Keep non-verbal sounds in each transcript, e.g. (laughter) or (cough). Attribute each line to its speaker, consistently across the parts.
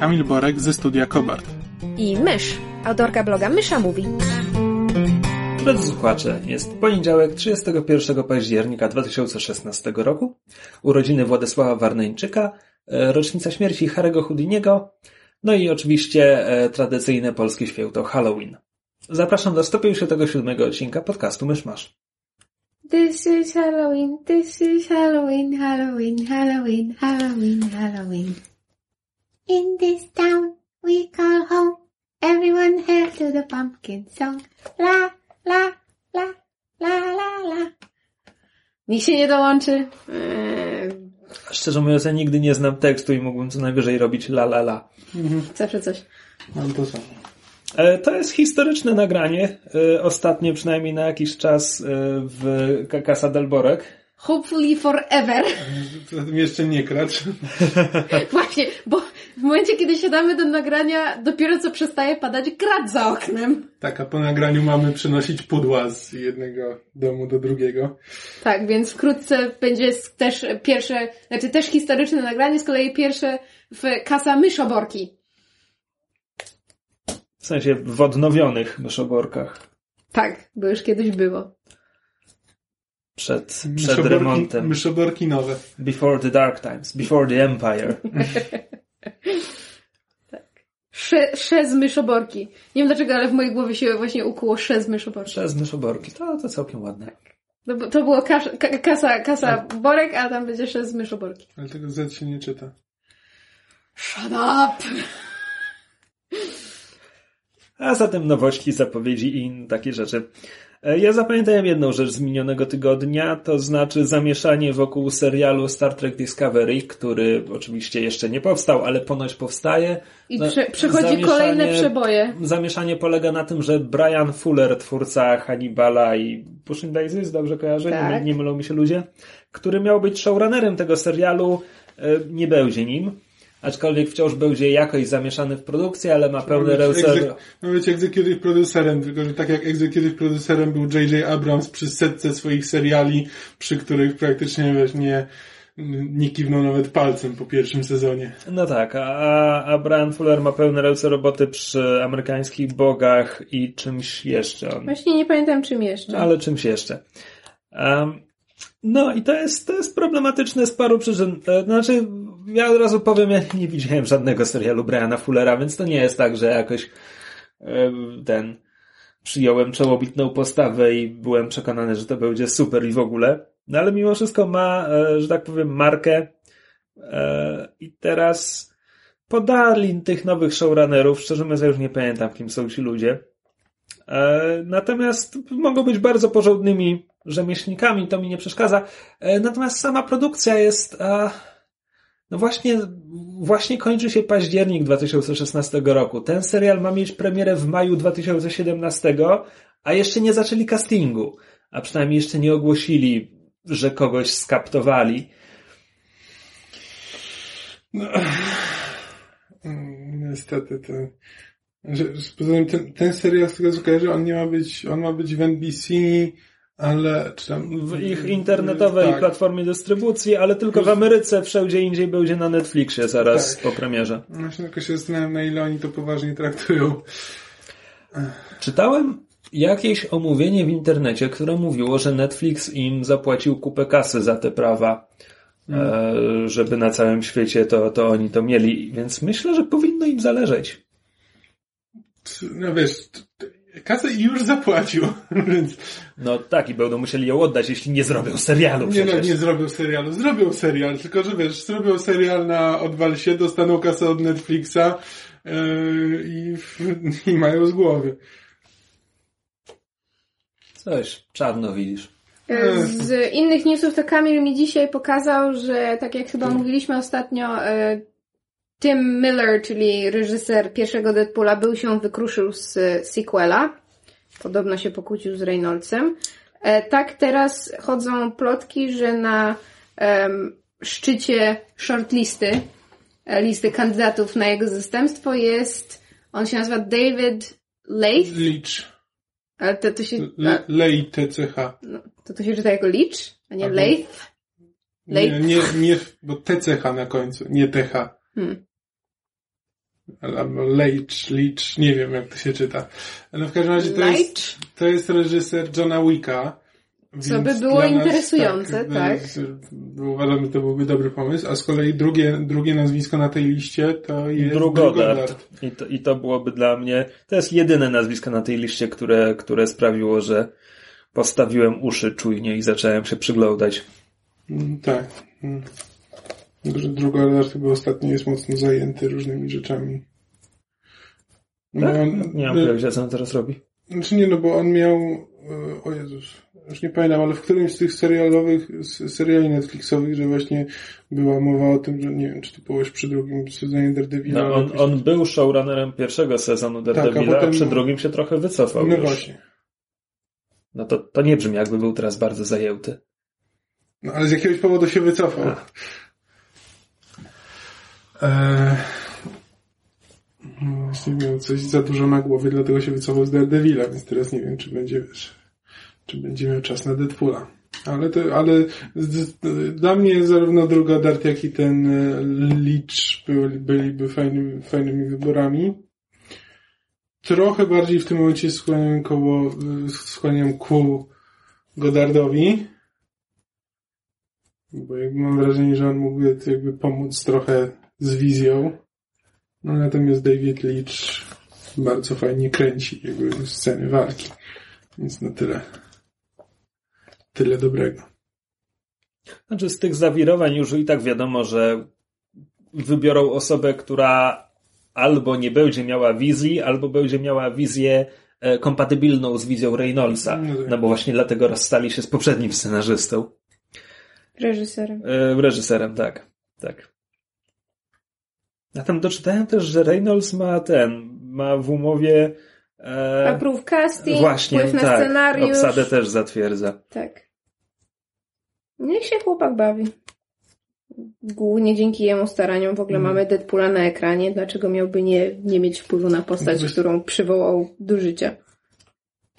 Speaker 1: Kamil Borek ze studia Kobart.
Speaker 2: i Mysz, autorka bloga Mysza Mówi.
Speaker 3: Drodzy słuchacze, jest poniedziałek 31 października 2016 roku, urodziny Władysława Warneńczyka, e, rocznica śmierci Harry'ego Houdiniego, no i oczywiście e, tradycyjne polskie święto Halloween. Zapraszam do 157 odcinka podcastu Myszmasz.
Speaker 2: This is Halloween, this is Halloween, Halloween, Halloween, Halloween, Halloween. In this town we call home, everyone hail to the pumpkin song. La, la, la, la, la, la. Nikt się nie dołączy. Eee,
Speaker 3: Szczerze mówiąc, ja nigdy nie znam tekstu i mógłbym co najwyżej robić la la la.
Speaker 2: zawsze coś.
Speaker 1: Mam to samo.
Speaker 3: E, To jest historyczne nagranie, e, ostatnie przynajmniej na jakiś czas e, w Casa del Borek.
Speaker 2: Hopefully forever.
Speaker 1: Zatem jeszcze nie kracz. (laughs)
Speaker 2: Właśnie, bo w momencie, kiedy siadamy do nagrania, dopiero co przestaje padać grad za oknem.
Speaker 1: Tak, a po nagraniu mamy przenosić pudła z jednego domu do drugiego.
Speaker 2: Tak, więc wkrótce będzie też pierwsze, znaczy też historyczne nagranie, z kolei pierwsze w Kasa Myszoborki.
Speaker 3: W sensie w odnowionych myszoborkach.
Speaker 2: Tak, bo już kiedyś było.
Speaker 3: Przed, przed
Speaker 1: Myszoborki,
Speaker 3: remontem.
Speaker 1: myszoborki nowe.
Speaker 3: Before the Dark Times. Before the Empire. (laughs) (laughs)
Speaker 2: Sze, sze z Myszoborki. Nie wiem dlaczego, ale w mojej głowie się właśnie ukuło sze z Myszoborki.
Speaker 3: Przez myszoborki. To, to całkiem ładne.
Speaker 2: No bo to było kasz, ka, kasa, kasa Borek, a tam będzie sze z Myszoborki.
Speaker 1: Ale tego Z się nie czyta.
Speaker 2: Shut up!
Speaker 3: A zatem nowości, zapowiedzi i takie rzeczy. E, Ja zapamiętałem jedną rzecz z minionego tygodnia, to znaczy zamieszanie wokół serialu Star Trek Discovery, który oczywiście jeszcze nie powstał, ale ponoć powstaje.
Speaker 2: I
Speaker 3: No,
Speaker 2: prze, przychodzi kolejne przeboje.
Speaker 3: Zamieszanie polega na tym, że Brian Fuller, twórca Hannibala i Pushing Daisies, dobrze kojarzę?
Speaker 2: Tak.
Speaker 3: Nie, nie mylą mi się ludzie? Który miał być showrunnerem tego serialu, e, nie będzie nim. Aczkolwiek wciąż będzie jakoś zamieszany w produkcję, ale ma ręce.
Speaker 1: egze- Ma być executive producerem, tylko że tak jak executive producerem był J.J. Abrams przy setce swoich seriali, przy których praktycznie wiesz, nie, nie kiwnął nawet palcem po pierwszym sezonie.
Speaker 3: No tak, a, a Brian Fuller ma pełne ręce roboty przy amerykańskich bogach i czymś jeszcze.
Speaker 2: Właśnie nie pamiętam czym jeszcze.
Speaker 3: ale czymś jeszcze. Um, no i to jest, to jest problematyczne z paru przyczyn. Znaczy, ja od razu powiem, ja nie widziałem żadnego serialu Briana Fullera, więc to nie jest tak, że jakoś ten przyjąłem czołobitną postawę i byłem przekonany, że to będzie super i w ogóle. No ale mimo wszystko ma, e, że tak powiem, markę e, i teraz podali tych nowych showrunnerów. Szczerze mówiąc, ja już nie pamiętam, kim są ci ludzie. E, Natomiast mogą być bardzo porządnymi rzemieślnikami, to mi nie przeszkadza. E, Natomiast sama produkcja jest, no właśnie, właśnie kończy się październik 2016 roku. Ten serial ma mieć premierę w maju 2017, a jeszcze nie zaczęli castingu. A przynajmniej jeszcze nie ogłosili, że kogoś skaptowali.
Speaker 1: No, mm, niestety. Że, że poza tym ten, ten serial, z tego co kojarzę, on nie ma być, on ma być w NBC, ale czy tam...
Speaker 3: W ich internetowej
Speaker 1: tak.
Speaker 3: platformie dystrybucji, ale tylko w Ameryce, wszędzie indziej będzie na Netflixie zaraz
Speaker 1: Tak.
Speaker 3: po premierze.
Speaker 1: Właśnie tylko się zastanawiam, na ile oni to poważnie traktują.
Speaker 3: Czytałem jakieś omówienie w internecie, które mówiło, że Netflix im zapłacił kupę kasy za te prawa, e, żeby na całym świecie to, to oni to mieli, więc myślę, że powinno im zależeć.
Speaker 1: No wiesz, kasę już zapłacił, (laughs) więc
Speaker 3: No tak, i będą musieli ją oddać, jeśli nie zrobią serialu
Speaker 1: nie, no,
Speaker 3: przecież.
Speaker 1: nie zrobią serialu. Zrobią serial, tylko że wiesz, zrobią serial na odwal się, dostaną kasę od Netflixa yy, i, (laughs) i mają z głowy.
Speaker 3: Coś, czarno widzisz.
Speaker 2: Z innych newsów to Kamil mi dzisiaj pokazał, że tak jak chyba mówiliśmy ostatnio, e, Tim Miller, czyli reżyser pierwszego Deadpoola, był się wykruszył z e, sequela. Podobno się pokłócił z Reynoldsem. E, tak teraz chodzą plotki, że na em, szczycie shortlisty, e, listy kandydatów na jego zastępstwo jest, on się nazywa David Leith,
Speaker 1: Leach.
Speaker 2: ale to, to się,
Speaker 1: Le- TCH.
Speaker 2: no, to, to się czyta jako Leach, a nie
Speaker 1: Albo-
Speaker 2: Leith.
Speaker 1: Nie,
Speaker 2: Leith?
Speaker 1: nie, nie, bo TCH na końcu, nie TH.
Speaker 2: Hmm.
Speaker 1: Albo Leach, Leach, nie wiem jak to się czyta. Ale w każdym razie to jest, to jest reżyser Johna Wicka.
Speaker 2: Co by było
Speaker 1: nas,
Speaker 2: interesujące, tak.
Speaker 1: bo Uważam, że to byłby dobry pomysł. A z kolei drugie, drugie nazwisko na tej liście to jest
Speaker 3: Drugodart. I to, I to byłoby dla mnie, to jest jedyne nazwisko na tej liście, które, które sprawiło, że postawiłem uszy czujnie i zacząłem się przyglądać.
Speaker 1: Mm, Tak. Mm. Tylko, że Drugodart chyba ostatnio jest mocno zajęty różnymi rzeczami. No,
Speaker 3: Tak?
Speaker 1: on-
Speaker 3: Nie mam pojęcia, co on teraz robi.
Speaker 1: Znaczy nie, no bo on miał, e, o Jezus, już nie pamiętam, ale w którymś z tych serialowych, seriali Netflixowych, że właśnie była mowa o tym, że nie wiem, czy to było już przy drugim sezonie Daredevila.
Speaker 3: No, on, on był showrunnerem pierwszego sezonu Daredevila,
Speaker 1: Tak, a potem-
Speaker 3: a przy drugim się trochę wycofał
Speaker 1: No
Speaker 3: już.
Speaker 1: właśnie.
Speaker 3: No to, to nie brzmi, jakby był teraz bardzo zajęty.
Speaker 1: No ale z jakiegoś powodu się wycofał.
Speaker 3: Ach.
Speaker 1: Eee, właśnie miał coś za dużo na głowie, dlatego się wycofał z Daredevila, więc teraz nie wiem, czy będzie, wiesz, czy będzie miał czas na Deadpoola. Ale to, ale dla mnie zarówno druga Dart, jak i ten e, Leech byli, byliby fajnymi, fajnymi wyborami. Trochę bardziej w tym momencie skłaniam koło, e, skłaniam ku Godardowi. Bo jakby mam wrażenie, że on mógłby jakby pomóc trochę z wizją. No natomiast David Leach bardzo fajnie kręci jakby sceny walki. Więc na tyle. Tyle dobrego.
Speaker 3: Znaczy z tych zawirowań już i tak wiadomo, że wybiorą osobę, która albo nie będzie miała wizji, albo będzie miała wizję e, kompatybilną z wizją Reynoldsa.
Speaker 1: No tak.
Speaker 3: No bo właśnie dlatego rozstali się z poprzednim scenarzystą.
Speaker 2: Reżyserem.
Speaker 3: E, reżyserem, tak. Tak. A tam doczytałem też, że Reynolds ma ten, ma w umowie e,
Speaker 2: Approve casting,
Speaker 3: właśnie,
Speaker 2: wpływ na
Speaker 3: tak,
Speaker 2: scenariusz.
Speaker 3: obsadę też zatwierdza.
Speaker 2: Tak. Niech się chłopak bawi. Głównie dzięki jemu staraniom w ogóle
Speaker 1: Mhm.
Speaker 2: mamy Deadpoola na ekranie. Dlaczego miałby nie, nie mieć wpływu na postać, którą przywołał do życia?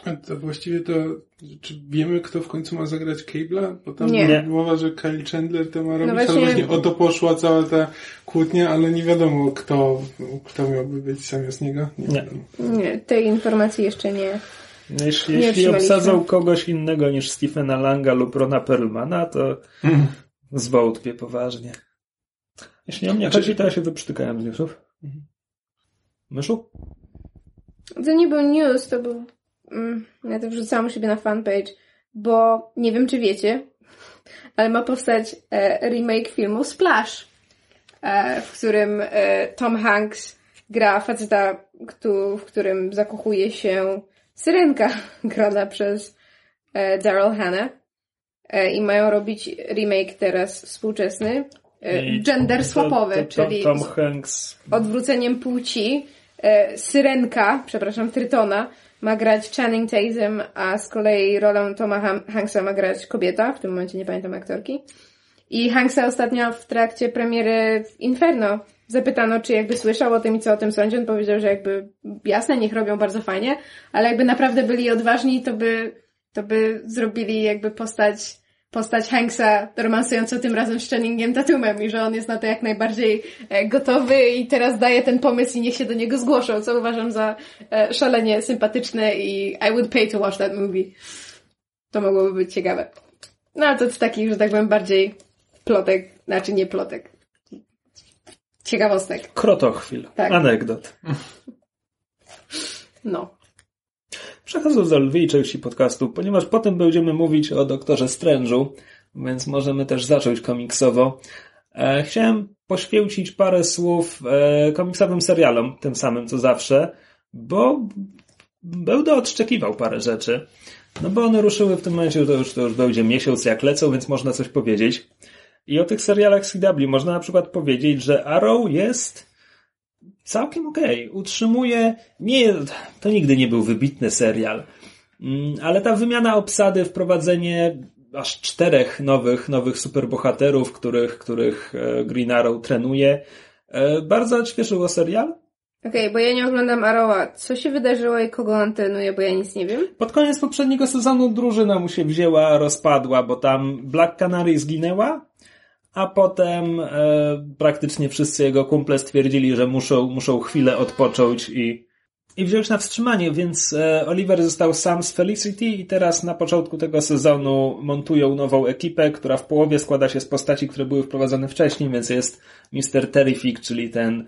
Speaker 1: A to właściwie to, czy wiemy, kto w końcu ma zagrać Cable'a? Bo tam
Speaker 2: Nie.
Speaker 1: mowa, że Kyle Chandler to ma robić,
Speaker 2: właśnie-
Speaker 1: ale właśnie o to poszła cała ta kłótnia, ale nie wiadomo, kto, kto miałby być zamiast niego. Nie,
Speaker 3: Nie.
Speaker 2: Nie, tej informacji jeszcze nie.
Speaker 3: No, Jeśli,
Speaker 2: Nie
Speaker 3: jeśli obsadzą kogoś innego niż Stephena Langa lub Rona Perlmana, to
Speaker 1: Mm.
Speaker 3: zwątpię poważnie. Jeśli o mnie
Speaker 1: Znaczy-
Speaker 3: chodzi, to ja się wyprztykałem z newsów. Myszu?
Speaker 2: To nie był news, to był... Mm, ja to wrzucałam u siebie na fanpage, bo nie wiem, czy wiecie, ale ma powstać e, remake filmu Splash, e, w którym e, Tom Hanks gra faceta, w którym zakochuje się syrenka (laughs) grana przez Daryl Hannah. I mają robić remake teraz współczesny,
Speaker 3: I
Speaker 2: gender
Speaker 3: to-
Speaker 2: swapowy,
Speaker 3: to- to-
Speaker 2: czyli
Speaker 3: Tom Hanks.
Speaker 2: odwróceniem płci Syrenka, przepraszam, Trytona ma grać Channing Tatum, a z kolei rolę Toma Hanksa ma grać kobieta, w tym momencie nie pamiętam aktorki. I Hanksa ostatnio w trakcie premiery w Inferno zapytano, czy jakby słyszał o tym i co o tym sądzi. On powiedział, że jakby jasne, niech robią bardzo fajnie, ale jakby naprawdę byli odważni, to by, to by zrobili jakby postać postać Hanksa romansującą tym razem z Channingiem Tatumem i że on jest na to jak najbardziej e, gotowy i teraz daje ten pomysł i niech się do niego zgłoszą, co uważam za e, szalenie sympatyczne i I would pay to watch that movie. To mogłoby być ciekawe. No ale to z takich, że tak powiem, bardziej plotek, znaczy nie plotek. Ciekawostek.
Speaker 3: Krotochwil.
Speaker 2: Tak.
Speaker 3: Anegdot.
Speaker 2: No.
Speaker 3: Przechodząc do lwiej części podcastu, ponieważ potem będziemy mówić o doktorze Strange'u, więc możemy też zacząć komiksowo. E, chciałem poświęcić parę słów e, komiksowym serialom, tym samym co zawsze, bo będę odszczekiwał parę rzeczy. No bo one ruszyły w tym momencie, to już, to już będzie miesiąc jak lecą, więc można coś powiedzieć. I o tych serialach CW można na przykład powiedzieć, że Arrow jest całkiem okej. Utrzymuje, nie, to nigdy nie był wybitny serial, Mm, ale ta wymiana obsady, wprowadzenie aż czterech nowych, nowych superbohaterów, których, których e, Green Arrow trenuje, e, bardzo odświeżyło serial.
Speaker 2: Okej, bo ja nie oglądam Arrowa. Co się wydarzyło i kogo on trenuje, bo ja nic nie wiem.
Speaker 3: Pod koniec poprzedniego sezonu drużyna mu się wzięła, rozpadła, bo tam Black Canary zginęła, a potem e, praktycznie wszyscy jego kumple stwierdzili, że muszą, muszą chwilę odpocząć i, i wziąć na wstrzymanie, więc e, Oliver został sam z Felicity i teraz na początku tego sezonu montują nową ekipę, która w połowie składa się z postaci, które były wprowadzone wcześniej, więc jest Mr. Terrific, czyli ten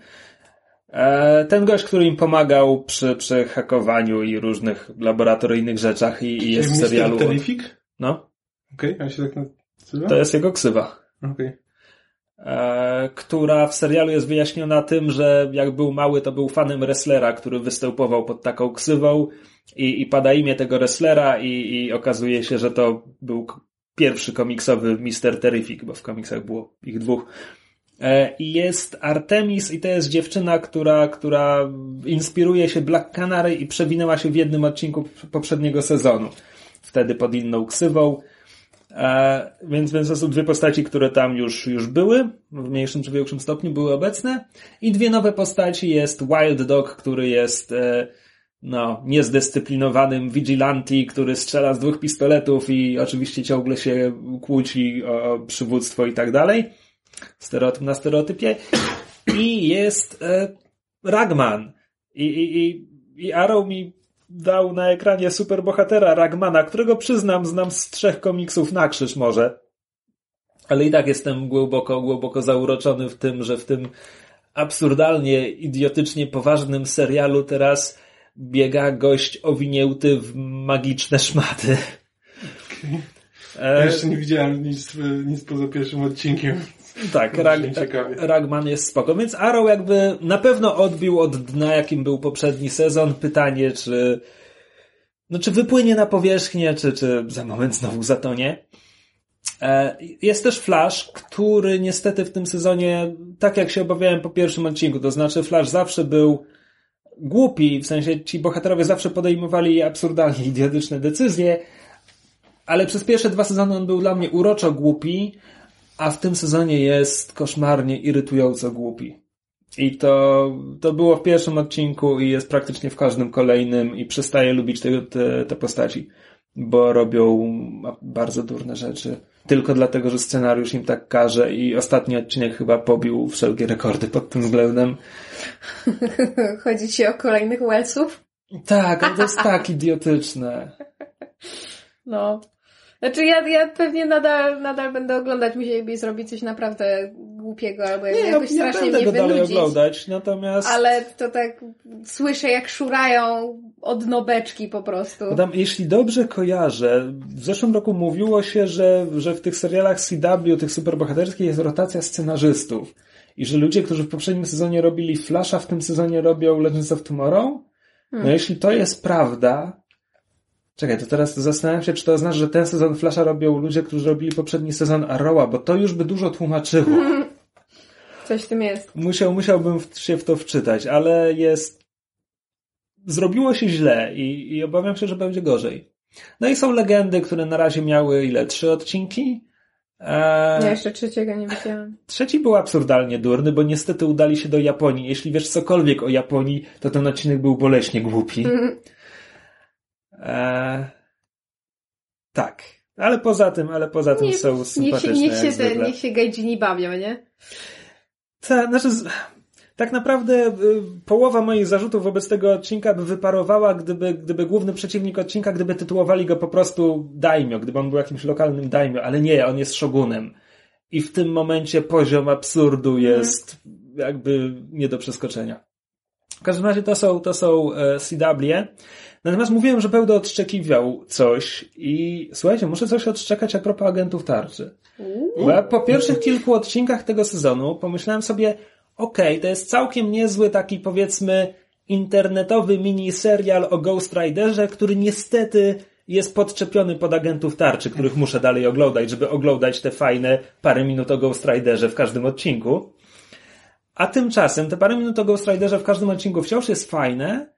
Speaker 3: e, ten gość, który im pomagał przy, przy hakowaniu i różnych laboratoryjnych rzeczach i, i jest w
Speaker 1: Mr.
Speaker 3: serialu.
Speaker 1: Terrific?
Speaker 3: No,
Speaker 1: Okej, a się tak nazywa?
Speaker 3: to jest jego ksywa.
Speaker 1: Okej.
Speaker 3: e, która w serialu jest wyjaśniona tym, że jak był mały, to był fanem wrestlera, który występował pod taką ksywą i, i pada imię tego wrestlera i, i okazuje się, że to był pierwszy komiksowy Mr. Terrific, bo w komiksach było ich dwóch. E, I jest Artemis i to jest dziewczyna, która, która inspiruje się Black Canary i przewinęła się w jednym odcinku poprzedniego sezonu. Wtedy pod inną ksywą. E, więc, więc to są dwie postaci, które tam już, już były, w mniejszym czy większym stopniu były obecne. I dwie nowe postaci jest Wild Dog, który jest e, no, niezdyscyplinowanym vigilante, który strzela z dwóch pistoletów i oczywiście ciągle się kłóci o przywództwo i tak dalej. Stereotyp na stereotypie. I jest e, Ragman. I, i, i, I Arrow mi dał na ekranie superbohatera Ragmana, którego przyznam, znam z trzech komiksów na krzyż może. Ale i tak jestem głęboko, głęboko zauroczony w tym, że w tym absurdalnie, idiotycznie poważnym serialu teraz biega gość owinięty w magiczne szmaty.
Speaker 1: Ja
Speaker 3: E,
Speaker 1: jeszcze nie widziałem nic, nic poza pierwszym odcinkiem.
Speaker 3: Tak,
Speaker 1: Rag.
Speaker 3: Ragman jest spoko, więc Arrow jakby na pewno odbił od dna, jakim był poprzedni sezon. Pytanie, czy no czy wypłynie na powierzchnię, czy, czy za moment znowu zatonie. E, Jest też Flash, który niestety w tym sezonie, tak jak się obawiałem po pierwszym odcinku, to znaczy Flash zawsze był głupi, w sensie ci bohaterowie zawsze podejmowali absurdalnie idiotyczne decyzje, ale przez pierwsze dwa sezony on był dla mnie uroczo głupi, a w tym sezonie jest koszmarnie irytująco głupi. I to, to było w pierwszym odcinku i jest praktycznie w każdym kolejnym i przestaję lubić te, te, te postaci, bo robią bardzo durne rzeczy. Tylko dlatego, że scenariusz im tak każe i ostatni odcinek chyba pobił wszelkie rekordy pod tym względem. (laughs)
Speaker 2: Chodzi ci o kolejnych Wellsów?
Speaker 3: Tak, ale to jest tak idiotyczne.
Speaker 2: No. Znaczy ja, ja pewnie nadal, nadal będę oglądać, musieliby zrobić coś naprawdę głupiego albo
Speaker 3: Nie, ja,
Speaker 2: jakoś
Speaker 3: ja
Speaker 2: strasznie
Speaker 3: będę
Speaker 2: mnie wynudzić.
Speaker 3: oglądać, natomiast...
Speaker 2: Ale to tak słyszę jak szurają od nobeczki po prostu.
Speaker 3: Tam, jeśli dobrze kojarzę, w zeszłym roku mówiło się, że, że w tych serialach CW, tych superbohaterskich jest rotacja scenarzystów. I że ludzie, którzy w poprzednim sezonie robili Flasha, w tym sezonie robią Legends of Tomorrow. No jeśli to jest prawda, czekaj, to teraz zastanawiam się, czy to oznacza, że ten sezon Flasha robią ludzie, którzy robili poprzedni sezon Arrowa, bo to już by dużo tłumaczyło. (laughs)
Speaker 2: Coś w tym jest.
Speaker 3: Musiał, musiałbym w- się w to wczytać, ale jest. Zrobiło się źle i, i obawiam się, że będzie gorzej. No i są legendy, które na razie miały ile? Trzy odcinki? Eee,
Speaker 2: Ja jeszcze trzeciego nie widziałam.
Speaker 3: Trzeci był absurdalnie durny, bo niestety udali się do Japonii. Jeśli wiesz cokolwiek o Japonii, to ten odcinek był boleśnie głupi. (laughs) Eee, tak. Ale poza tym, ale poza tym są
Speaker 2: Niech się,
Speaker 3: sympatyczne
Speaker 2: niech się, te,
Speaker 3: zwykle.
Speaker 2: niech się gajdźini bawią, nie?
Speaker 3: Ta, znaczy, tak naprawdę y, połowa moich zarzutów wobec tego odcinka by wyparowała, gdyby, gdyby główny przeciwnik odcinka, gdyby tytułowali go po prostu daimyo, gdyby on był jakimś lokalnym daimyo, ale nie, on jest shogunem. I w tym momencie poziom absurdu jest jakby nie do przeskoczenia. W każdym razie to są, to są e, CW. Natomiast mówiłem, że będę odszczekiwał coś i słuchajcie, muszę coś odszczekać a propos agentów tarczy. Bo ja po pierwszych kilku odcinkach tego sezonu pomyślałem sobie, okej, to jest całkiem niezły taki powiedzmy internetowy miniserial o Ghost Riderze, który niestety jest podczepiony pod agentów tarczy, których muszę dalej oglądać, żeby oglądać te fajne parę minut o Ghost Riderze w każdym odcinku. A tymczasem te parę minut o Ghost Riderze w każdym odcinku wciąż jest fajne,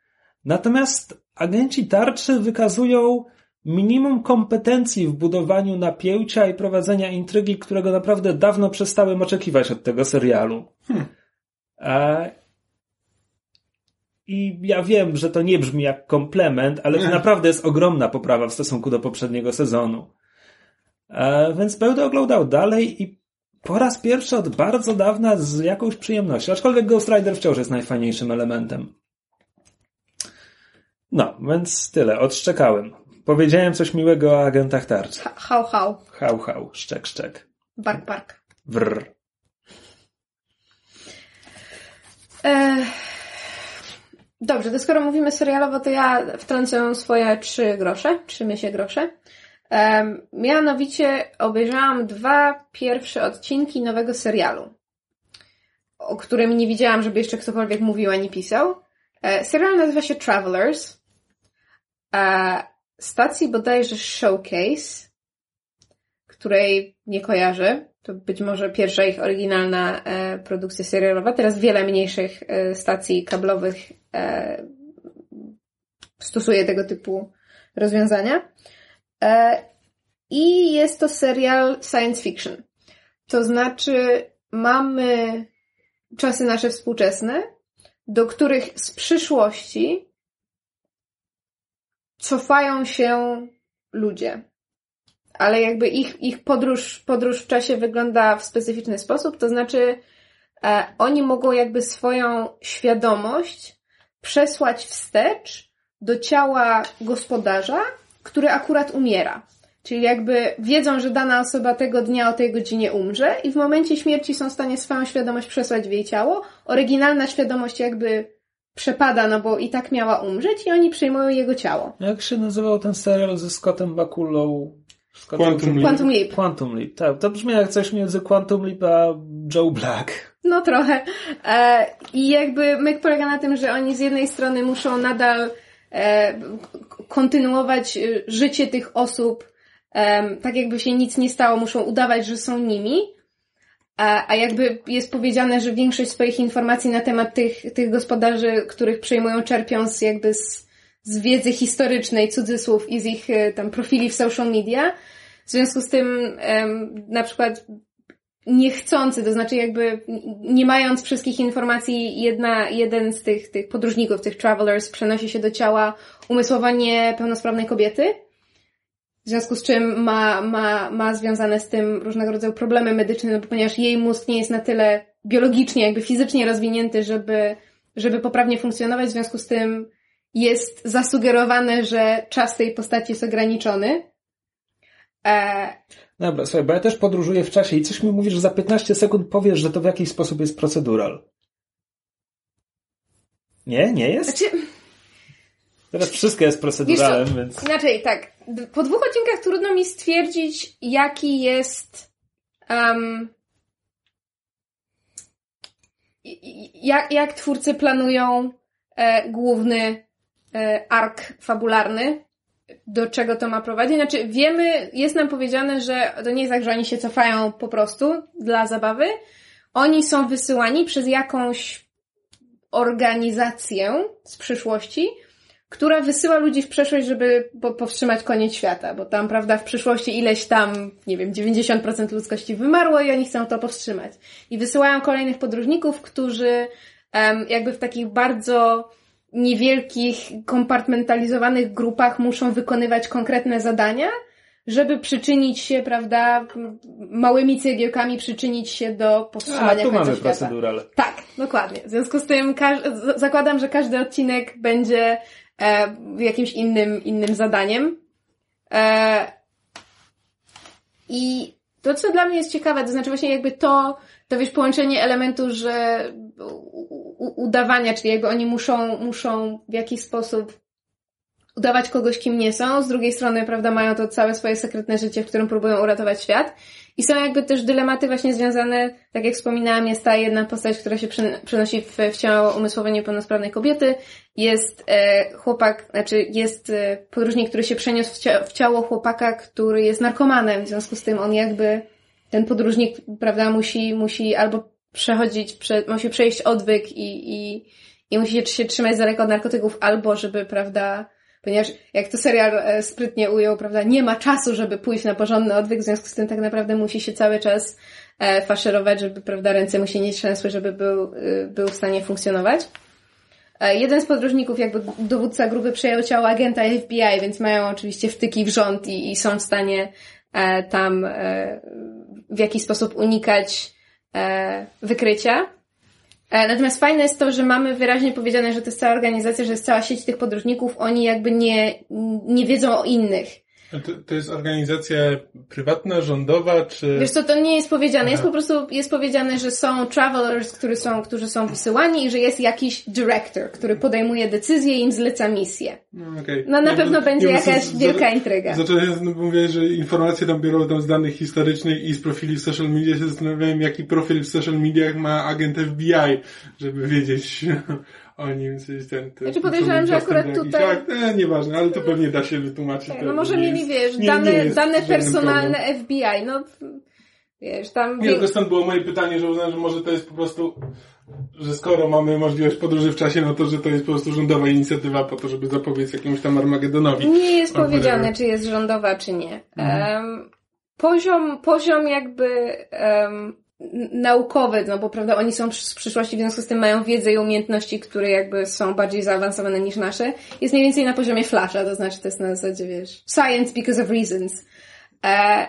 Speaker 3: natomiast agenci tarczy wykazują minimum kompetencji w budowaniu napięcia i prowadzenia intrygi, którego naprawdę dawno przestałem oczekiwać od tego serialu.
Speaker 1: Hmm.
Speaker 3: E, I ja wiem, że to nie brzmi jak komplement, ale to
Speaker 1: Nie.
Speaker 3: naprawdę jest ogromna poprawa w stosunku do poprzedniego sezonu. E, więc będę oglądał dalej i po raz pierwszy od bardzo dawna z jakąś przyjemnością. Aczkolwiek Ghost Rider wciąż jest najfajniejszym elementem. No, więc tyle. Odszczekałem. Powiedziałem coś miłego o agentach tarczy.
Speaker 2: Ha- Hał, hał.
Speaker 3: Hał, hał, szczek, szczek.
Speaker 2: Bark, bark.
Speaker 3: Wrr.
Speaker 2: Dobrze, to skoro mówimy serialowo, to ja wtrącę swoje trzy grosze, trzy mysie grosze. Mianowicie obejrzałam dwa pierwsze odcinki nowego serialu, o którym nie widziałam, żeby jeszcze ktokolwiek mówił ani pisał. E, serial nazywa się Travelers. E, stacji bodajże Showcase, której nie kojarzę. To być może pierwsza ich oryginalna e, produkcja serialowa. Teraz wiele mniejszych stacji kablowych stosuje tego typu rozwiązania. E, I jest to serial science fiction. To znaczy, mamy czasy nasze współczesne, do których z przyszłości cofają się ludzie. Ale jakby ich, ich podróż, podróż w czasie wygląda w specyficzny sposób, to znaczy e, oni mogą jakby swoją świadomość przesłać wstecz do ciała gospodarza, który akurat umiera. Czyli jakby wiedzą, że dana osoba tego dnia o tej godzinie umrze i w momencie śmierci są w stanie swoją świadomość przesłać w jej ciało. Oryginalna świadomość jakby przepada, no bo i tak miała umrzeć i oni przyjmują jego ciało.
Speaker 3: Jak się nazywał ten serial ze Scottem Bakulą? Scottem
Speaker 1: Quantum Leap.
Speaker 2: Quantum Leap.
Speaker 3: Quantum Leap, tak. To brzmi jak coś między Quantum Leap a Joe Black.
Speaker 2: No trochę. E, I jakby myk polega na tym, że oni z jednej strony muszą nadal kontynuować e, życie tych osób, em, tak jakby się nic nie stało, muszą udawać, że są nimi, a, jakby jest powiedziane, że większość swoich informacji na temat tych, tych gospodarzy, których przejmują, czerpią z jakby z, z wiedzy historycznej, cudzysłów i z ich e, tam profili w social media. W związku z tym na przykład niechcący, to znaczy jakby nie mając wszystkich informacji, jedna, jeden z tych, tych podróżników, tych travelers przenosi się do ciała umysłowo niepełnosprawnej kobiety, w związku z czym ma, ma, ma związane z tym różnego rodzaju problemy medyczne, no bo ponieważ jej mózg nie jest na tyle biologicznie, jakby fizycznie rozwinięty, żeby, żeby poprawnie funkcjonować, w związku z tym jest zasugerowane, że czas tej postaci jest ograniczony. E,
Speaker 3: Dobra, słuchaj, bo ja też podróżuję w czasie i coś mi mówi, że za 15 sekund powiesz, że to w jakiś sposób jest procedural. Nie? Nie jest?
Speaker 2: znaczy,
Speaker 3: Teraz wszystko jest proceduralem, więc...
Speaker 2: Inaczej, tak. Po dwóch odcinkach trudno mi stwierdzić, jaki jest. Um, jak, jak twórcy planują e, główny e, ark fabularny, do czego to ma prowadzić. Znaczy, wiemy, jest nam powiedziane, że to nie jest tak, że oni się cofają po prostu dla zabawy. Oni są wysyłani przez jakąś organizację z przyszłości, która wysyła ludzi w przeszłość, żeby po, powstrzymać koniec świata, bo tam, prawda, w przyszłości ileś tam, nie wiem, 90% ludzkości wymarło i oni chcą to powstrzymać. I wysyłają kolejnych podróżników, którzy em, jakby w takich bardzo niewielkich, kompartmentalizowanych grupach muszą wykonywać konkretne zadania, żeby przyczynić się, prawda, małymi cegiełkami przyczynić się do
Speaker 3: A,
Speaker 2: powstrzymania
Speaker 3: tu
Speaker 2: końca
Speaker 3: mamy
Speaker 2: świata.
Speaker 3: procedural.
Speaker 2: Tak, dokładnie. W związku z tym zakładam, że każdy odcinek będzie e, jakimś innym, innym zadaniem. E, I to, co dla mnie jest ciekawe, to znaczy właśnie jakby to, to wiesz, połączenie elementu, że udawania, czyli jakby oni muszą, muszą w jakiś sposób udawać kogoś, kim nie są. Z drugiej strony, prawda, mają to całe swoje sekretne życie, w którym próbują uratować świat. I są jakby też dylematy właśnie związane, tak jak wspominałam, jest ta jedna postać, która się przenosi w, w ciało umysłowo niepełnosprawnej kobiety. Jest e, chłopak, znaczy jest e, podróżnik, który się przeniósł w, cia- w ciało chłopaka, który jest narkomanem. W związku z tym on jakby, ten podróżnik, prawda, musi, musi albo przechodzić, prze, musi przejść odwyk i, i, i musi się trzymać z daleka od narkotyków, albo żeby, prawda, ponieważ jak to serial e, sprytnie ujął, prawda, nie ma czasu, żeby pójść na porządny odwyk, w związku z tym tak naprawdę musi się cały czas e, faszerować, żeby, prawda, ręce mu się nie trzęsły, żeby był, y, był w stanie funkcjonować. E, jeden z podróżników, jakby dowódca grupy przejął ciało agenta FBI, więc mają oczywiście wtyki w rząd i, i są w stanie tam e, w jakiś sposób unikać e, wykrycia. E, natomiast fajne jest to, że mamy wyraźnie powiedziane, że to jest cała organizacja, że jest cała sieć tych podróżników, oni jakby nie, nie wiedzą o innych.
Speaker 1: To, to jest organizacja prywatna, rządowa, czy...
Speaker 2: Wiesz co, to nie jest powiedziane. Jest
Speaker 1: Aha.
Speaker 2: po prostu, jest powiedziane, że są travelers, którzy są, którzy są wysyłani i że jest jakiś director, który podejmuje decyzje i im zleca misję.
Speaker 1: No, okej.
Speaker 2: No na
Speaker 1: Nie,
Speaker 2: pewno
Speaker 1: nie,
Speaker 2: będzie jakaś
Speaker 1: z- z-
Speaker 2: wielka intryga.
Speaker 1: Zacząłem no, mówię, że informacje tam biorą tam z danych historycznych i z profili w social media się zastanawiałem, jaki profil w social mediach ma agent FBI, żeby wiedzieć (laughs) o nim coś ten... ten
Speaker 2: Znaczy podejrzewam, że akurat tutaj-
Speaker 1: akt. E, nieważne, ale to pewnie da się wytłumaczyć.
Speaker 2: Tak,
Speaker 1: to
Speaker 2: no może mieli, wiesz,
Speaker 1: nie-
Speaker 2: dane,
Speaker 1: nie
Speaker 2: dane personalne
Speaker 1: problem.
Speaker 2: FBI, no wiesz, tam...
Speaker 1: Nie, tylko stąd było moje pytanie, że uznałem, że może to jest po prostu, że skoro mamy możliwość podróży w czasie, no to, że to jest po prostu rządowa inicjatywa po to, żeby zapobiec jakiemuś tam Armagedonowi.
Speaker 2: Nie jest powiedziane, czy jest rządowa, czy nie.
Speaker 1: Mhm.
Speaker 2: Em, poziom, poziom jakby em, n- naukowy, no bo prawda, oni są z przyszłości, w związku z tym mają wiedzę i umiejętności, które jakby są bardziej zaawansowane niż nasze. Jest mniej więcej na poziomie Flasha, to znaczy to jest na zasadzie, wiesz, science because of reasons. E,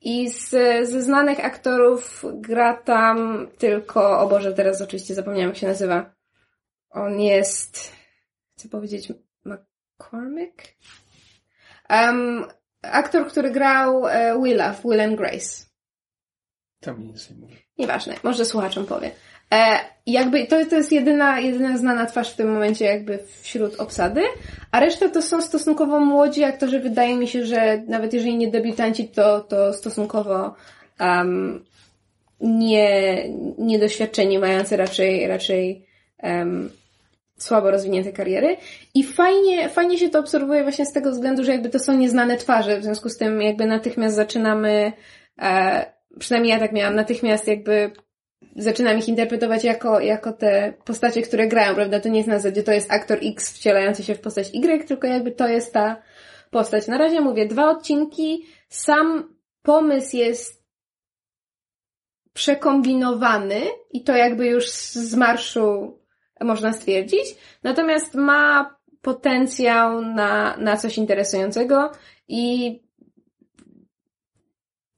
Speaker 2: I z, ze znanych aktorów gra tam tylko, o Boże, teraz oczywiście zapomniałam jak się nazywa. On jest, chcę powiedzieć, McCormick? Um, aktor, który grał e, Willa w Will and Grace.
Speaker 3: Tam nic nie mówię.
Speaker 2: Nieważne, może słuchaczom powie. E, jakby to, to jest jedyna, jedyna znana twarz w tym momencie jakby wśród obsady, a reszta to są stosunkowo młodzi aktorzy. Wydaje mi się, że nawet jeżeli nie debiutanci, to, to stosunkowo um, nie, niedoświadczeni, mający raczej, raczej um, słabo rozwinięte kariery. I fajnie, fajnie się to obserwuje właśnie z tego względu, że jakby to są nieznane twarze, w związku z tym jakby natychmiast zaczynamy, e, przynajmniej ja tak miałam, natychmiast jakby zaczynam ich interpretować jako, jako te postacie, które grają, prawda? To nie jest na zasadzie, to jest aktor X wcielający się w postać Y, tylko jakby to jest ta postać. Na razie mówię, dwa odcinki, sam pomysł jest przekombinowany i to jakby już z marszu można stwierdzić, natomiast ma potencjał na, na coś interesującego i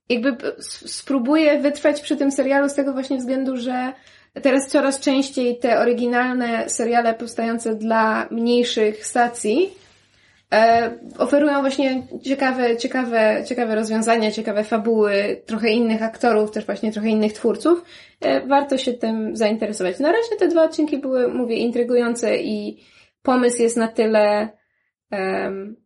Speaker 2: jakby spróbuję wytrwać przy tym serialu z tego właśnie względu, że teraz coraz częściej te oryginalne seriale powstające dla mniejszych stacji e, oferują właśnie ciekawe, ciekawe, ciekawe rozwiązania, ciekawe fabuły, trochę innych aktorów, też właśnie trochę innych twórców. E, warto się tym zainteresować. Na razie te dwa odcinki były, mówię, intrygujące i pomysł jest na tyle em,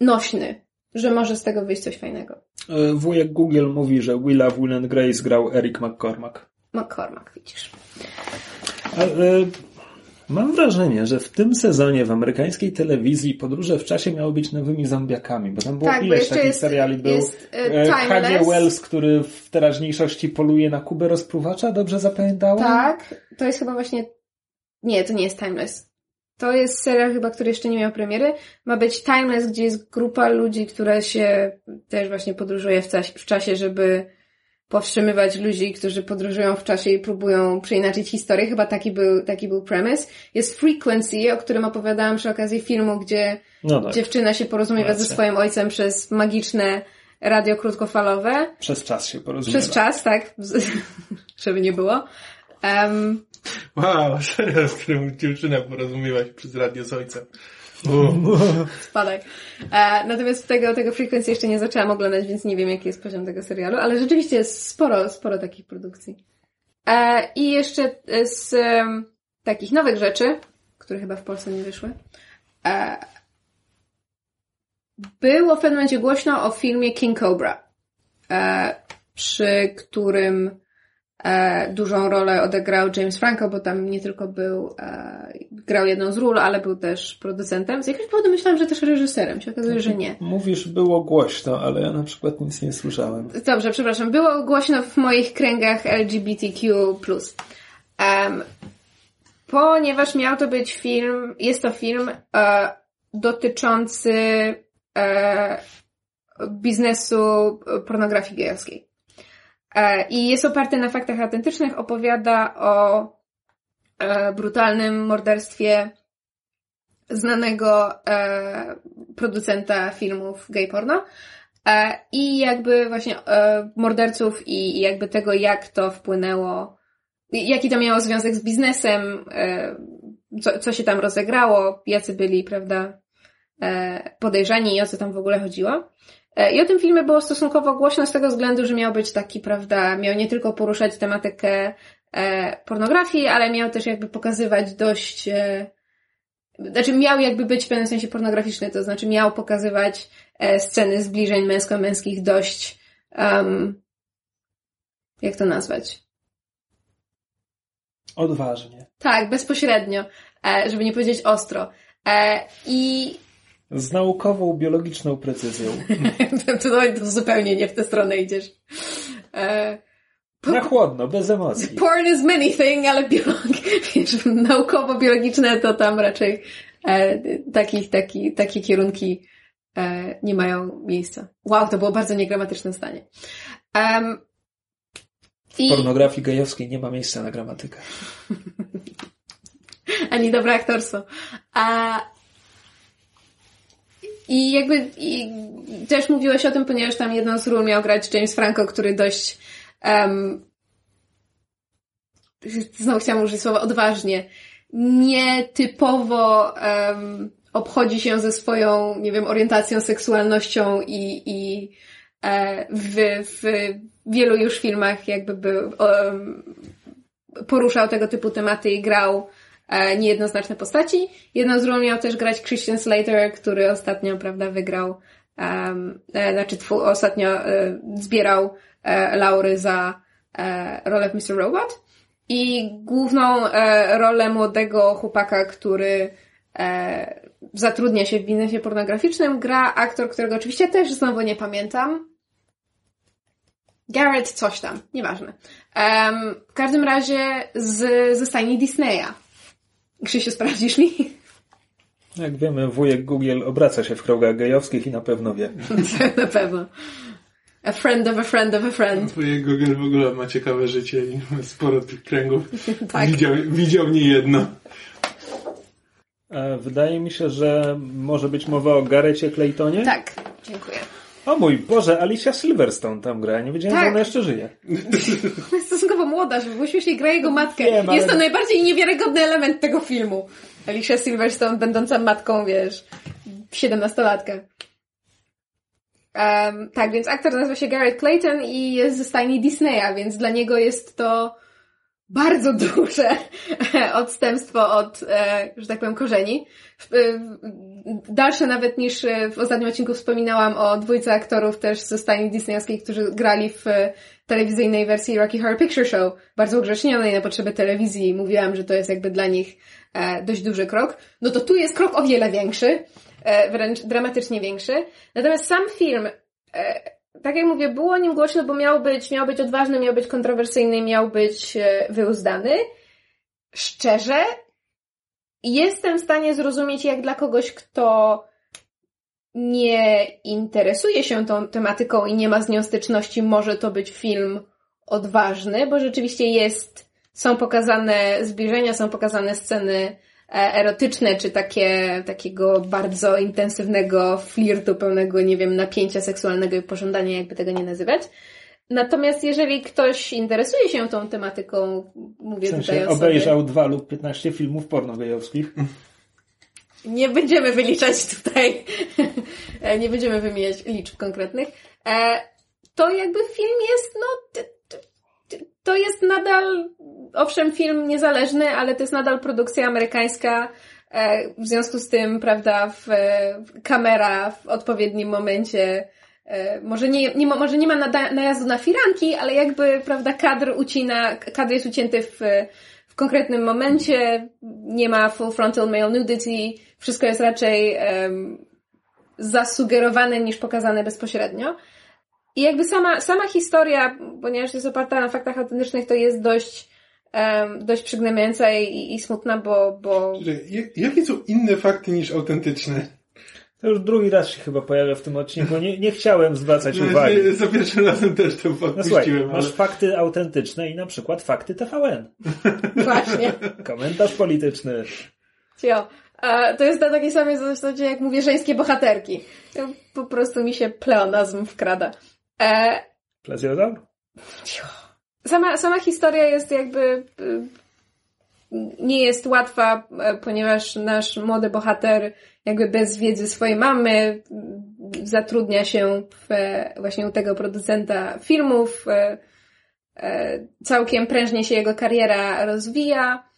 Speaker 2: nośny, że może z tego wyjść coś fajnego.
Speaker 3: E, Wujek Google mówi, że Willa w Will and Grace grał Eric McCormack.
Speaker 2: McCormack, widzisz.
Speaker 3: Ale mam wrażenie, że w tym sezonie w amerykańskiej telewizji podróże w czasie miały być nowymi zombiakami, bo tam było
Speaker 2: Tak,
Speaker 3: ileś takich
Speaker 2: jest-
Speaker 3: seriali. Był
Speaker 2: jest, e,
Speaker 3: e, H.G. Wells, który w teraźniejszości poluje na Kubę rozpruwacza, dobrze zapamiętałem?
Speaker 2: Tak, to jest chyba właśnie. Nie, to nie jest Timeless. To jest serial chyba, który jeszcze nie miał premiery. Ma być Timeless, gdzie jest grupa ludzi, która się też właśnie podróżuje w, cas- w czasie, żeby powstrzymywać ludzi, którzy podróżują w czasie i próbują przeinaczyć historię. Chyba taki był, taki był premise. Jest Frequency, o którym opowiadałam przy okazji filmu, gdzie
Speaker 3: No tak,
Speaker 2: dziewczyna się porozumiewa ze
Speaker 3: Racja.
Speaker 2: swoim ojcem przez magiczne radio krótkofalowe.
Speaker 3: przez czas się porozumiewa.
Speaker 2: Przez czas, tak, (laughs) żeby nie było. Um,
Speaker 1: Wow, (laughs) serial, z którym dziewczyna porozumiewa się przez radio z ojcem. (laughs)
Speaker 2: Spadek. E, natomiast tego, tego Frequency jeszcze nie zaczęłam oglądać, więc nie wiem, jaki jest poziom tego serialu, ale rzeczywiście jest sporo, sporo takich produkcji. E, I jeszcze z em, takich nowych rzeczy, które chyba w Polsce nie wyszły, e, było w pewnym momencie głośno o filmie King Cobra, e, przy którym e, dużą rolę odegrał James Franco, bo tam nie tylko był, e, grał jedną z ról, ale był też producentem. Z jakiegoś powodu myślałam, że też reżyserem. Się okazuje, że nie.
Speaker 3: Mówisz, było głośno, ale ja na przykład nic nie słyszałem.
Speaker 2: Dobrze, przepraszam. Było głośno w moich kręgach LGBTQ+. Um, ponieważ miał to być film, jest to film e, dotyczący e, biznesu pornografii gejowskiej. E, I jest oparty na faktach autentycznych, opowiada o e, brutalnym morderstwie znanego e, producenta filmów gay porno. I jakby właśnie morderców i, jakby tego, jak to wpłynęło, jaki to miało związek z biznesem, co, co się tam rozegrało, jacy byli, prawda, podejrzani i o co tam w ogóle chodziło. E, I o tym filmie było stosunkowo głośno z tego względu, że miał być taki, prawda, miał nie tylko poruszać tematykę e, pornografii, ale miał też jakby pokazywać dość, e, znaczy miał jakby być w pewnym sensie pornograficzny, to znaczy miał pokazywać sceny zbliżeń męsko-męskich dość, um, jak to nazwać?
Speaker 3: Odważnie.
Speaker 2: Tak, bezpośrednio, żeby nie powiedzieć ostro. I
Speaker 3: Z naukową, biologiczną precyzją. (laughs)
Speaker 2: to, to, to zupełnie nie w tę stronę idziesz. E,
Speaker 3: Na chłodno, bez emocji.
Speaker 2: Porn is many thing, ale biolog, (laughs) naukowo-biologiczne to tam raczej e, takich, taki, takie kierunki e, nie mają miejsca. Wow, to było bardzo niegramatyczne zdanie. Um,
Speaker 3: W
Speaker 2: i,
Speaker 3: pornografii gejowskiej nie ma miejsca na gramatykę. (laughs)
Speaker 2: ani dobre aktorstwo. A, I jakby i też mówiłeś o tym, ponieważ tam jedną z ról miał grać James Franco, który dość um, znowu chciałam użyć słowa odważnie, nietypowo um, obchodzi się ze swoją, nie wiem, orientacją, seksualnością i, i e, w, w wielu już filmach jakby był, um, poruszał tego typu tematy i grał niejednoznaczne postaci. Jedną z ról miał też grać Christian Slater, który ostatnio, prawda, wygrał, um, e, znaczy twu, ostatnio e, zbierał e, laury za e, rolę w Mr. Robot. I główną e, rolę młodego chłopaka, który e, zatrudnia się w biznesie pornograficznym, gra aktor, którego oczywiście też znowu nie pamiętam. Garrett coś tam, nieważne. Um, w każdym razie z, ze stajni Disneya. Krzysiu, sprawdzisz mi?
Speaker 3: Jak wiemy, wujek Google obraca się w kręgach gejowskich i na pewno wie. (laughs)
Speaker 2: Na pewno. A friend of a friend of a friend.
Speaker 1: Twoje Google w ogóle ma ciekawe życie i ma sporo tych kręgów. (laughs)
Speaker 2: Tak.
Speaker 1: Widział, widział nie jedno.
Speaker 3: E, Wydaje mi się, że może być mowa o Garecie Claytonie.
Speaker 2: Tak, dziękuję.
Speaker 3: O mój Boże, Alicia Silverstone tam gra. Nie wiedziałem,
Speaker 2: Tak.
Speaker 3: że ona jeszcze żyje. (laughs)
Speaker 2: Jest stosunkowo młoda, żeby było śmiesznie gra jego matkę.
Speaker 3: Wiem, ale-
Speaker 2: Jest to najbardziej niewiarygodny element tego filmu. Alicia Silverstone będąca matką, wiesz, siedemnastolatkę. Um, tak, więc aktor nazywa się Garrett Clayton i jest ze stajni Disneya, więc dla niego jest to bardzo (laughs) duże odstępstwo od, e, że tak powiem, korzeni. E, Dalsze nawet niż e, w ostatnim odcinku wspominałam o dwójce aktorów też ze stajni disneyowskiej, którzy grali w telewizyjnej wersji Rocky Horror Picture Show, bardzo ugrzecznionej na potrzeby telewizji. Mówiłam, że to jest jakby dla nich dość duży krok. No to tu jest krok o wiele większy, wręcz dramatycznie większy. Natomiast sam film, tak jak mówię, było o nim głośno, bo miał być, miał być odważny, miał być kontrowersyjny, miał być e, wyuzdany. Szczerze, jestem w stanie zrozumieć, jak dla kogoś, kto nie interesuje się tą tematyką i nie ma z nią styczności, może to być film odważny, bo rzeczywiście jest, są pokazane zbliżenia, są pokazane sceny erotyczne, czy takie, takiego bardzo intensywnego flirtu, pełnego, nie wiem, napięcia seksualnego i pożądania, jakby tego nie nazywać. Natomiast jeżeli ktoś interesuje się tą tematyką, mówię
Speaker 3: W
Speaker 2: tutaj
Speaker 3: sensie
Speaker 2: o sobie,
Speaker 3: obejrzał dwa lub 15 filmów porno gejowskich.
Speaker 2: nie będziemy wyliczać tutaj, (laughs) e, nie będziemy wymieniać liczb konkretnych, e, to jakby film jest, no, to jest nadal, owszem, film niezależny, ale to jest nadal produkcja amerykańska, e, w związku z tym, prawda, w, kamera w odpowiednim momencie e, może nie, nie może nie ma najazdu na firanki, ale jakby, prawda, kadr ucina, kadr jest ucięty w, w konkretnym momencie, nie ma full frontal male nudity, wszystko jest raczej um, zasugerowane niż pokazane bezpośrednio. I jakby sama, sama historia, ponieważ jest oparta na faktach autentycznych, to jest dość, um, dość przygnębiająca i, i smutna, bo, bo...
Speaker 1: Jakie są inne fakty niż autentyczne?
Speaker 3: To już drugi raz się chyba pojawia w tym odcinku. Nie, nie chciałem zwracać no, uwagi.
Speaker 1: Za pierwszym razem też to. No słuchaj,
Speaker 3: ale... masz fakty autentyczne i na przykład fakty TVN. (laughs)
Speaker 2: Właśnie.
Speaker 3: Komentarz polityczny.
Speaker 2: Cio. A to jest na takiej samej zasadzie, jak mówię, żeńskie bohaterki. To po prostu mi się pleonazm wkrada. E...
Speaker 3: Plezjodaur?
Speaker 2: Sama, sama historia jest jakby y, nie jest łatwa, e, ponieważ nasz młody bohater jakby bez wiedzy swojej mamy zatrudnia się w, właśnie u tego producenta filmów. E, e, całkiem prężnie się jego kariera rozwija.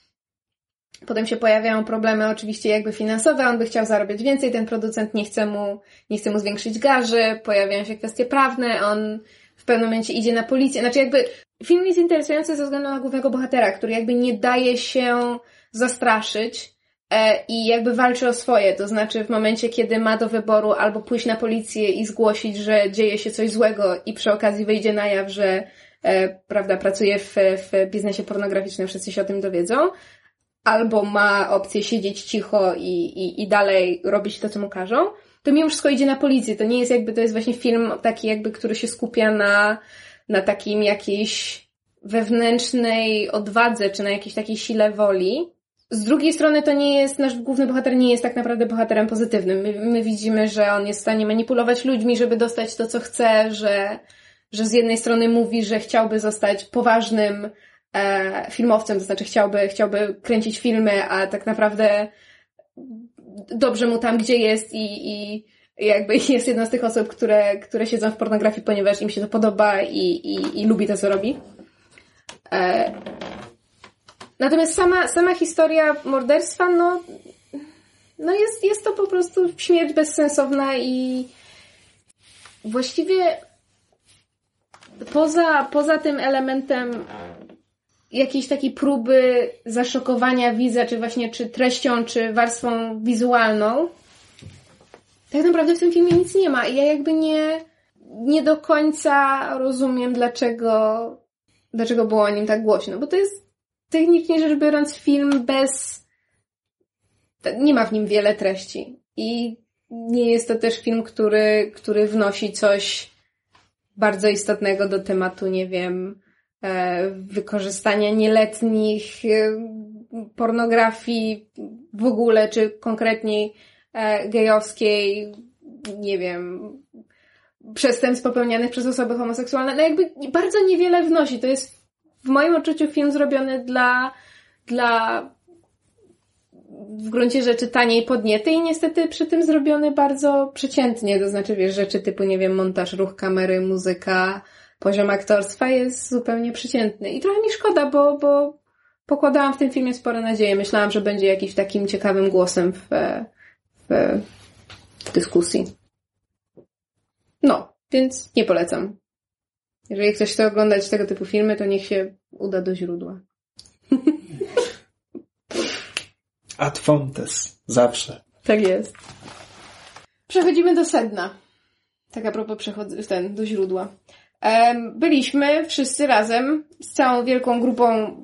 Speaker 2: Potem się pojawiają problemy oczywiście jakby finansowe, on by chciał zarobić więcej, ten producent nie chce mu, nie chce mu zwiększyć garzy, pojawiają się kwestie prawne, on w pewnym momencie idzie na policję. Znaczy jakby film jest interesujący ze względu na głównego bohatera, który jakby nie daje się zastraszyć e, i jakby walczy o swoje. To znaczy w momencie, kiedy ma do wyboru albo pójść na policję i zgłosić, że dzieje się coś złego i przy okazji wyjdzie na jaw, że e, prawda, pracuje w, w biznesie pornograficznym, wszyscy się o tym dowiedzą, albo ma opcję siedzieć cicho i, i, i dalej robić to, co mu każą, to mimo wszystko idzie na policję. To nie jest jakby, to jest właśnie film taki jakby, który się skupia na, na takim jakiejś wewnętrznej odwadze, czy na jakiejś takiej sile woli. Z drugiej strony to nie jest, nasz główny bohater nie jest tak naprawdę bohaterem pozytywnym. My, my widzimy, że on jest w stanie manipulować ludźmi, żeby dostać to, co chce, że, że z jednej strony mówi, że chciałby zostać poważnym filmowcem, to znaczy chciałby, chciałby kręcić filmy, a tak naprawdę dobrze mu tam, gdzie jest i, i jakby (laughs) jest jedna z tych osób, które, które siedzą w pornografii, ponieważ im się to podoba i, i, i lubi to, co robi. E... Natomiast sama, sama historia morderstwa, no, no jest, jest to po prostu śmierć bezsensowna i właściwie poza, poza tym elementem jakiejś takiej próby zaszokowania widza, czy właśnie czy treścią, czy warstwą wizualną, tak naprawdę w tym filmie nic nie ma. I ja jakby nie, nie do końca rozumiem, dlaczego, dlaczego było o nim tak głośno. Bo to jest technicznie rzecz biorąc film bez, nie ma w nim wiele treści. I nie jest to też film, który, który wnosi coś bardzo istotnego do tematu, nie wiem, wykorzystania nieletnich, e, pornografii w ogóle, czy konkretniej E, gejowskiej, nie wiem, przestępstw popełnianych przez osoby homoseksualne, no jakby bardzo niewiele wnosi. To jest w moim odczuciu film zrobiony dla, dla w gruncie rzeczy taniej podniety i niestety przy tym zrobiony bardzo przeciętnie, to znaczy wiesz, rzeczy typu, nie wiem, montaż, ruch kamery, muzyka, poziom aktorstwa jest zupełnie przeciętny. I trochę mi szkoda, bo, bo pokładałam w tym filmie spore nadzieje. Myślałam, że będzie jakiś takim ciekawym głosem w, w dyskusji. No, więc nie polecam. Jeżeli ktoś chce oglądać tego typu filmy, to niech się uda do źródła.
Speaker 3: Ad fontes. Zawsze.
Speaker 2: Tak jest. Przechodzimy do sedna. Tak a propos ten, do źródła. Byliśmy wszyscy razem z całą wielką grupą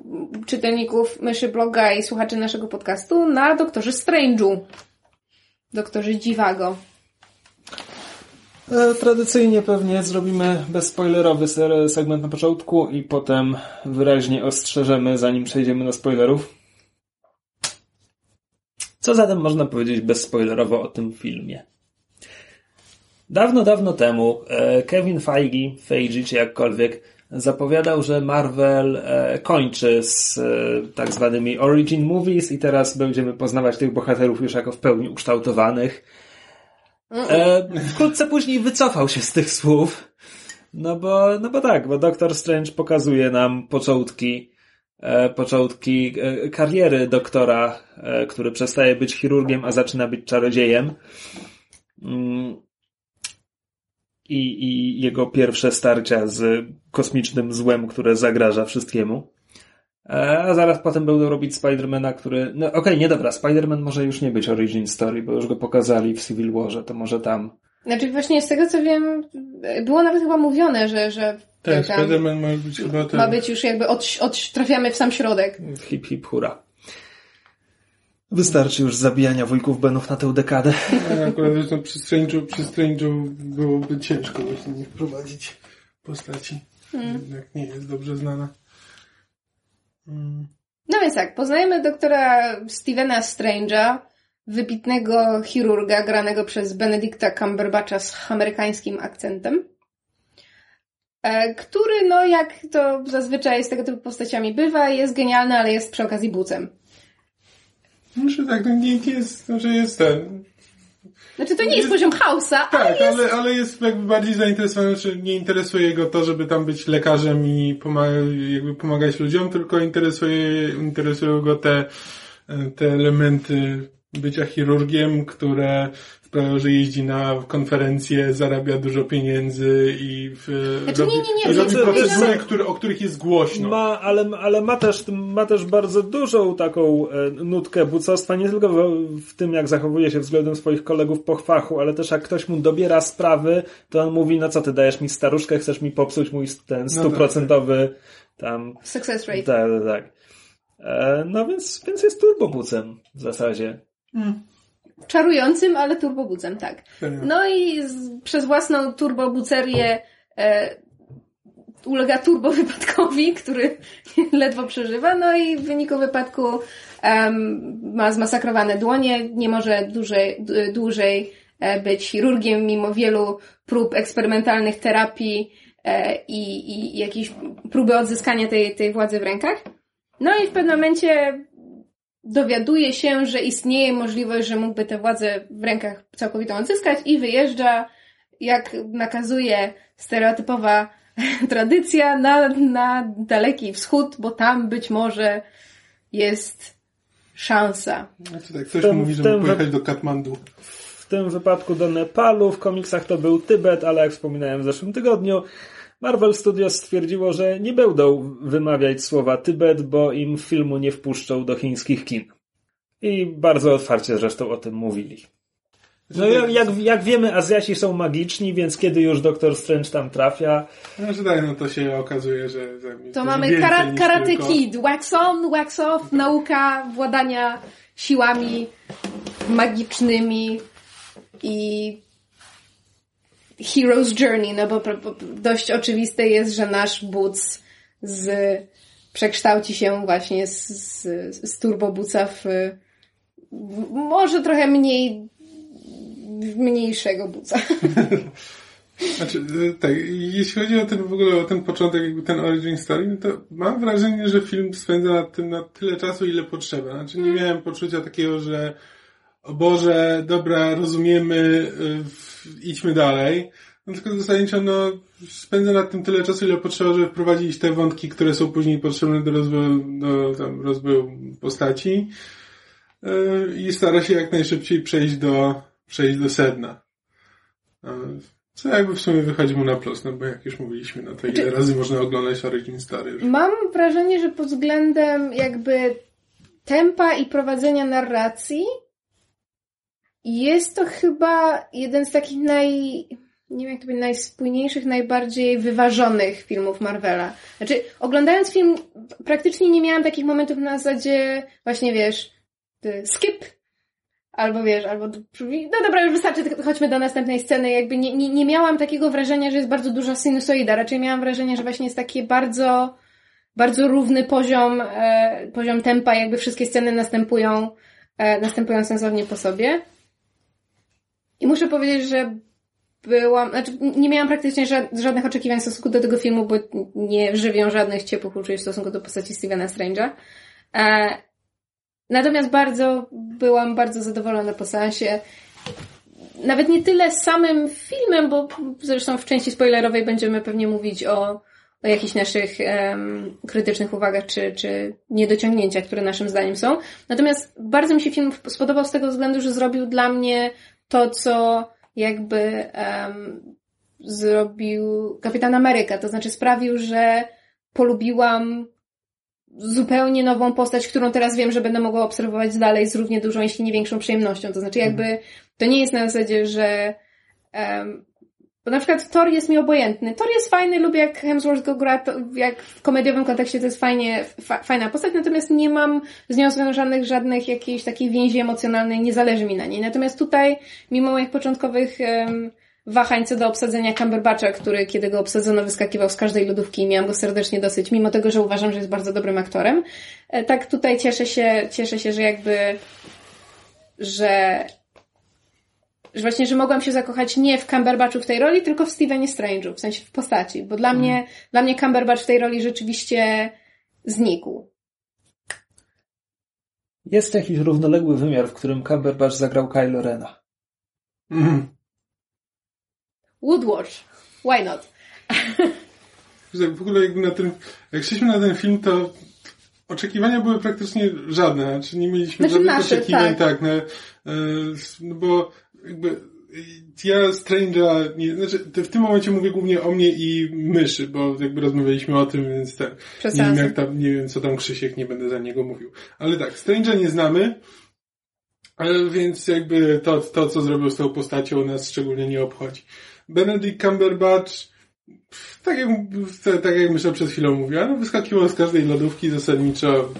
Speaker 2: czytelników Myszy Bloga i słuchaczy naszego podcastu na Doktorze Strange'u. Doktorze Dziwago.
Speaker 3: E, tradycyjnie pewnie zrobimy bezspoilerowy segment na początku i potem wyraźnie ostrzeżemy, zanim przejdziemy do spoilerów. Co zatem można powiedzieć bezspoilerowo o tym filmie? Dawno, dawno temu e, Kevin Feige, Feige czy jakkolwiek, zapowiadał, że Marvel e, kończy z e, tak zwanymi origin movies i teraz będziemy poznawać tych bohaterów już jako w pełni ukształtowanych. Wkrótce później wycofał się z tych słów. No bo, no bo tak, bo Doctor Strange pokazuje nam początki, początki kariery doktora, który przestaje być chirurgiem, a zaczyna być czarodziejem. I, i jego pierwsze starcia z kosmicznym złem, które zagraża wszystkiemu. E, a zaraz potem będą robić Spidermana, który... No okej, okay, nie dobra, Spiderman może już nie być origin story, bo już go pokazali w Civil Warze, to może tam...
Speaker 2: Znaczy właśnie z tego co wiem, było nawet chyba mówione, że, że
Speaker 1: tak, Spiderman ma być chyba ten...
Speaker 2: Ma być już jakby od, od, trafiamy w sam środek.
Speaker 3: Hip hip hura. Wystarczy już zabijania wujków Benów na tę dekadę.
Speaker 1: No, akurat zresztą przy Strange'u, przy Strange'u byłoby ciężko właśnie nie wprowadzić postaci. Hmm. Jednak nie jest dobrze znana.
Speaker 2: Hmm. No więc tak, poznajemy doktora Stevena Strange'a, wybitnego chirurga granego przez Benedicta Cumberbatcha z amerykańskim akcentem, e, który, no jak to zazwyczaj z tego typu postaciami bywa, jest genialny, ale jest przy okazji bucem.
Speaker 1: Znaczy tak, no nie jest, że jest ten...
Speaker 2: Znaczy to nie jest, jest poziom hausa,
Speaker 1: tak,
Speaker 2: ale jest...
Speaker 1: Ale, ale jest jakby bardziej zainteresowany, że nie interesuje go to, żeby tam być lekarzem i pomaga, jakby pomagać ludziom, tylko interesuje, interesują go te, te elementy bycia chirurgiem, które sprawiają, że jeździ na konferencje, zarabia dużo pieniędzy i w,
Speaker 2: znaczy,
Speaker 1: robi,
Speaker 2: nie, nie, nie,
Speaker 1: robi procedury, które, o których jest głośno.
Speaker 3: Ma, ale, ale ma, też, ma też bardzo dużą taką e, nutkę bucostwa, nie tylko w, w, tym, jak zachowuje się względem swoich kolegów po chwachu, ale też jak ktoś mu dobiera sprawy, to on mówi, no co ty dajesz mi staruszkę, chcesz mi popsuć mój ten no stuprocentowy no tam...
Speaker 2: Success rate.
Speaker 3: Tak, tak, tak. E, no więc, więc jest turbobucem w zasadzie. Mm.
Speaker 2: Czarującym, ale turbobucem, tak. No i z, przez własną turbobucerię e, ulega turbowypadkowi, który (laughs) ledwo przeżywa, no i w wyniku wypadku um, ma zmasakrowane dłonie, nie może dłużej, dłużej być chirurgiem, mimo wielu prób eksperymentalnych terapii e, i, i jakiejś próby odzyskania tej, tej władzy w rękach. No i w pewnym momencie dowiaduje się, że istnieje możliwość, że mógłby tę władzę w rękach całkowitą odzyskać i wyjeżdża, jak nakazuje stereotypowa (laughs) tradycja, na, na daleki wschód, bo tam być może jest szansa.
Speaker 1: Znaczy tak, ktoś ten, mówi, że mógł pojechać do Katmandu.
Speaker 3: W tym wypadku do Nepalu, w komiksach to był Tybet, ale jak wspominałem w zeszłym tygodniu, Marvel Studios stwierdziło, że nie będą wymawiać słowa Tybet, bo im filmu nie wpuszczą do chińskich kin. I bardzo otwarcie zresztą o tym mówili. No jak, jak wiemy, Azjaci są magiczni, więc kiedy już Doktor Strange tam trafia...
Speaker 1: No, że tak, no to się okazuje, że... że
Speaker 2: to mamy kara Karate tylko... Kid, wax on, wax off, nauka władania siłami magicznymi i hero's journey, no bo, bo dość oczywiste jest, że nasz Boots z, przekształci się właśnie z, z, z w, w może trochę mniej mniejszego Bootsa. (laughs)
Speaker 1: Znaczy, tak, jeśli chodzi o ten w ogóle o ten początek, jakby ten origin story, no to mam wrażenie, że film spędza nad tym na tyle czasu, ile potrzeba. Znaczy nie mm. miałem poczucia takiego, że o Boże, dobra, rozumiemy, y, idźmy dalej. No tylko zasadniczo, no, spędzę nad tym tyle czasu, ile potrzeba, żeby wprowadzić te wątki, które są później potrzebne do rozwoju, do tam, rozwoju postaci. Y, I stara się jak najszybciej przejść do, przejść do sedna. Co jakby w sumie wychodzi mu na plus, no bo jak już mówiliśmy, no to ile znaczy, razy można oglądać Origin Story już.
Speaker 2: Mam wrażenie, że pod względem jakby tempa i prowadzenia narracji jest to chyba jeden z takich naj, nie wiem jak to powiedzieć, najspójniejszych, najbardziej wyważonych filmów Marvela. Znaczy, oglądając film, praktycznie nie miałam takich momentów na zasadzie, właśnie wiesz, skip, albo wiesz, albo, no dobra, już wystarczy, chodźmy do następnej sceny, jakby nie, nie, nie miałam takiego wrażenia, że jest bardzo duża sinusoida, raczej miałam wrażenie, że właśnie jest taki bardzo, bardzo równy poziom, e, poziom tempa, jakby wszystkie sceny następują, e, następują sensownie po sobie. I muszę powiedzieć, że byłam, znaczy nie miałam praktycznie żadnych oczekiwań w stosunku do tego filmu, bo nie żywią żadnych ciepłych uczuć w stosunku do postaci Stevena Strange'a. E, natomiast bardzo, byłam bardzo zadowolona po seansie. Nawet nie tyle samym filmem, bo zresztą w części spoilerowej będziemy pewnie mówić o, o jakichś naszych um, krytycznych uwagach czy, czy niedociągnięciach, które naszym zdaniem są. Natomiast bardzo mi się film spodobał z tego względu, że zrobił dla mnie to, co jakby um, zrobił Kapitan Ameryka. To znaczy sprawił, że polubiłam zupełnie nową postać, którą teraz wiem, że będę mogła obserwować dalej z równie dużą, jeśli nie większą przyjemnością. To znaczy jakby to nie jest na zasadzie, że um, bo na przykład Thor jest mi obojętny. Thor jest fajny, lubię jak Hemsworth go gra, to jak w komediowym kontekście to jest fajnie, fa, fajna postać, natomiast nie mam z nią związanych żadnych jakiejś takiej więzi emocjonalnej, nie zależy mi na niej. Natomiast tutaj, mimo moich początkowych um, wahań co do obsadzenia Cumberbatcha, który kiedy go obsadzono wyskakiwał z każdej lodówki i miałam go serdecznie dosyć, mimo tego, że uważam, że jest bardzo dobrym aktorem. E, tak tutaj cieszę się, cieszę się, że jakby, że że właśnie, że mogłam się zakochać nie w Cumberbatchu w tej roli, tylko w Stevenie Strange'u, w sensie w postaci, bo dla mm. mnie, dla mnie Cumberbatch w tej roli rzeczywiście znikł.
Speaker 3: Jest jakiś równoległy wymiar, w którym Cumberbatch zagrał Kylo Rena. Mm.
Speaker 2: Woodwatch. Why not?
Speaker 1: w ogóle jakby na ten, jak szliśmy na ten film, to oczekiwania były praktycznie żadne, znaczy nie mieliśmy znaczy żadnych nasze, oczekiwań, tak, tak no, no bo jakby ja Strange'a, nie, znaczy w tym momencie mówię głównie o mnie i myszy, bo jakby rozmawialiśmy o tym, więc tak, nie wiem jak tam, nie wiem co tam Krzysiek, nie będę za niego mówił. Ale tak, Strange'a nie znamy, więc jakby to, to co zrobił z tą postacią nas szczególnie nie obchodzi. Benedict Cumberbatch tak jak, tak jak myślę przed chwilą mówiła, no wyskakiwał z każdej lodówki zasadniczo,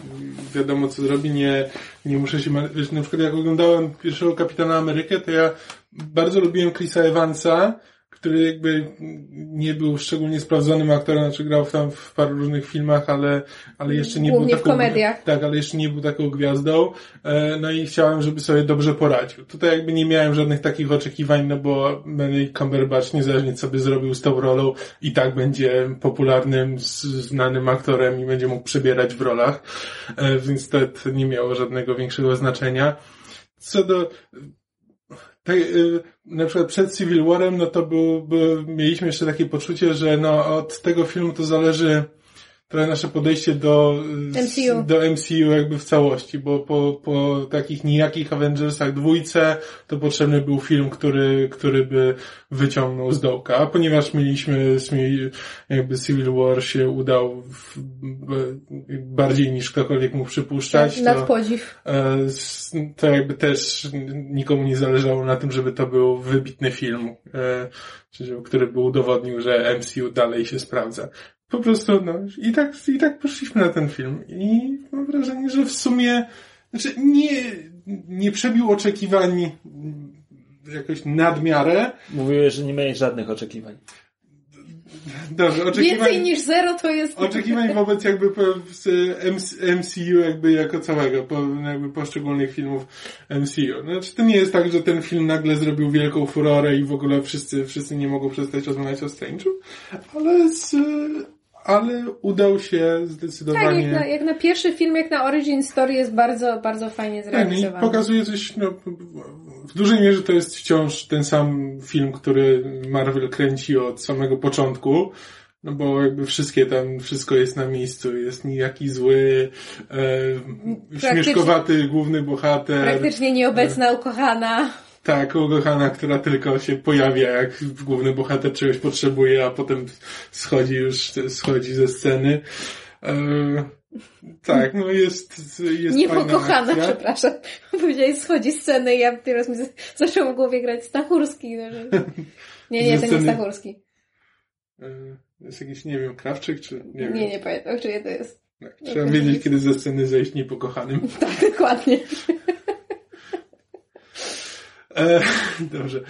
Speaker 1: wiadomo co zrobi, nie, nie muszę się, wiesz, na przykład jak oglądałem pierwszego Kapitana Amerykę, to ja bardzo lubiłem Chrisa Evansa, który jakby nie był szczególnie sprawdzonym aktorem, znaczy grał tam w paru różnych filmach, ale, ale jeszcze nie
Speaker 2: Głównie
Speaker 1: był
Speaker 2: taką, w komediach.
Speaker 1: tak, ale jeszcze nie był taką gwiazdą, e, no i chciałem, żeby sobie dobrze poradził. Tutaj jakby nie miałem żadnych takich oczekiwań, no bo Benedict Cumberbatch niezależnie co by zrobił z tą rolą i tak będzie popularnym, znanym aktorem i będzie mógł przebierać w rolach, e, więc to, to nie miało żadnego większego znaczenia. Co do tak, na przykład przed Civil Warem, no to był, mieliśmy jeszcze takie poczucie, że no od tego filmu to zależy trochę nasze podejście do
Speaker 2: MCU.
Speaker 1: do MCU jakby w całości, bo po, po takich nijakich Avengersach dwójce to potrzebny był film, który, który by wyciągnął z dołka, a ponieważ mieliśmy jakby Civil War się udał w, bardziej niż ktokolwiek mógł przypuszczać,
Speaker 2: to, podziw.
Speaker 1: E, to jakby też nikomu nie zależało na tym, żeby to był wybitny film, e, który by udowodnił, że MCU dalej się sprawdza po prostu, no, i tak, i tak poszliśmy na ten film. I mam wrażenie, że w sumie, znaczy nie, nie przebił oczekiwań jakoś nadmiarę.
Speaker 3: Mówiłeś, że nie miałeś żadnych oczekiwań.
Speaker 1: Dobrze, oczekiwań...
Speaker 2: Więcej niż zero to jest...
Speaker 1: Oczekiwań wobec jakby MCU jakby jako całego, po, jakby poszczególnych filmów MCU. Znaczy to nie jest tak, że ten film nagle zrobił wielką furorę i w ogóle wszyscy, wszyscy nie mogą przestać rozmawiać o Strange'u, ale z, ale udał się zdecydowanie.
Speaker 2: Tak, jak na, jak na pierwszy film, jak na Origin Story jest bardzo, bardzo fajnie zrealizowany.
Speaker 1: Tak, pokazuje coś, no, w dużej mierze to jest wciąż ten sam film, który Marvel kręci od samego początku. No bo jakby wszystkie tam, wszystko jest na miejscu, jest nijaki zły, e, śmieszkowaty główny bohater.
Speaker 2: Praktycznie nieobecna e, ukochana.
Speaker 1: Tak, ukochana, która tylko się pojawia, jak główny bohater czegoś potrzebuje, a potem schodzi już, schodzi ze sceny. E, tak, no jest, jest
Speaker 2: Nie pokochana, przepraszam. Powiedziałeś, schodzi z sceny i ja teraz mi zaczął w głowie grać Stachurski. No, że... Nie, nie, to nie Stachurski.
Speaker 1: E, jest jakiś, nie wiem, Krawczyk, czy nie,
Speaker 2: nie wiem. Nie, nie pamiętam, czy to jest.
Speaker 1: Tak, trzeba wiedzieć, kiedy ze sceny zejść niepokochanym.
Speaker 2: Tak, dokładnie.
Speaker 1: E, (laughs) dobrze.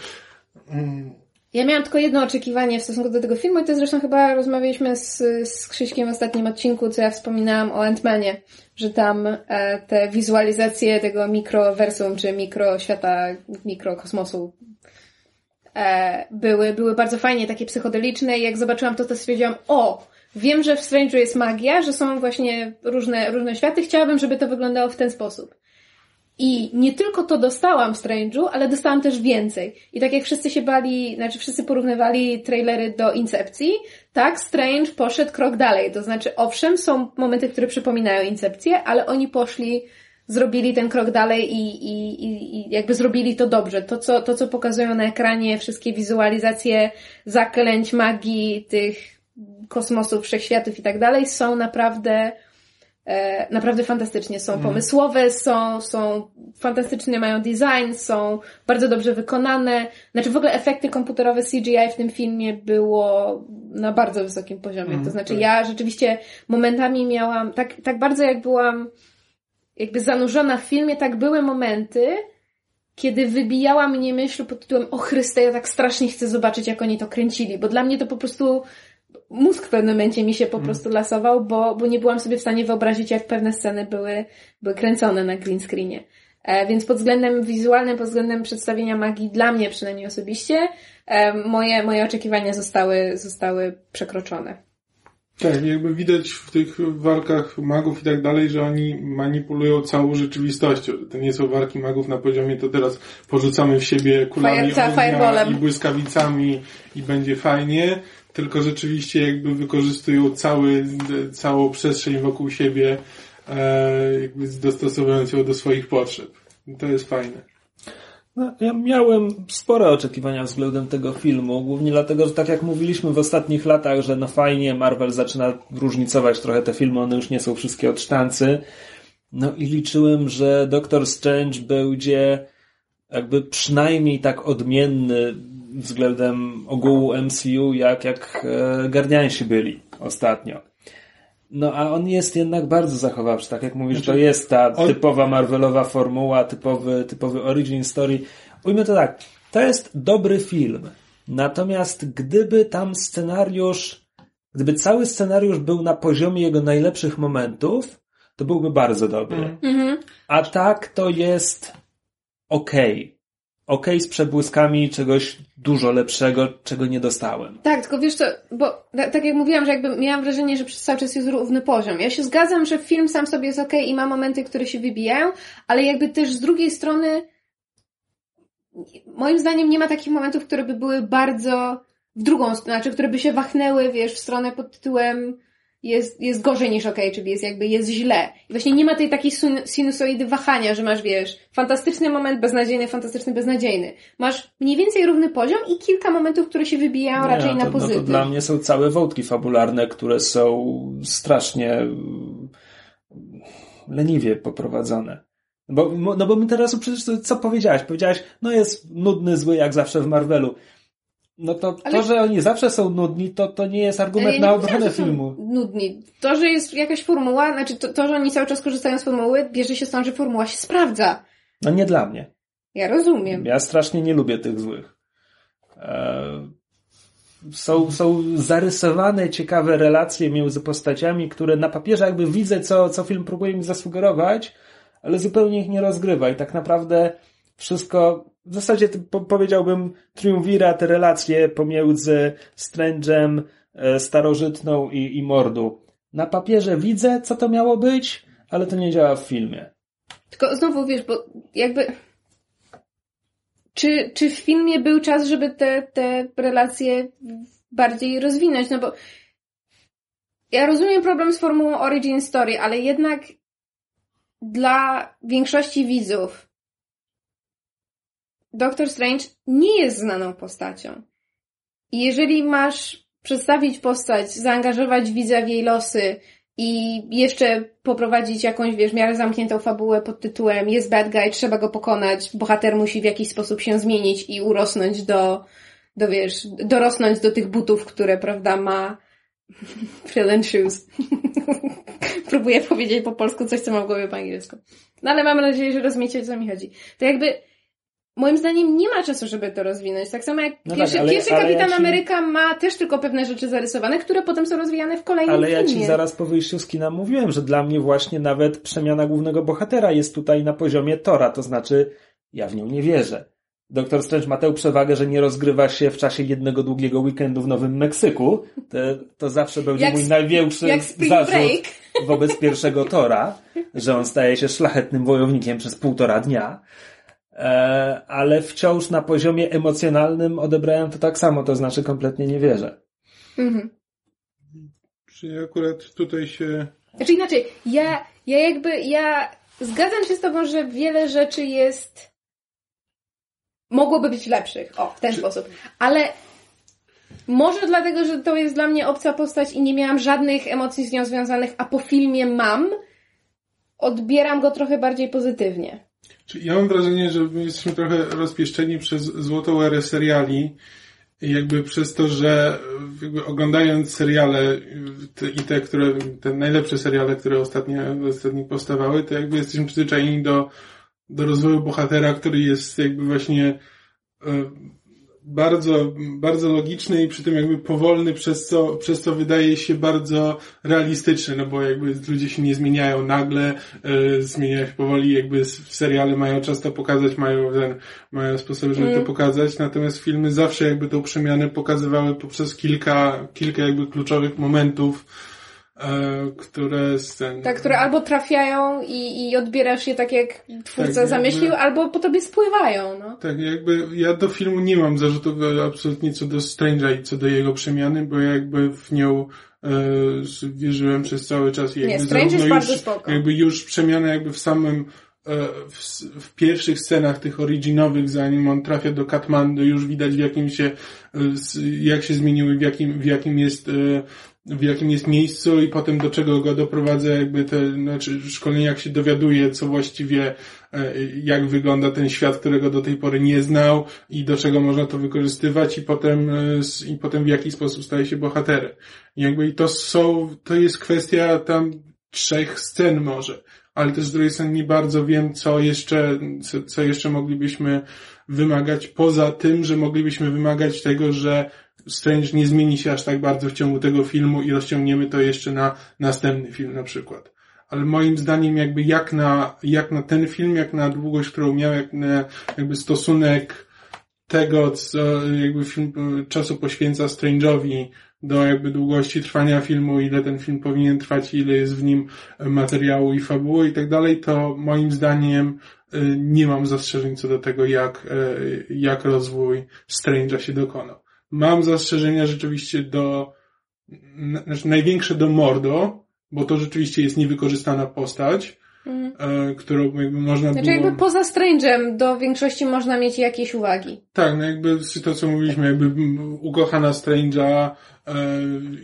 Speaker 1: Mm.
Speaker 2: Ja miałam tylko jedno oczekiwanie w stosunku do tego filmu i to zresztą chyba rozmawialiśmy z, z Krzyśkiem w ostatnim odcinku, co ja wspominałam o Ant-Manie, że tam e, te wizualizacje tego mikrowersum, czy mikroświata, mikrokosmosu e, były, były bardzo fajnie, takie psychodeliczne i jak zobaczyłam to, to stwierdziłam, o, wiem, że w Strange'u jest magia, że są właśnie różne, różne światy, chciałabym, żeby to wyglądało w ten sposób. I nie tylko to dostałam w Strange'u, ale dostałam też więcej. I tak jak wszyscy się bali, znaczy wszyscy porównywali trailery do Incepcji, tak Strange poszedł krok dalej. To znaczy, owszem, są momenty, które przypominają Incepcję, ale oni poszli zrobili ten krok dalej i, i, i, i jakby zrobili to dobrze. To co, to, co pokazują na ekranie, wszystkie wizualizacje zaklęć, magii, tych kosmosów, wszechświatów i tak dalej, są naprawdę naprawdę fantastycznie. Są
Speaker 3: Mhm.
Speaker 2: pomysłowe, są, są fantastycznie, mają design, są bardzo dobrze wykonane. Znaczy w ogóle efekty komputerowe CGI w tym filmie było na bardzo wysokim poziomie.
Speaker 3: Mhm,
Speaker 2: to znaczy
Speaker 3: tak.
Speaker 2: ja rzeczywiście momentami miałam, tak, tak bardzo jak byłam jakby zanurzona w filmie, tak były momenty, kiedy wybijała mnie myśl pod tytułem o Chryste, ja tak strasznie chcę zobaczyć, jak oni to kręcili, bo dla mnie to po prostu mózg w pewnym momencie mi się po prostu lasował, bo, bo nie byłam sobie w stanie wyobrazić, jak pewne sceny były, były kręcone na green screenie. E, więc pod względem wizualnym, pod względem przedstawienia magii, dla mnie przynajmniej osobiście, e, moje, moje oczekiwania zostały, zostały przekroczone.
Speaker 1: Tak, jakby widać w tych walkach magów i tak dalej, że oni manipulują całą rzeczywistością. To nie są walki magów na poziomie, to teraz porzucamy w siebie kulami ognia
Speaker 2: fireballem.
Speaker 1: i błyskawicami i będzie fajnie, tylko rzeczywiście jakby wykorzystują cały, całą przestrzeń wokół siebie, e, jakby dostosowując ją do swoich potrzeb. To jest fajne.
Speaker 3: No, ja miałem spore oczekiwania względem tego filmu, głównie dlatego, że tak jak mówiliśmy w ostatnich latach, że no fajnie, Marvel zaczyna różnicować trochę te filmy, one już nie są wszystkie od sztancy. No i liczyłem, że Doctor Strange będzie jakby przynajmniej tak odmienny względem ogółu MCU, jak, jak e, Guardiansi byli ostatnio. No a on jest jednak bardzo zachowawczy, tak jak mówisz, to jest ta
Speaker 1: on-
Speaker 3: typowa Marvelowa formuła, typowy, typowy origin story. Ujmę to tak, to jest dobry film. Natomiast gdyby tam scenariusz, gdyby cały scenariusz był na poziomie jego najlepszych momentów, to byłby bardzo dobry.
Speaker 1: Mhm.
Speaker 2: Mhm.
Speaker 3: A tak to jest okej. Okej z przebłyskami czegoś dużo lepszego, czego nie dostałem.
Speaker 2: Tak, tylko wiesz co, bo ta- tak jak mówiłam, że jakby miałam wrażenie, że przez cały czas jest równy poziom. Ja się zgadzam, że film sam sobie jest okej i ma momenty, które się wybijają, ale jakby też z drugiej strony moim zdaniem nie ma takich momentów, które by były bardzo w drugą stronę, znaczy które by się wachnęły, wiesz, w stronę pod tytułem jest, jest gorzej niż okej, czyli jest jakby jest źle. I właśnie nie ma tej takiej sin- sinusoidy wahania, że masz, wiesz, fantastyczny moment, beznadziejny, fantastyczny, beznadziejny. Masz mniej więcej równy poziom i kilka momentów, które się wybijają raczej
Speaker 3: no
Speaker 2: na
Speaker 3: to, no to
Speaker 2: pozytyw.
Speaker 3: dla mnie są całe wątki fabularne, które są strasznie mm, leniwie poprowadzone. Bo, no bo my teraz przecież to- co powiedziałaś? Powiedziałaś, no jest nudny, zły jak zawsze w Marvelu. No to
Speaker 2: Ale-
Speaker 3: to, że oni zawsze są nudni, to, to nie jest argument
Speaker 2: ja
Speaker 3: na obronę filmu.
Speaker 2: Nudni. To, że jest jakaś formuła, znaczy to, to, że oni cały czas korzystają z formuły, bierze się stąd, że formuła się sprawdza.
Speaker 3: No nie dla mnie.
Speaker 2: Ja rozumiem.
Speaker 3: Ja strasznie nie lubię tych złych. E, Są, są zarysowane ciekawe relacje między postaciami, które na papierze jakby widzę, co, co film próbuje mi zasugerować, ale zupełnie ich nie rozgrywa i tak naprawdę wszystko, w zasadzie po, powiedziałbym triumvirat, relacje pomiędzy Strange'em, e, Starożytną i, i Mordu. Na papierze widzę, co to miało być, ale to nie działa w filmie.
Speaker 2: Tylko znowu wiesz, bo jakby. Czy, czy w filmie był czas, żeby te, te relacje bardziej rozwinąć? No bo ja rozumiem problem z formułą Origin Story, ale jednak dla większości widzów Doctor Strange nie jest znaną postacią. I jeżeli masz przedstawić postać, zaangażować widza w jej losy i jeszcze poprowadzić jakąś, wiesz, miarę zamkniętą fabułę pod tytułem jest bad guy, trzeba go pokonać, bohater musi w jakiś sposób się zmienić i urosnąć do, do wiesz, dorosnąć do tych butów, które, prawda, ma (laughs) fill and shoes. (laughs) Próbuję powiedzieć po polsku coś, co mam w głowie po angielsku. No ale mam nadzieję, że rozumiecie, o co mi chodzi. To jakby Moim zdaniem nie ma czasu, żeby to rozwinąć. Tak samo jak
Speaker 3: No
Speaker 2: pierwszy,
Speaker 3: tak, ale-
Speaker 2: pierwszy
Speaker 3: ale
Speaker 2: Kapitan
Speaker 3: ja ci-
Speaker 2: Ameryka ma też tylko pewne rzeczy zarysowane, które potem są rozwijane w kolejnym
Speaker 3: Ale ja
Speaker 2: filmie.
Speaker 3: ci zaraz po wyjściu z kina mówiłem, że dla mnie właśnie nawet przemiana głównego bohatera jest tutaj na poziomie Tora, to znaczy ja w nią nie wierzę. Doktor Strange ma tę przewagę, że nie rozgrywa się w czasie jednego długiego weekendu w Nowym Meksyku. To, to zawsze będzie
Speaker 2: Jak
Speaker 3: mój największy zarzut
Speaker 2: Break.
Speaker 3: wobec pierwszego Tora, że on staje się szlachetnym wojownikiem przez półtora dnia. E, ale wciąż na poziomie emocjonalnym odebrałem to tak samo, to znaczy kompletnie nie wierzę.
Speaker 2: Mhm.
Speaker 1: Czyli akurat tutaj się...
Speaker 2: Znaczy inaczej, ja, ja jakby, ja zgadzam się z tobą, że wiele rzeczy jest mogłoby być lepszych. O, w ten sposób. Ale może dlatego, że to jest dla mnie obca postać i nie miałam żadnych emocji z nią związanych, a po filmie mam, odbieram go trochę bardziej pozytywnie.
Speaker 1: Ja mam wrażenie, że my jesteśmy trochę rozpieszczeni przez złotą erę seriali jakby przez to, że jakby oglądając seriale te, i te, które, te najlepsze seriale, które ostatnio, ostatnio powstawały, to jakby jesteśmy przyzwyczajeni do, do rozwoju bohatera, który jest jakby właśnie e, bardzo, bardzo logiczny i przy tym jakby powolny, przez co, przez co wydaje się bardzo realistyczny, no bo jakby ludzie się nie zmieniają nagle, y, zmieniają się powoli, jakby s- seriale mają czas to pokazać, mają ten, mają sposób, żeby
Speaker 2: Mm.
Speaker 1: to pokazać, natomiast filmy zawsze jakby tą przemianę pokazywały poprzez kilka, kilka jakby kluczowych momentów, e, które z ten...
Speaker 2: Tak, które albo trafiają i, i odbierasz je tak, jak twórca
Speaker 1: Tak,
Speaker 2: zamyślił,
Speaker 1: jakby-
Speaker 2: albo po tobie spływają, no.
Speaker 1: Tak, jakby ja do filmu nie mam zarzutów e, absolutnie co do Strange'a i co do jego przemiany, bo ja jakby w nią e, wierzyłem przez cały czas. I
Speaker 2: Nie,
Speaker 1: jakby
Speaker 2: Strange jest bardzo
Speaker 1: już,
Speaker 2: spoko.
Speaker 1: Jakby już przemiana jakby w samym e, w, w pierwszych scenach tych originowych, zanim on trafia do Katmandu, już widać w jakim się, e, jak się zmieniły, w jakim, w jakim jest e, w jakim jest miejscu i potem do czego go doprowadza jakby te, znaczy szkolenie jak się dowiaduje, co właściwie e, jak wygląda ten świat, którego do tej pory nie znał i do czego można to wykorzystywać i potem, e, i potem w jaki sposób staje się bohaterem. I jakby i to są, to jest kwestia tam trzech scen może, ale też z drugiej strony nie bardzo wiem, co jeszcze, co, co jeszcze moglibyśmy wymagać, poza tym, że moglibyśmy wymagać tego, że Strange nie zmieni się aż tak bardzo w ciągu tego filmu i rozciągniemy to jeszcze na następny film na przykład. Ale moim zdaniem jakby jak na, jak na ten film, jak na długość, którą miał, jak na jakby stosunek tego, co jakby film czasu poświęca Strange'owi do jakby długości trwania filmu, ile ten film powinien trwać, ile jest w nim materiału i fabuły i tak dalej, to moim zdaniem e, nie mam zastrzeżeń co do tego, jak, e, jak rozwój Strange'a się dokonał. Mam zastrzeżenia rzeczywiście do, znaczy największe do Mordo, bo to rzeczywiście jest niewykorzystana postać,
Speaker 2: Mhm.
Speaker 1: e, którą jakby można
Speaker 2: Znaczy
Speaker 1: było...
Speaker 2: jakby poza Strange'em do większości można mieć jakieś uwagi.
Speaker 1: Tak, no jakby to co mówiliśmy, jakby ukochana Strange'a e,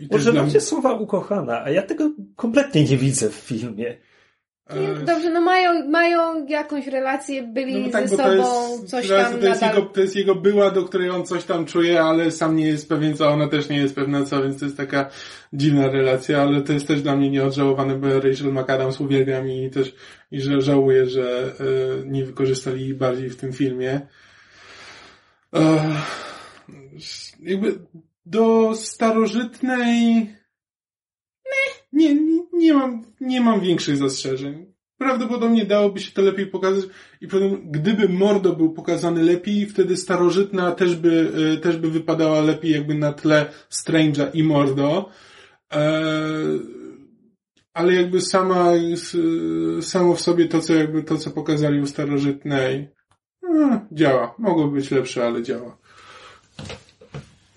Speaker 1: i też dla
Speaker 3: Używacie słowa ukochana, a ja tego kompletnie nie widzę w filmie.
Speaker 1: E,
Speaker 2: Dobrze, no mają, mają jakąś relację, byli
Speaker 1: no tak,
Speaker 2: ze sobą,
Speaker 1: jest,
Speaker 2: coś tam
Speaker 1: to jest,
Speaker 2: nadal.
Speaker 1: jego, to jest jego była, do której on coś tam czuje, ale sam nie jest pewien co, ona też nie jest pewna co, więc to jest taka dziwna relacja, ale to jest też dla mnie nieodżałowane, bo Rachel McAdams uwielbiam i też i że żałuję, że e, nie wykorzystali jej bardziej w tym filmie. E, jakby do starożytnej nie, nie, nie mam, nie mam większych zastrzeżeń. Prawdopodobnie dałoby się to lepiej pokazać i potem, gdyby Mordo był pokazany lepiej, wtedy starożytna też by, e, też by wypadała lepiej jakby na tle Strange'a i Mordo. E, ale jakby sama, samo w sobie to, co jakby to, co pokazali u starożytnej, e, działa. Mogło być lepsze, ale działa.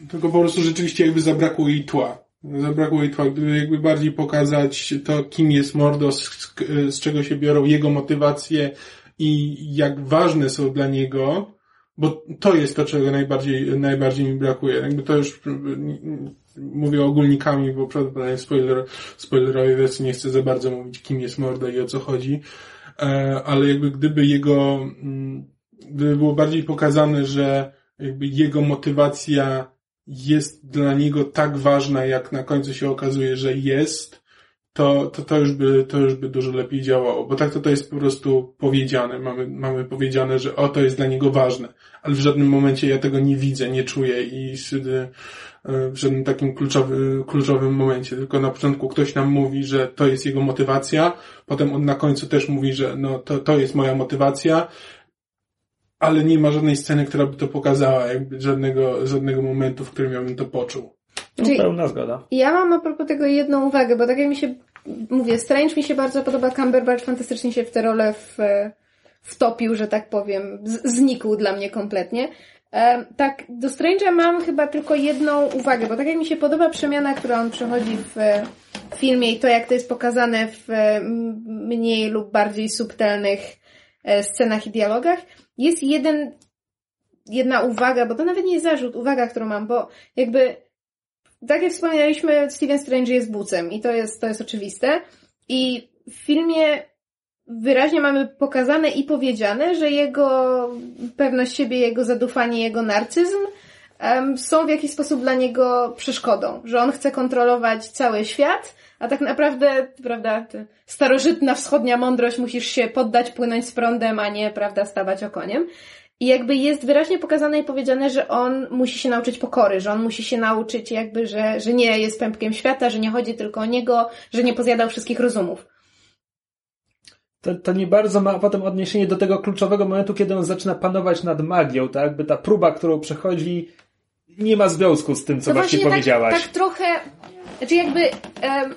Speaker 1: Tylko po prostu rzeczywiście jakby zabrakło jej tła. Zabrakło jej jakby bardziej pokazać to, kim jest Mordo, z, z czego się biorą jego motywacje i jak ważne są dla niego, bo to jest to, czego najbardziej, najbardziej mi brakuje. Jakby to już mówię ogólnikami, bo prawdopodobnie spoiler, spoilerowej wersji nie chcę za bardzo mówić, kim jest Mordo i o co chodzi, E, ale jakby gdyby jego, mm, gdyby było bardziej pokazane, że jakby jego motywacja jest dla niego tak ważna, jak na końcu się okazuje, że jest, to, to, to, już by, to już by dużo lepiej działało, bo tak to to jest po prostu powiedziane. Mamy, mamy powiedziane, że o, to jest dla niego ważne, ale w żadnym momencie ja tego nie widzę, nie czuję i wtedy e, w żadnym takim kluczowy, kluczowym momencie, tylko na początku ktoś nam mówi, że to jest jego motywacja, potem on na końcu też mówi, że no to, to jest moja motywacja, ale nie ma żadnej sceny, która by to pokazała, jakby żadnego, żadnego momentu, w którym ja bym to poczuł.
Speaker 3: No,
Speaker 2: Czyli-
Speaker 3: pełna zgoda.
Speaker 2: Ja mam a propos tego jedną uwagę, bo tak jak mi się, mówię, Strange mi się bardzo podoba, Cumberbatch fantastycznie się w tę rolę w, wtopił, że tak powiem, z, znikł dla mnie kompletnie. E, tak, do Strange'a mam chyba tylko jedną uwagę, bo tak jak mi się podoba przemiana, która on przechodzi w filmie i to, jak to jest pokazane w mniej lub bardziej subtelnych e, scenach i dialogach, jest jeden, jedna uwaga, bo to nawet nie jest zarzut, uwaga, którą mam, bo jakby, tak jak wspomnieliśmy, Steven Strange jest bucem i to jest, to jest oczywiste. I w filmie wyraźnie mamy pokazane i powiedziane, że jego pewność siebie, jego zadufanie, jego narcyzm em, są w jakiś sposób dla niego przeszkodą, że on chce kontrolować cały świat, a tak naprawdę, prawda, ta starożytna wschodnia mądrość musisz się poddać, płynąć z prądem, a nie, prawda, stawać okoniem. I jakby jest wyraźnie pokazane i powiedziane, że on musi się nauczyć pokory, że on musi się nauczyć jakby, że, że nie jest pępkiem świata, że nie chodzi tylko o niego, że nie pozjadał wszystkich rozumów.
Speaker 3: To, to nie bardzo ma potem odniesienie do tego kluczowego momentu, kiedy on zaczyna panować nad magią, tak? Jakby ta próba, którą przechodzi, nie ma związku z tym, co
Speaker 2: To
Speaker 3: właśnie
Speaker 2: tak,
Speaker 3: powiedziałaś.
Speaker 2: tak trochę, znaczy jakby em,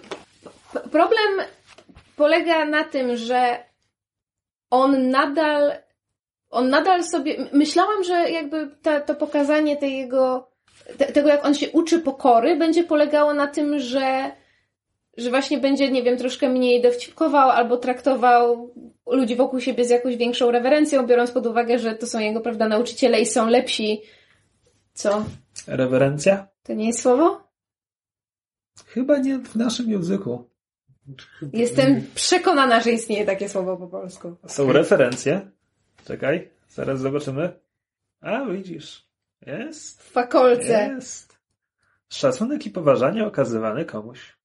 Speaker 2: problem polega na tym, że on nadal, on nadal sobie, myślałam, że jakby ta, to pokazanie tej jego, te, tego jak on się uczy pokory będzie polegało na tym, że że właśnie będzie, nie wiem, troszkę mniej dowcipkował albo traktował ludzi wokół siebie z jakąś większą rewerencją, biorąc pod uwagę, że to są jego, prawda, nauczyciele i są lepsi. Co?
Speaker 3: Rewerencja?
Speaker 2: To nie jest słowo?
Speaker 3: Chyba nie w naszym języku.
Speaker 2: Jestem przekonana, że istnieje takie słowo po polsku.
Speaker 3: Są referencje. Czekaj, zaraz zobaczymy. A, widzisz. Jest.
Speaker 2: W fakolce.
Speaker 3: Jest. Szacunek i poważanie okazywany komuś.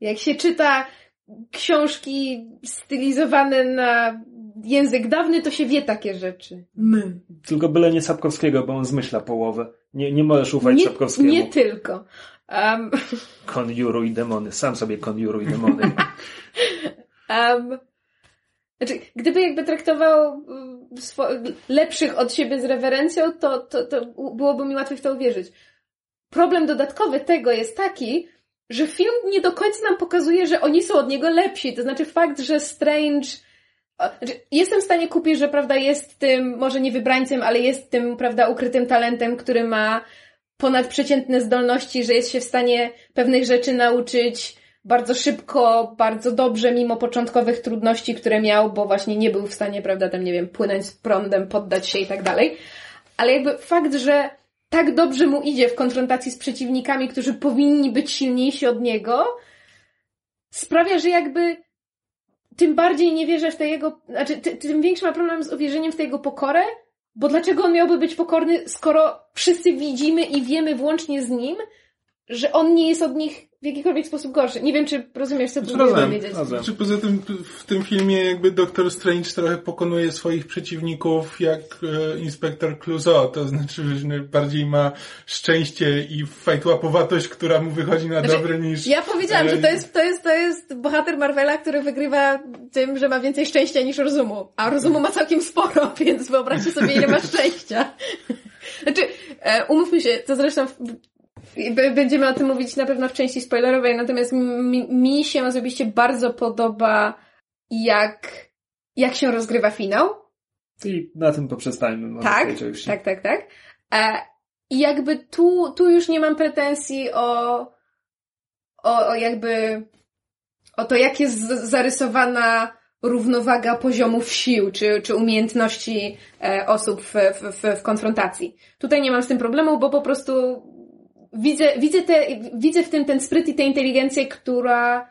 Speaker 2: Jak się czyta książki stylizowane na język dawny, to się wie takie rzeczy. My.
Speaker 3: Tylko byle nie Sapkowskiego, bo on zmyśla połowę. Nie, nie możesz ufać
Speaker 2: Nie,
Speaker 3: Sapkowskiemu.
Speaker 2: nie tylko. Um,
Speaker 3: Konjuruj demony. Sam sobie konjuruj demony. (laughs)
Speaker 2: um, znaczy, gdyby jakby traktował mm, lepszych od siebie z rewerencją, to, to, to byłoby mi łatwiej w to uwierzyć. Problem dodatkowy tego jest taki, że film nie do końca nam pokazuje, że oni są od niego lepsi. To znaczy fakt, że Strange. Znaczy, jestem w stanie kupić, że prawda jest tym, może nie wybrańcem, ale jest tym, prawda, ukrytym talentem, który ma ponadprzeciętne zdolności, że jest się w stanie pewnych rzeczy nauczyć bardzo szybko, bardzo dobrze, mimo początkowych trudności, które miał, bo właśnie nie był w stanie, prawda, tam, nie wiem, płynąć z prądem, poddać się i tak dalej. Ale jakby fakt, że tak dobrze mu idzie w konfrontacji z przeciwnikami, którzy powinni być silniejsi od niego, sprawia, że jakby tym bardziej nie wierzę w tę jego, znaczy ty, tym większy ma problem z uwierzeniem w tę jego pokorę, bo dlaczego on miałby być pokorny, skoro wszyscy widzimy i wiemy włącznie z nim, że on nie jest od nich w jakikolwiek sposób gorszy. Nie wiem, czy rozumiesz, co próbuję powiedzieć.
Speaker 3: rozumiem.
Speaker 1: Czy poza tym w tym filmie jakby Doktor Strange trochę pokonuje swoich przeciwników jak e, inspektor Clouseau, to znaczy, że bardziej ma szczęście i fajtłapowatość, która mu wychodzi na
Speaker 2: Znaczy,
Speaker 1: dobre niż...
Speaker 2: Ja powiedziałam,
Speaker 1: e,
Speaker 2: że to jest, to jest, to jest bohater Marvela, który wygrywa tym, że ma więcej szczęścia niż rozumu. A rozumu ma całkiem sporo, (laughs) więc wyobraźcie sobie, ile ma szczęścia. (laughs) Znaczy, e, umówmy się, to zresztą będziemy o tym mówić na pewno w części spoilerowej, natomiast mi, mi się osobiście bardzo podoba, jak, jak się rozgrywa finał.
Speaker 3: I na tym poprzestajmy. może w
Speaker 2: Tak, tak, tak, tak. E, I jakby tu, tu już nie mam pretensji o, o, o jakby, o to, jak jest zarysowana równowaga poziomów sił, czy, czy umiejętności e, osób w, w, w konfrontacji. Tutaj nie mam z tym problemu, bo po prostu widzę, widzę, te, widzę w tym ten spryt i tę inteligencję, która,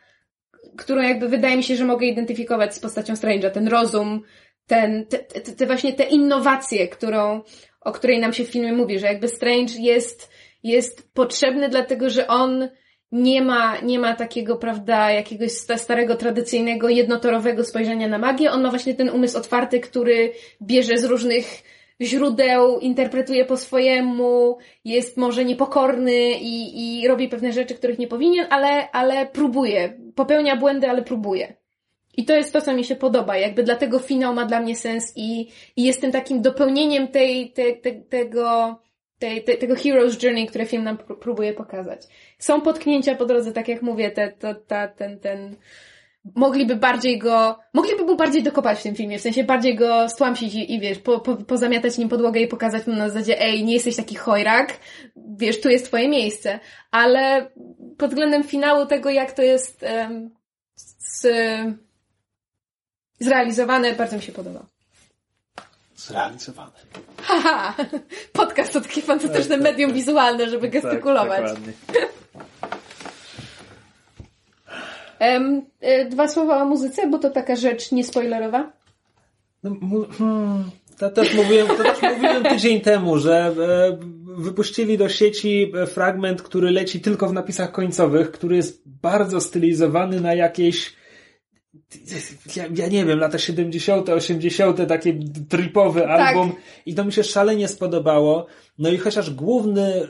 Speaker 2: którą jakby wydaje mi się, że mogę identyfikować z postacią Strange'a. Ten rozum, ten, te, te, te właśnie te innowacje, którą, o której nam się w filmie mówi, że jakby Strange jest, jest potrzebny dlatego, że on nie ma, nie ma takiego, prawda, jakiegoś sta- starego, tradycyjnego, jednotorowego spojrzenia na magię. On ma właśnie ten umysł otwarty, który bierze z różnych źródeł, interpretuje po swojemu, jest może niepokorny i, i robi pewne rzeczy, których nie powinien, ale, ale próbuje. Popełnia błędy, ale próbuje. I to jest to, co mi się podoba. Jakby dlatego finał ma dla mnie sens i, i takim dopełnieniem tej, te, te, tego, tej, te, tego Hero's Journey, które film nam pró- próbuje pokazać. Są potknięcia po drodze, tak jak mówię, te, to, ta, ten, ten, mogliby bardziej go, mogliby był bardziej dokopać w tym filmie, w sensie bardziej go stłamsić i, i wiesz, po, po, pozamiatać nim podłogę i pokazać mu na zasadzie, ej, nie jesteś taki chojrak, wiesz, tu jest twoje miejsce. Ale pod względem finału tego, jak to jest um, z, zrealizowane, bardzo mi się podoba.
Speaker 3: Zrealizowane.
Speaker 2: Haha! Podcast to takie fantastyczne
Speaker 3: Tak, tak,
Speaker 2: medium
Speaker 3: tak.
Speaker 2: wizualne, żeby gestykulować.
Speaker 3: Tak, dokładnie. (laughs)
Speaker 2: E, dwa słowa o muzyce, bo to taka rzecz niespoilerowa.
Speaker 3: No, hmm, to też mówiłem, to też mówiłem tydzień temu, że e, wypuścili do sieci fragment, który leci tylko w napisach końcowych, który jest bardzo stylizowany na jakieś ja, ja nie wiem, lata 70., 80., taki tripowy album i to mi się szalenie spodobało. No i chociaż główny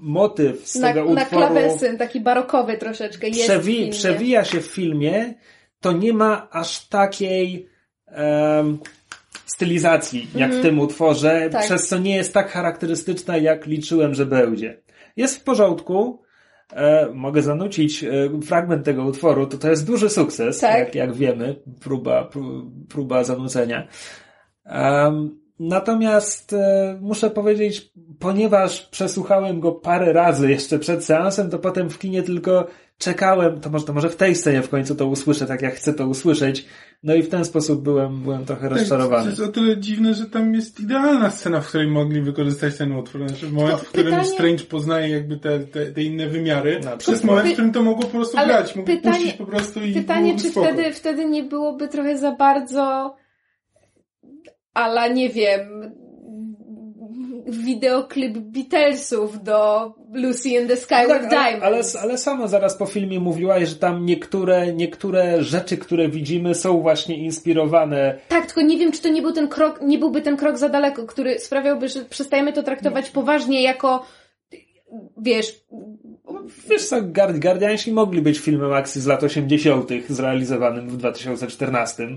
Speaker 3: motyw z
Speaker 2: Na,
Speaker 3: tego
Speaker 2: na
Speaker 3: utworu
Speaker 2: klawesyn, taki barokowy troszeczkę jest
Speaker 3: przewi-
Speaker 2: filmie.
Speaker 3: przewija się w filmie, to nie ma aż takiej em, stylizacji jak w tym utworze,
Speaker 2: Tak.
Speaker 3: przez co nie jest tak charakterystyczna, jak liczyłem, że będzie. Jest w porządku. E, mogę zanucić e, fragment tego utworu, to to jest duży sukces,
Speaker 2: Tak.
Speaker 3: jak, jak wiemy, próba, pró- próba zanucenia. Em, natomiast e, muszę powiedzieć, ponieważ przesłuchałem go parę razy jeszcze przed seansem, to potem w kinie tylko czekałem, to może, to może w tej scenie w końcu to usłyszę, tak jak chcę to usłyszeć. No i w ten sposób byłem, byłem trochę
Speaker 1: Tak,
Speaker 3: rozczarowany.
Speaker 1: To jest o tyle dziwne, że tam jest idealna scena, w której mogli wykorzystać ten utwór. Znaczy, moment,
Speaker 2: Tylko
Speaker 1: w którym
Speaker 2: pytanie-
Speaker 1: Strange poznaje jakby te, te, te inne wymiary.
Speaker 3: No,
Speaker 1: to jest moment, w którym to mogło po prostu
Speaker 2: ale
Speaker 1: grać. Mógł
Speaker 2: pytanie-
Speaker 1: puścić po prostu i
Speaker 2: Pytanie, czy
Speaker 1: spoko.
Speaker 2: wtedy, wtedy nie byłoby trochę za bardzo ala nie wiem wideoklip Beatlesów do Lucy in the Sky
Speaker 3: Tak,
Speaker 2: with
Speaker 3: ale, ale,
Speaker 2: Diamonds.
Speaker 3: ale sama zaraz po filmie mówiłaś, że tam niektóre, niektóre rzeczy, które widzimy są właśnie inspirowane
Speaker 2: Tak, tylko nie wiem, czy to nie był ten krok, nie byłby ten krok za daleko, który sprawiałby, że przestajemy to traktować poważnie jako wiesz,
Speaker 3: Wiesz co, Guard- Guardiansi mogli być filmem akcji z lat 80. zrealizowanym w 2014.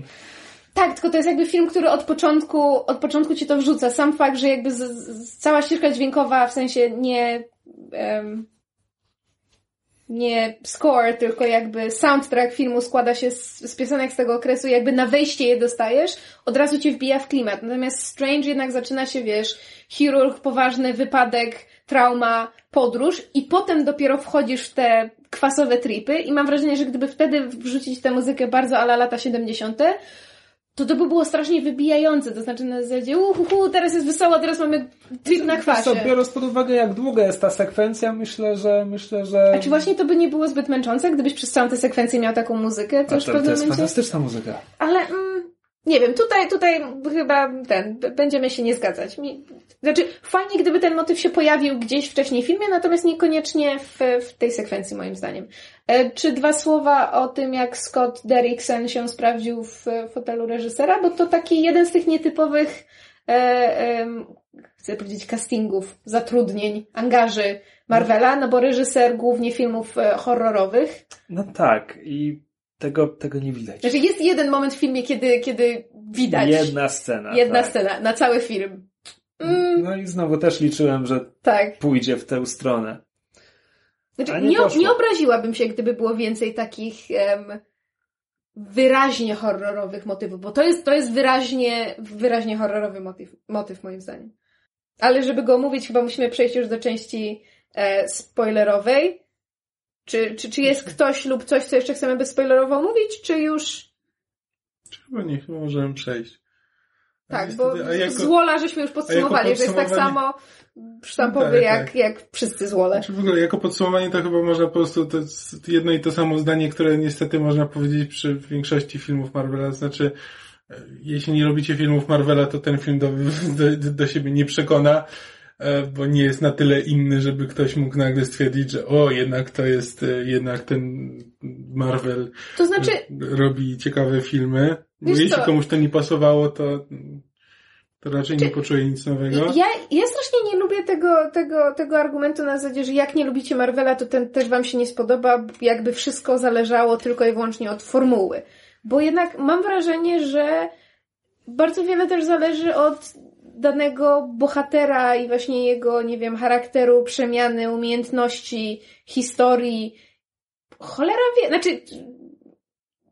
Speaker 2: Tak, tylko to jest jakby film, który od początku, od początku ci to wrzuca. Sam fakt, że jakby z, z, cała ścieżka dźwiękowa, w sensie nie, em, nie score, tylko jakby soundtrack filmu składa się z, z piosenek z tego okresu, jakby na wejście je dostajesz, od razu cię wbija w klimat. Natomiast Strange jednak zaczyna się, wiesz, chirurg, poważny wypadek, trauma, podróż i potem dopiero wchodzisz w te kwasowe tripy i mam wrażenie, że gdyby wtedy wrzucić tę muzykę bardzo ala lata 70., to to by było strasznie wybijające, to znaczy na zasadzie uhuhu, teraz jest wesoło, teraz mamy trip na
Speaker 3: Wiesz co,
Speaker 2: kwasie.
Speaker 3: biorąc pod uwagę, jak długa jest ta sekwencja, myślę, że myślę, że.
Speaker 2: A czy właśnie to by nie było zbyt męczące, gdybyś przez całą tę sekwencję miał taką muzykę, to
Speaker 3: A
Speaker 2: już
Speaker 3: to, to jest
Speaker 2: momencie...
Speaker 3: fantastyczna muzyka.
Speaker 2: Ale mm, nie wiem, tutaj, tutaj chyba ten, będziemy się nie zgadzać. Znaczy, fajnie gdyby ten motyw się pojawił gdzieś wcześniej w filmie, natomiast niekoniecznie w, w tej sekwencji moim zdaniem. E, czy dwa słowa o tym, jak Scott Derrickson się sprawdził w fotelu reżysera, bo to taki jeden z tych nietypowych e, em, chcę powiedzieć castingów, zatrudnień, angaży Marvela, no bo reżyser głównie filmów e, horrorowych.
Speaker 3: No tak, i tego, tego nie widać.
Speaker 2: Znaczy jest jeden moment w filmie, kiedy, kiedy widać
Speaker 3: Jedna scena.
Speaker 2: jedna
Speaker 3: tak.
Speaker 2: scena na cały film. Mm,
Speaker 3: No i znowu też liczyłem, że
Speaker 2: tak.
Speaker 3: pójdzie w tę stronę.
Speaker 2: Znaczy,
Speaker 3: nie
Speaker 2: nie, nie obraziłabym się, gdyby było więcej takich em, wyraźnie horrorowych motywów, bo to jest, to jest wyraźnie, wyraźnie horrorowy motyw, motyw moim zdaniem. Ale żeby go omówić, chyba musimy przejść już do części e, spoilerowej. Czy, czy, czy jest ktoś lub coś, co jeszcze chcemy bezspoilerowo omówić, czy już
Speaker 1: Chyba nie, chyba możemy przejść.
Speaker 2: Tak, bo
Speaker 1: a jako-
Speaker 2: z Wola żeśmy już podsumowali, że jest tak samo sztampowy
Speaker 1: Tak,
Speaker 2: jak,
Speaker 1: tak.
Speaker 2: jak wszyscy z Wole.
Speaker 1: Znaczy w ogóle jako podsumowanie to chyba można po prostu to jest jedno i to samo zdanie, które niestety można powiedzieć przy większości filmów Marvela. Znaczy, e, jeśli nie lubicie filmów Marvela, to ten film do, (laughs) do, do siebie nie przekona, bo nie jest na tyle inny, żeby ktoś mógł nagle stwierdzić, że o, jednak to jest, e, jednak ten Marvel
Speaker 2: To znaczy,
Speaker 1: robi ciekawe filmy. Bo jeśli
Speaker 2: co?
Speaker 1: komuś to nie pasowało, to, to raczej nie poczuje nic nowego.
Speaker 2: Ja, ja strasznie nie lubię tego, tego, tego argumentu na zasadzie, że jak nie lubicie Marvela, to ten też wam się nie spodoba, jakby wszystko zależało tylko i wyłącznie od formuły. Bo jednak mam wrażenie, że bardzo wiele też zależy od danego bohatera i właśnie jego, nie wiem, charakteru, przemiany, umiejętności, historii. Cholera wie, znaczy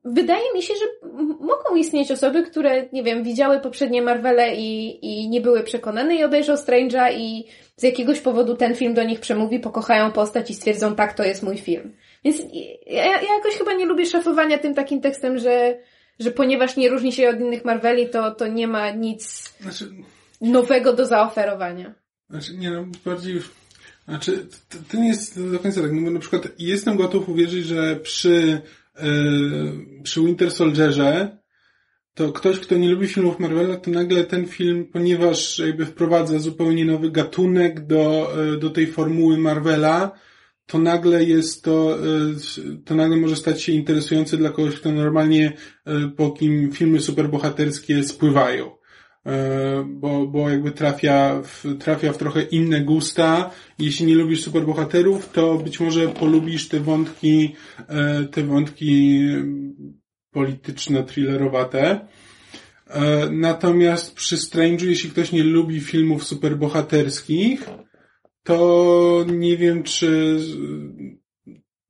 Speaker 2: wydaje mi się, że mogą istnieć osoby, które, nie wiem, widziały poprzednie Marvele i, i nie były przekonane i obejrzą Strange'a i z jakiegoś powodu ten film do nich przemówi, pokochają postać i stwierdzą, tak, to jest mój film. Więc ja, ja jakoś chyba nie lubię szafowania tym takim tekstem, że, że ponieważ nie różni się od innych Marveli, to, to nie ma nic
Speaker 1: Znaczy,
Speaker 2: nowego do zaoferowania.
Speaker 1: Znaczy, nie no, bardziej już... Znaczy, to, to nie jest do końca tak, no bo na przykład jestem gotów uwierzyć, że przy, e, przy Winter Soldierze to ktoś, kto nie lubi filmów Marvela, to nagle ten film, ponieważ jakby wprowadza zupełnie nowy gatunek do, e, do tej formuły Marvela, to nagle jest to, e, to nagle może stać się interesujący dla kogoś, kto normalnie, po kim filmy superbohaterskie spływają. E, bo, bo jakby trafia w, trafia w trochę inne gusta. Jeśli nie lubisz superbohaterów, to być może polubisz te wątki, e, te wątki polityczno-thrillerowate. E, Natomiast przy Strange'u, jeśli ktoś nie lubi filmów superbohaterskich, to nie wiem, czy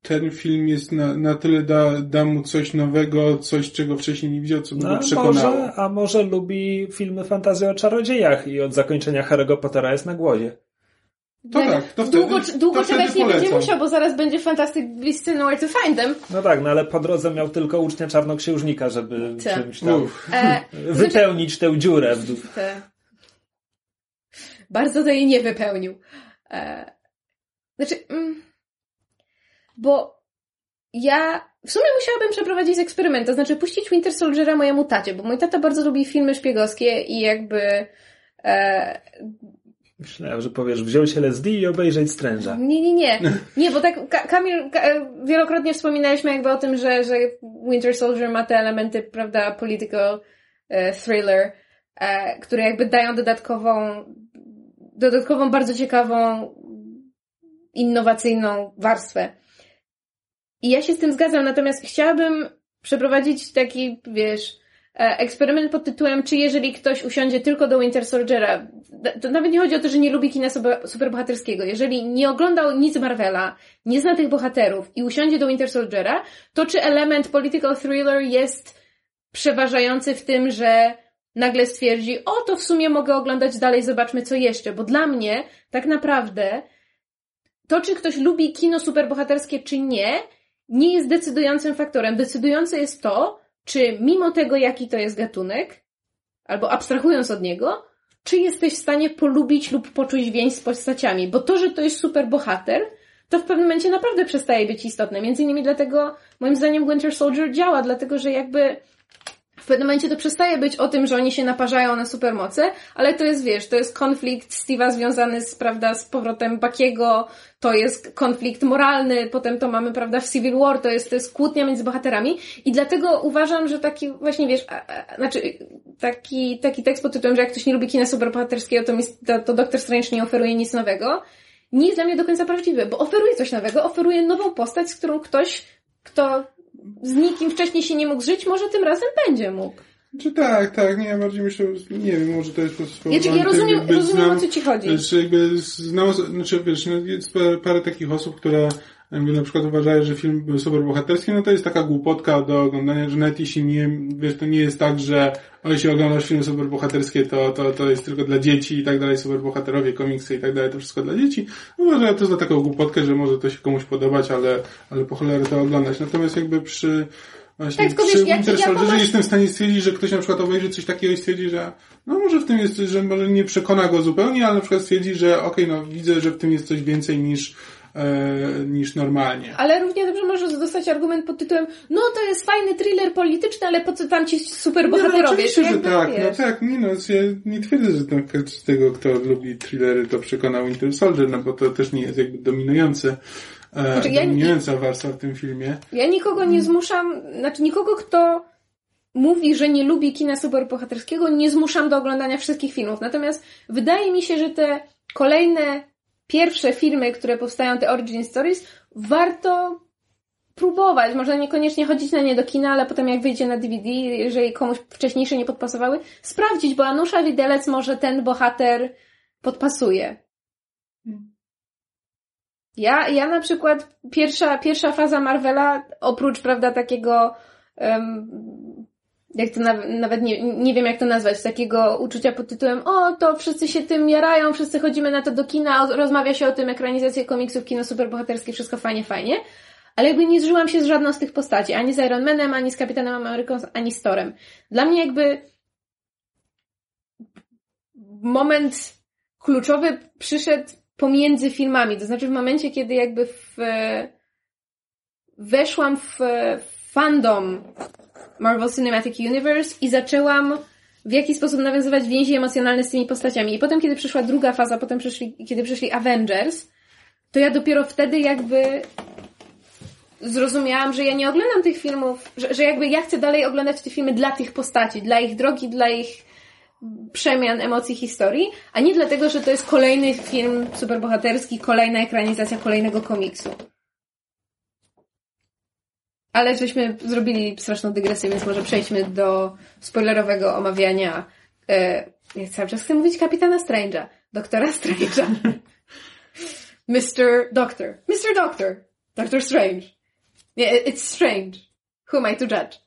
Speaker 1: ten film jest na, na tyle da, da mu coś nowego, coś, czego wcześniej nie widział, co by
Speaker 3: No,
Speaker 1: go przekonało.
Speaker 3: może, a może lubi filmy fantazji o czarodziejach i od zakończenia Harry'ego Pottera jest na głodzie.
Speaker 1: To tak, to wtedy-
Speaker 2: długo długo
Speaker 1: to
Speaker 2: czekać nie będzie musiał, bo zaraz będzie Fantastic Beasts and Where to Find Them.
Speaker 3: No tak, no ale po drodze miał tylko ucznia czarnoksiężnika, żeby
Speaker 2: Co?
Speaker 3: czymś tam.
Speaker 2: E, (laughs)
Speaker 3: wypełnić tę dziurę w dół.
Speaker 2: te... Bardzo to jej nie wypełnił. E... Znaczy, mm, bo ja w sumie musiałabym przeprowadzić eksperyment, to znaczy puścić Winter Soldiera mojemu tacie, bo mój tata bardzo lubi filmy szpiegowskie i jakby e,
Speaker 3: Myślałem, że powiesz wziąć LSD i obejrzeć Strange'a.
Speaker 2: Nie, nie, nie. (laughs) Nie, bo tak Ka- Kamil, Ka- wielokrotnie wspominaliśmy jakby o tym, że, że Winter Soldier ma te elementy, prawda, political e, thriller, e, które jakby dają dodatkową, dodatkową, bardzo ciekawą, innowacyjną warstwę. I ja się z tym zgadzam, natomiast chciałabym przeprowadzić taki, wiesz, e, eksperyment pod tytułem, czy jeżeli ktoś usiądzie tylko do Winter Soldiera, to nawet nie chodzi o to, że nie lubi kina super- superbohaterskiego. Jeżeli nie oglądał nic Marvela, nie zna tych bohaterów i usiądzie do Winter Soldiera, to czy element political thriller jest przeważający w tym, że nagle stwierdzi, o to w sumie mogę oglądać dalej, zobaczmy co jeszcze, bo dla mnie tak naprawdę to, czy ktoś lubi kino superbohaterskie, czy nie, nie jest decydującym faktorem. Decydujące jest to, czy mimo tego, jaki to jest gatunek, albo abstrahując od niego, czy jesteś w stanie polubić lub poczuć więź z postaciami. Bo to, że to jest superbohater, to w pewnym momencie naprawdę przestaje być istotne. Między innymi dlatego, moim zdaniem, Winter Soldier działa, dlatego że jakby pewnym momencie to przestaje być o tym, że oni się naparzają na supermoce, ale to jest, wiesz, to jest konflikt Steve'a związany z, prawda, z powrotem Bakiego, to jest konflikt moralny, potem to mamy, prawda, w Civil War, to jest, to jest kłótnia między bohaterami i dlatego uważam, że taki właśnie, wiesz, a, a, znaczy taki, taki tekst pod tytułem, że jak ktoś nie lubi kina superbohaterskiego, to, mi, to, to Strange nie oferuje nic nowego, nie jest dla mnie do końca prawdziwy, bo oferuje coś nowego, oferuje nową postać, z którą ktoś, kto z nikim wcześniej się nie mógł żyć, może tym razem będzie mógł.
Speaker 1: Czy tak, tak, nie, bardziej myślę, nie wiem, może to jest po prostu
Speaker 2: Ja, ja rozumiem, rozumiem
Speaker 1: znam-
Speaker 2: o co ci chodzi.
Speaker 1: Że jakby znam, znaczy wiesz, no jest parę takich osób, które jakby na przykład uważają, że film był super bohaterski, no to jest taka głupotka do oglądania, że nawet jeśli nie, wiesz, to nie jest tak, że o, jeśli oglądasz filmy super bohaterskie, to, to, to jest tylko dla dzieci i tak dalej, super bohaterowie, komiksy i tak dalej, to wszystko dla dzieci. Uważają to za taką głupotkę, że może to się komuś podobać, ale, ale po cholerę to oglądać. Natomiast jakby przy Właśnie
Speaker 2: Tak,
Speaker 1: przy
Speaker 2: wiesz,
Speaker 1: Winter Soldierze
Speaker 2: popatrz-
Speaker 1: jestem w stanie stwierdzić, że ktoś na przykład obejrzy coś takiego i stwierdzi, że no może w tym jest coś, że może nie przekona go zupełnie, ale na przykład stwierdzi, że okej, no widzę, że w tym jest coś więcej niż, e, niż normalnie.
Speaker 2: Ale równie dobrze możesz dostać argument pod tytułem no to jest fajny thriller polityczny, ale po co tam ci super
Speaker 1: Nie, no,
Speaker 2: bohaterowie?
Speaker 1: oczywiście, że tak, no tak, nie no, ja nie twierdzę, że z tego, kto lubi thrillery, to przekona Winter Soldier, no bo to też nie jest jakby dominujący, e,
Speaker 2: Znaczy, ja-
Speaker 1: dominująca warstwa w tym filmie.
Speaker 2: Ja nikogo nie zmuszam, znaczy nikogo, kto mówi, że nie lubi kina superbohaterskiego, nie zmuszam do oglądania wszystkich filmów. Natomiast wydaje mi się, że te kolejne pierwsze filmy, które powstają, te origin stories, warto próbować. Może niekoniecznie chodzić na nie do kina, ale potem jak wyjdzie na DVD, jeżeli komuś wcześniejsze nie podpasowały, sprawdzić, bo Anusza Widelec może ten bohater podpasuje. Ja, ja na przykład pierwsza, pierwsza faza Marvela, oprócz, prawda, takiego em, jak to nawet, nie, nie wiem jak to nazwać, takiego uczucia pod tytułem o, to wszyscy się tym jarają, wszyscy chodzimy na to do kina, rozmawia się o tym, ekranizację komiksów, kino superbohaterskie, wszystko fajnie, fajnie. Ale jakby nie zżyłam się z żadną z tych postaci, ani z Iron Manem, ani z Kapitanem Ameryką, ani z Torem. Dla mnie jakby moment kluczowy przyszedł pomiędzy filmami, to znaczy w momencie, kiedy jakby w, weszłam w fandom Marvel Cinematic Universe i zaczęłam w jakiś sposób nawiązywać więzi emocjonalne z tymi postaciami. I potem, kiedy przyszła druga faza, potem przyszli, kiedy przyszli Avengers, to ja dopiero wtedy jakby zrozumiałam, że ja nie oglądam tych filmów, że, że jakby ja chcę dalej oglądać te filmy dla tych postaci, dla ich drogi, dla ich przemian, emocji, historii, a nie dlatego, że to jest kolejny film superbohaterski, kolejna ekranizacja kolejnego komiksu. Ale żeśmy zrobili straszną dygresję, więc może przejdźmy do spoilerowego omawiania. E, ja cały czas chcę mówić kapitana Strange'a. Doktora Strange'a. (laughs) Mr. Doctor. Mr. Doctor. Doctor Strange. Yeah, it's strange. Who am I to judge?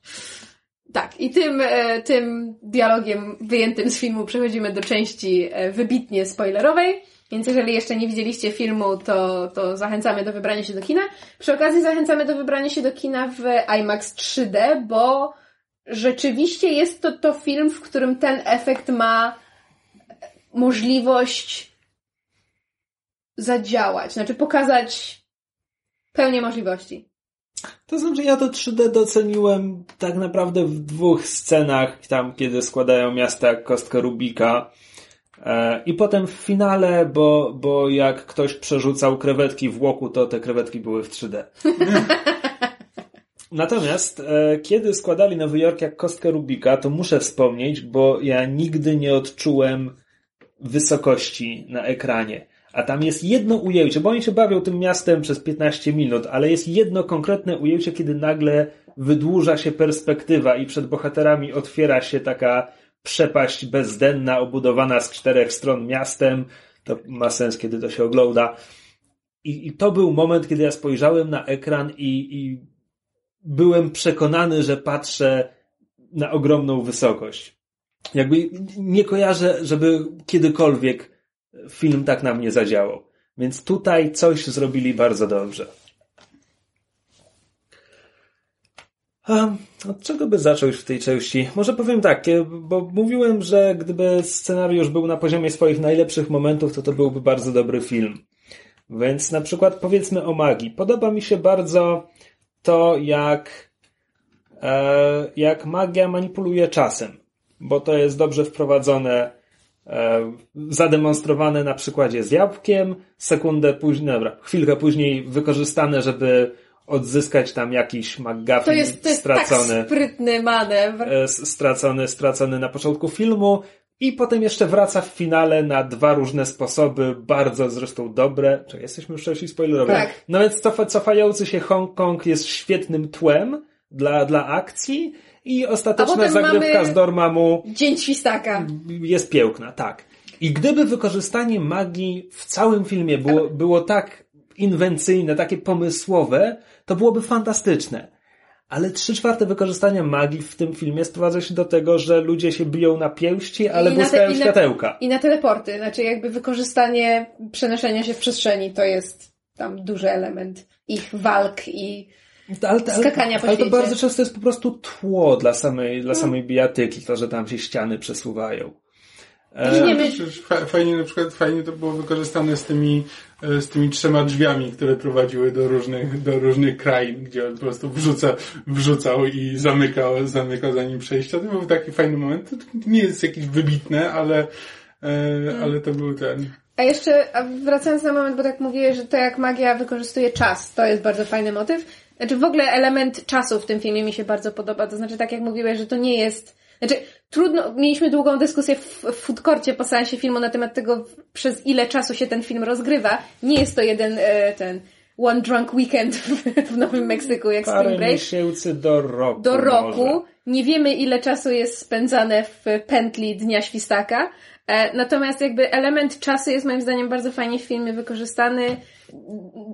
Speaker 2: Tak, i tym, e, tym dialogiem wyjętym z filmu przechodzimy do części e, wybitnie spoilerowej. Więc jeżeli jeszcze nie widzieliście filmu, to, to zachęcamy do wybrania się do kina. Przy okazji zachęcamy do wybrania się do kina w IMAX 3D, bo rzeczywiście jest to, to film, w którym ten efekt ma możliwość zadziałać, znaczy pokazać pełnię możliwości.
Speaker 3: To znaczy, ja to 3D doceniłem tak naprawdę w dwóch scenach, tam kiedy składają miasta jak kostkę Rubika. E, I potem w finale, bo, bo jak ktoś przerzucał krewetki w łoku, to te krewetki były w 3D. (laughs) Natomiast e, kiedy składali Nowy Jork jak kostkę Rubika, to muszę wspomnieć, bo ja nigdy nie odczułem wysokości na ekranie. A tam jest jedno ujęcie, bo oni się bawią tym miastem przez 15 minut, ale jest jedno konkretne ujęcie, kiedy nagle wydłuża się perspektywa i przed bohaterami otwiera się taka przepaść bezdenna, obudowana z czterech stron miastem. To ma sens, kiedy to się ogląda. I, i to był moment, kiedy ja spojrzałem na ekran i, i byłem przekonany, że patrzę na ogromną wysokość. Jakby nie kojarzę, żeby kiedykolwiek film tak na mnie zadziałał. Więc tutaj coś zrobili bardzo dobrze. A od czego by zacząć w tej części? Może powiem tak, bo mówiłem, że gdyby scenariusz był na poziomie swoich najlepszych momentów, to to byłby bardzo dobry film. Więc na przykład powiedzmy o magii. Podoba mi się bardzo to, jak, e, jak magia manipuluje czasem, bo to jest dobrze wprowadzone, e, zademonstrowane na przykładzie z jabłkiem, sekundę później, dobra, chwilkę później wykorzystane, żeby odzyskać tam jakiś McGuffin
Speaker 2: To jest, to jest
Speaker 3: stracony,
Speaker 2: tak sprytny manewr.
Speaker 3: e, stracony, stracony na początku filmu i potem jeszcze wraca w finale na dwa różne sposoby, bardzo zresztą dobre. Czy jesteśmy już w części spoilerowej?
Speaker 2: Tak.
Speaker 3: No więc cofa, cofający się Hongkong jest świetnym tłem dla, dla akcji i ostateczna zagrywka z Dormammu
Speaker 2: Dzień świstaka.
Speaker 3: jest piękna, tak. I gdyby wykorzystanie magii w całym filmie było, było tak inwencyjne, takie pomysłowe, to byłoby fantastyczne. Ale trzy czwarte wykorzystania magii w tym filmie sprowadza się do tego, że ludzie się biją na pięści, ale
Speaker 2: I na te-
Speaker 3: błyskają
Speaker 2: i na-
Speaker 3: światełka.
Speaker 2: I na teleporty, znaczy jakby wykorzystanie przenoszenia się w przestrzeni to jest tam duży element ich walk i
Speaker 3: Ale, ale,
Speaker 2: skakania po
Speaker 3: ale to
Speaker 2: świecie.
Speaker 3: bardzo często jest po prostu tło dla samej, dla samej bijatyki, to, że tam się ściany przesuwają. E,
Speaker 1: fajnie, na przykład fajnie to było wykorzystane z tymi, z tymi trzema drzwiami, które prowadziły do różnych, do różnych krain, gdzie on po prostu wrzuca, wrzucał i zamykał, zamykał za nim przejścia. To był taki fajny moment. To nie jest jakieś wybitne, ale, e,
Speaker 2: Mm.
Speaker 1: ale to był ten.
Speaker 2: A jeszcze wracając na moment, bo tak mówiłeś, że to jak magia wykorzystuje czas, to jest bardzo fajny motyw. Znaczy w ogóle element czasu w tym filmie mi się bardzo podoba. To znaczy tak jak mówiłeś, że to nie jest... Znaczy trudno, mieliśmy długą dyskusję w, w foodkorcie po seansie filmu na temat tego, przez ile czasu się ten film rozgrywa. Nie jest to jeden e, ten one drunk weekend w, w Nowym Meksyku jak
Speaker 3: parę
Speaker 2: Spring Break.
Speaker 3: miesięcy do roku.
Speaker 2: Do roku.
Speaker 3: może.
Speaker 2: Nie wiemy, ile czasu jest spędzane w pętli Dnia Świstaka. E, Natomiast jakby element czasu jest moim zdaniem bardzo fajnie w filmie wykorzystany.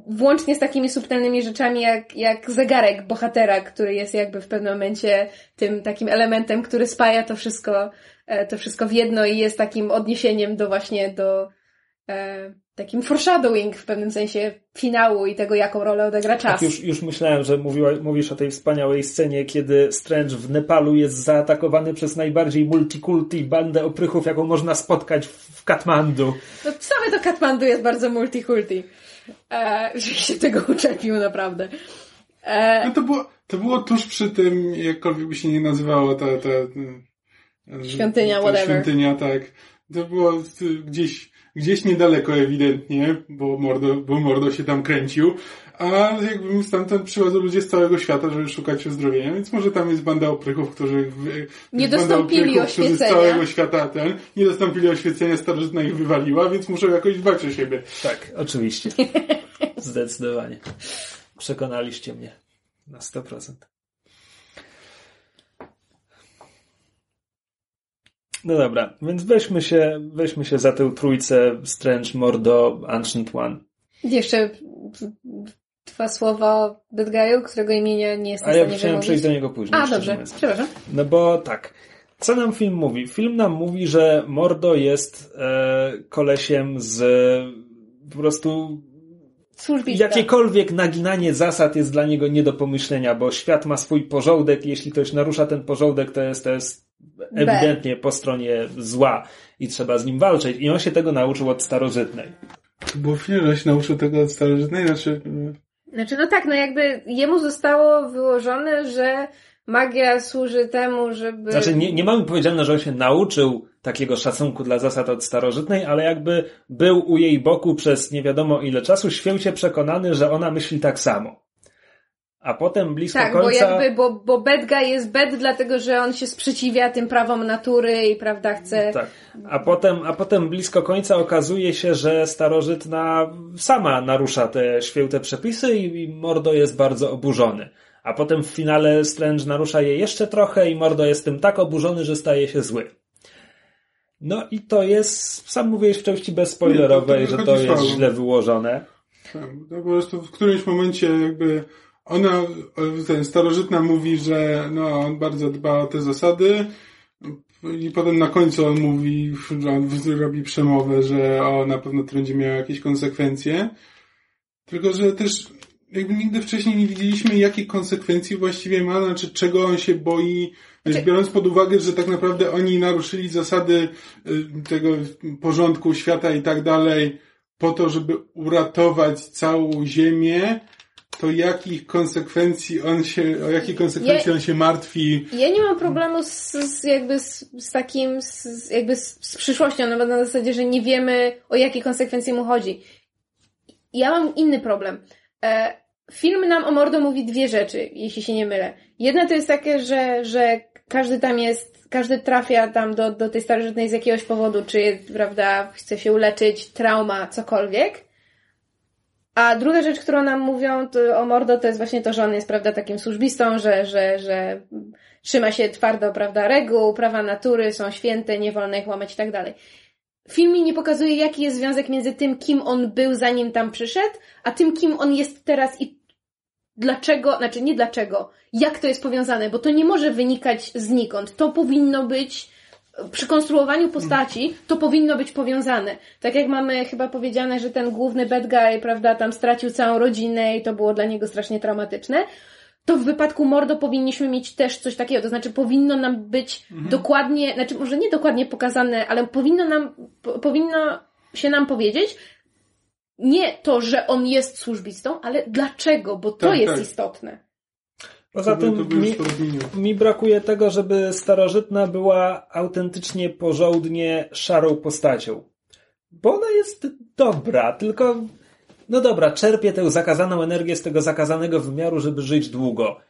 Speaker 2: Włącznie z takimi subtelnymi rzeczami jak, jak zegarek bohatera, który jest jakby w pewnym momencie tym takim elementem, który spaja to wszystko, e, to wszystko w jedno i jest takim odniesieniem do właśnie do e, takim foreshadowing w pewnym sensie finału i tego, jaką rolę odegra czas.
Speaker 3: Tak, już, już myślałem, że mówiła, mówisz o tej wspaniałej scenie, kiedy Strange w Nepalu jest zaatakowany przez najbardziej multikulti bandę oprychów, jaką można spotkać w Katmandu.
Speaker 2: No same to Katmandu jest bardzo multikulti. E, że się tego uczepił naprawdę. E,
Speaker 1: No to było, to było tuż przy tym, jakkolwiek by się nie nazywało ta, ta, ta
Speaker 2: Świątynia,
Speaker 1: ta
Speaker 2: whatever.
Speaker 1: Świątynia, tak. To było gdzieś, gdzieś niedaleko ewidentnie, bo Mordo, bo Mordo się tam kręcił, a jakby stamtąd przychodzą ludzie z całego świata, żeby szukać uzdrowienia, więc może tam jest banda oprychów, którzy
Speaker 2: Nie dostąpili
Speaker 1: oprychów, którzy z
Speaker 2: oświecenia.
Speaker 1: całego świata ten, nie dostąpili oświecenia, starożytna ich wywaliła, więc muszą jakoś dbać o siebie.
Speaker 3: Tak, oczywiście. (laughs) Zdecydowanie. Przekonaliście mnie na 100%. No dobra, więc weźmy się, weźmy się za tę trójcę Strange, Mordo, Ancient One.
Speaker 2: jeszcze dwa słowa Guy'u, którego imienia nie jest
Speaker 3: A ja chciałem przejść do niego później.
Speaker 2: A, dobrze,
Speaker 3: mówiąc.
Speaker 2: przepraszam.
Speaker 3: No bo tak. Co nam film mówi? Film nam mówi, że Mordo jest e, kolesiem z po prostu
Speaker 2: Służbista.
Speaker 3: jakiekolwiek naginanie zasad jest dla niego nie do pomyślenia, bo świat ma swój porządek, jeśli ktoś narusza ten porządek, to jest, to jest ewidentnie po stronie zła i trzeba z nim walczyć. I on się tego nauczył od starożytnej.
Speaker 1: Bo film, się nauczył tego od starożytnej, znaczy,
Speaker 2: Znaczy, no tak, no jakby jemu zostało wyłożone, że magia służy temu, żeby...
Speaker 3: Znaczy, nie, nie mamy powiedziane, że on się nauczył takiego szacunku dla zasad od starożytnej, ale jakby był u jej boku przez nie wiadomo ile czasu, święcie przekonany, że ona myśli tak samo. A potem blisko
Speaker 2: Tak,
Speaker 3: końca...
Speaker 2: bo jakby, bo, bo bad guy jest bad dlatego, że on się sprzeciwia tym prawom natury i prawda chce...
Speaker 3: Tak. A potem, a potem blisko końca okazuje się, że starożytna sama narusza te święte przepisy i, i Mordo jest bardzo oburzony. A potem w finale Strange narusza je jeszcze trochę i Mordo jest tym tak oburzony, że staje się zły. No i to jest, sam mówiłeś w części bezspoilerowej, że to jest źle wyłożone.
Speaker 1: Tak, to po prostu w którymś momencie jakby ona, ten starożytna mówi, że no, on bardzo dba o te zasady i potem na końcu on mówi, że on robi przemowę, że o, na pewno to będzie miało jakieś konsekwencje. Tylko, że też jakby nigdy wcześniej nie widzieliśmy, jakie konsekwencje właściwie ma, znaczy czego on się boi,
Speaker 2: Znaczy-
Speaker 1: biorąc pod uwagę, że tak naprawdę oni naruszyli zasady y, tego porządku świata i tak dalej, po to, żeby uratować całą Ziemię, to jakich konsekwencji on się, o jakie konsekwencje
Speaker 2: Ja-
Speaker 1: on się martwi.
Speaker 2: Ja nie mam problemu z, z jakby z, z takim, z, jakby z, z przyszłością, nawet na zasadzie, że nie wiemy o jakie konsekwencje mu chodzi. Ja mam inny problem. E, film nam o Mordo mówi dwie rzeczy, jeśli się nie mylę. Jedna to jest takie, że, że każdy tam jest, każdy trafia tam do, do tej starożytnej z jakiegoś powodu, czy, prawda, chce się uleczyć, trauma, cokolwiek. A druga rzecz, którą nam mówią o Mordo, to jest właśnie to, że on jest, prawda, takim służbistą, że, że, że trzyma się twardo, prawda, reguł, prawa natury są święte, nie wolno ich łamać i tak dalej. Film mi nie pokazuje, jaki jest związek między tym, kim on był, zanim tam przyszedł, a tym, kim on jest teraz i dlaczego, znaczy nie dlaczego, jak to jest powiązane, bo to nie może wynikać znikąd. To powinno być przy konstruowaniu postaci to powinno być powiązane. Tak jak mamy chyba powiedziane, że ten główny bad guy, prawda, tam stracił całą rodzinę i to było dla niego strasznie traumatyczne, to w wypadku Mordo powinniśmy mieć też coś takiego. To znaczy powinno nam być dokładnie, znaczy może nie dokładnie pokazane, ale powinno nam, po, powinno się nam powiedzieć, nie to, że on jest służbistą, ale dlaczego, bo to
Speaker 1: Tak,
Speaker 2: jest
Speaker 1: tak.
Speaker 2: istotne.
Speaker 3: Poza tym mi, mi brakuje tego, żeby starożytna była autentycznie porządnie szarą postacią. Bo ona jest dobra, tylko no dobra, czerpie tę zakazaną energię z tego zakazanego wymiaru, żeby żyć długo.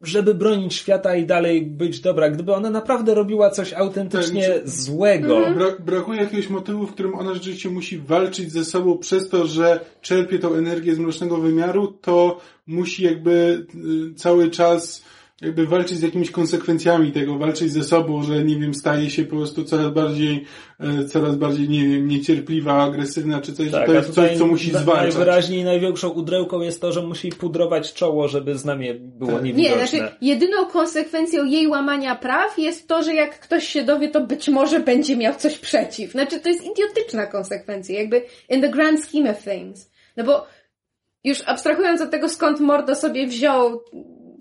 Speaker 3: Żeby bronić świata i dalej być dobra. Gdyby ona naprawdę robiła coś autentycznie
Speaker 1: Tak,
Speaker 3: złego,
Speaker 1: Bra brakuje jakiegoś motywu, w którym ona rzeczywiście musi walczyć ze sobą przez to, że czerpie tą energię z mrocznego wymiaru, to musi jakby y, cały czas jakby walczyć z jakimiś konsekwencjami tego, walczyć ze sobą, że nie wiem, staje się po prostu coraz bardziej, e, coraz bardziej, nie wiem, niecierpliwa, agresywna, czy coś,
Speaker 3: Tak,
Speaker 1: to jest coś, co musi
Speaker 3: na-
Speaker 1: zwalczać.
Speaker 3: Najwyraźniej największą udręką jest to, że musi pudrować czoło, żeby znamie było
Speaker 1: Tak.
Speaker 2: Nie,
Speaker 3: niewidoczne.
Speaker 2: znaczy jedyną konsekwencją jej łamania praw jest to, że jak ktoś się dowie, to być może będzie miał coś przeciw. Znaczy to jest idiotyczna konsekwencja, jakby in the grand scheme of things. No bo już abstrahując od tego, skąd Mordo sobie wziął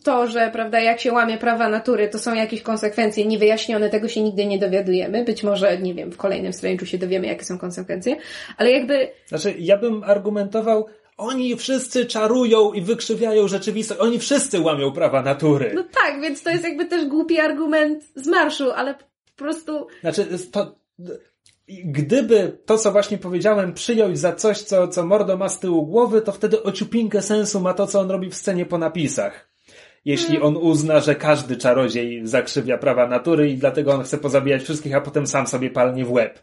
Speaker 2: to, że, prawda, jak się łamie prawa natury, to są jakieś konsekwencje niewyjaśnione, tego się nigdy nie dowiadujemy. Być może, nie wiem, w kolejnym Strange'u się dowiemy, jakie są konsekwencje, ale jakby
Speaker 3: Znaczy, ja bym argumentował, oni wszyscy czarują i wykrzywiają rzeczywistość, oni wszyscy łamią prawa natury.
Speaker 2: No tak, więc to jest jakby też głupi argument z marszu, ale po prostu
Speaker 3: Znaczy, to, gdyby to, co właśnie powiedziałem, przyjąć za coś, co, co Mordo ma z tyłu głowy, to wtedy ociupinkę sensu ma to, co on robi w scenie po napisach. Jeśli on uzna, że każdy czarodziej zakrzywia prawa natury i dlatego on chce pozabijać wszystkich, a potem sam sobie palnie w łeb.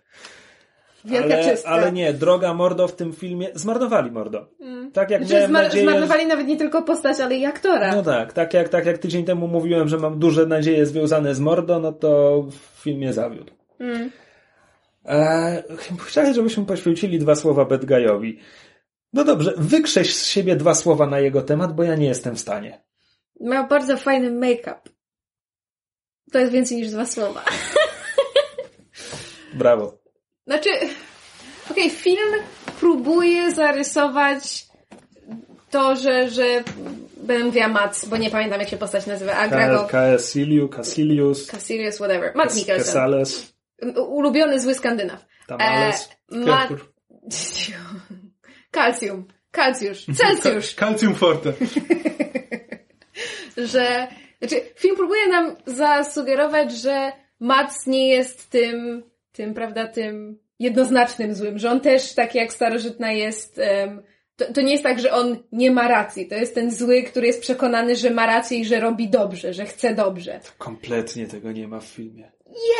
Speaker 2: wielka
Speaker 3: Ale, ale nie, droga Mordo w tym filmie, zmarnowali Mordo. Tak jak
Speaker 2: Znaczy, zmar-
Speaker 3: nadzieję...
Speaker 2: zmarnowali nawet nie tylko postać, ale i aktora.
Speaker 3: No tak, tak jak, tak jak tydzień temu mówiłem, że mam duże nadzieje związane z Mordo, no to w filmie zawiódł.
Speaker 2: Mm.
Speaker 3: Eee, chciałem, żebyśmy poświęcili dwa słowa Bad Guy'owi. No dobrze, wykrześ z siebie dwa słowa na jego temat, bo ja nie jestem w stanie.
Speaker 2: Miał bardzo fajny make-up. To jest więcej niż dwa słowa. (laughs)
Speaker 3: Brawo.
Speaker 2: Znaczy, okej, film próbuje zarysować to, że, że będę mówiła Mats, bo nie pamiętam jak się postać nazywa, a gra go
Speaker 3: Caeciliu, Casilius,
Speaker 2: Cassilius, whatever. Mats Mikkelsen.
Speaker 3: Casales,
Speaker 2: Ulubiony zły Skandynaw.
Speaker 3: Tamales.
Speaker 2: E, ma...
Speaker 1: Kefur. (laughs)
Speaker 2: Kalcium. Kalcjusz. Celsjusz.
Speaker 1: Calcium forte. (laughs)
Speaker 2: że, znaczy, film próbuje nam zasugerować, że Mats nie jest tym, tym, prawda, tym jednoznacznym złym, że on też, tak jak starożytna jest, em, to, to nie jest tak, że on nie ma racji. To jest ten zły, który jest przekonany, że ma rację i że robi dobrze, że chce dobrze.
Speaker 3: Kompletnie tego nie ma w filmie.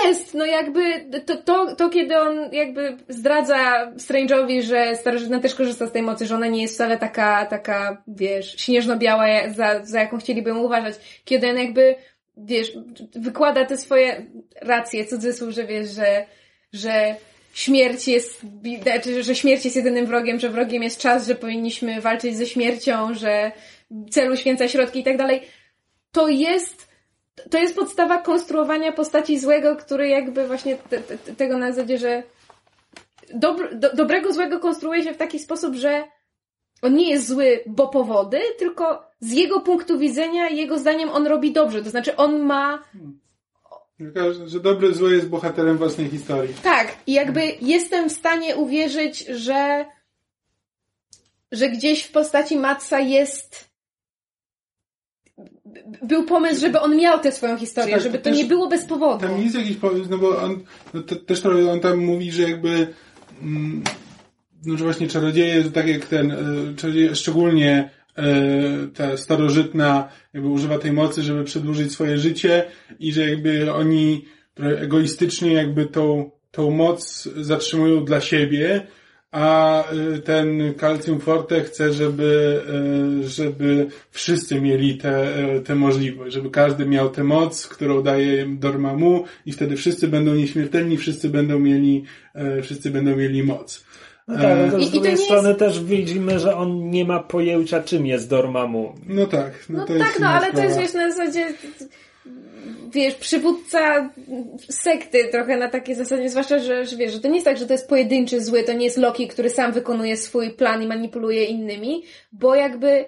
Speaker 2: Jest, no jakby to, to, to kiedy on jakby zdradza Strange'owi, że starożytna też korzysta z tej mocy, że ona nie jest wcale taka, taka, wiesz, śnieżno-biała, za, za jaką chcieliby ją uważać. Kiedy on jakby, wiesz, wykłada te swoje racje, cudzysłów, że wiesz, że, że śmierć jest, znaczy, że śmierć jest jedynym wrogiem, że wrogiem jest czas, że powinniśmy walczyć ze śmiercią, że celu święca środki i tak dalej. To jest to jest podstawa konstruowania postaci złego, który jakby właśnie te, te, tego na zasadzie, że do, dobrego złego konstruuje się w taki sposób, że on nie jest zły, bo powody, tylko z jego punktu widzenia, jego zdaniem on robi dobrze. To znaczy on ma,
Speaker 1: Tylko, że- dobry zły jest bohaterem własnej historii.
Speaker 2: tak, i jakby jestem w stanie uwierzyć, że że gdzieś w postaci Matsa jest był pomysł, żeby on miał tę swoją historię,
Speaker 1: Tak,
Speaker 2: żeby
Speaker 1: to
Speaker 2: to nie było bez powodu.
Speaker 1: Tam jest jakiś pomysł, no bo on, no te, też trochę on tam mówi, że jakby, mm, no że właśnie czarodzieje, tak jak ten, e, czarodzieje, szczególnie e, ta starożytna jakby używa tej mocy, żeby przedłużyć swoje życie i że jakby oni egoistycznie jakby tą, tą moc zatrzymują dla siebie, a y, ten Calcium Forte chce, żeby, y, żeby wszyscy mieli tę te możliwość, żeby każdy miał tę moc, którą daje Dormammu i wtedy wszyscy będą nieśmiertelni, wszyscy będą mieli, y, wszyscy będą mieli moc.
Speaker 3: No tak, no to
Speaker 2: I- i
Speaker 3: z
Speaker 2: to
Speaker 3: drugiej strony też widzimy, że on nie ma pojęcia, czym jest Dormammu.
Speaker 1: No tak, no,
Speaker 2: No
Speaker 1: to jest
Speaker 2: tak, no ale to jest
Speaker 1: sprawa.
Speaker 2: wiesz na zasadzie wiesz, przywódca sekty trochę na takiej zasadzie, zwłaszcza, że, że wiesz, że to nie jest tak, że to jest pojedynczy zły, to nie jest Loki, który sam wykonuje swój plan i manipuluje innymi, bo jakby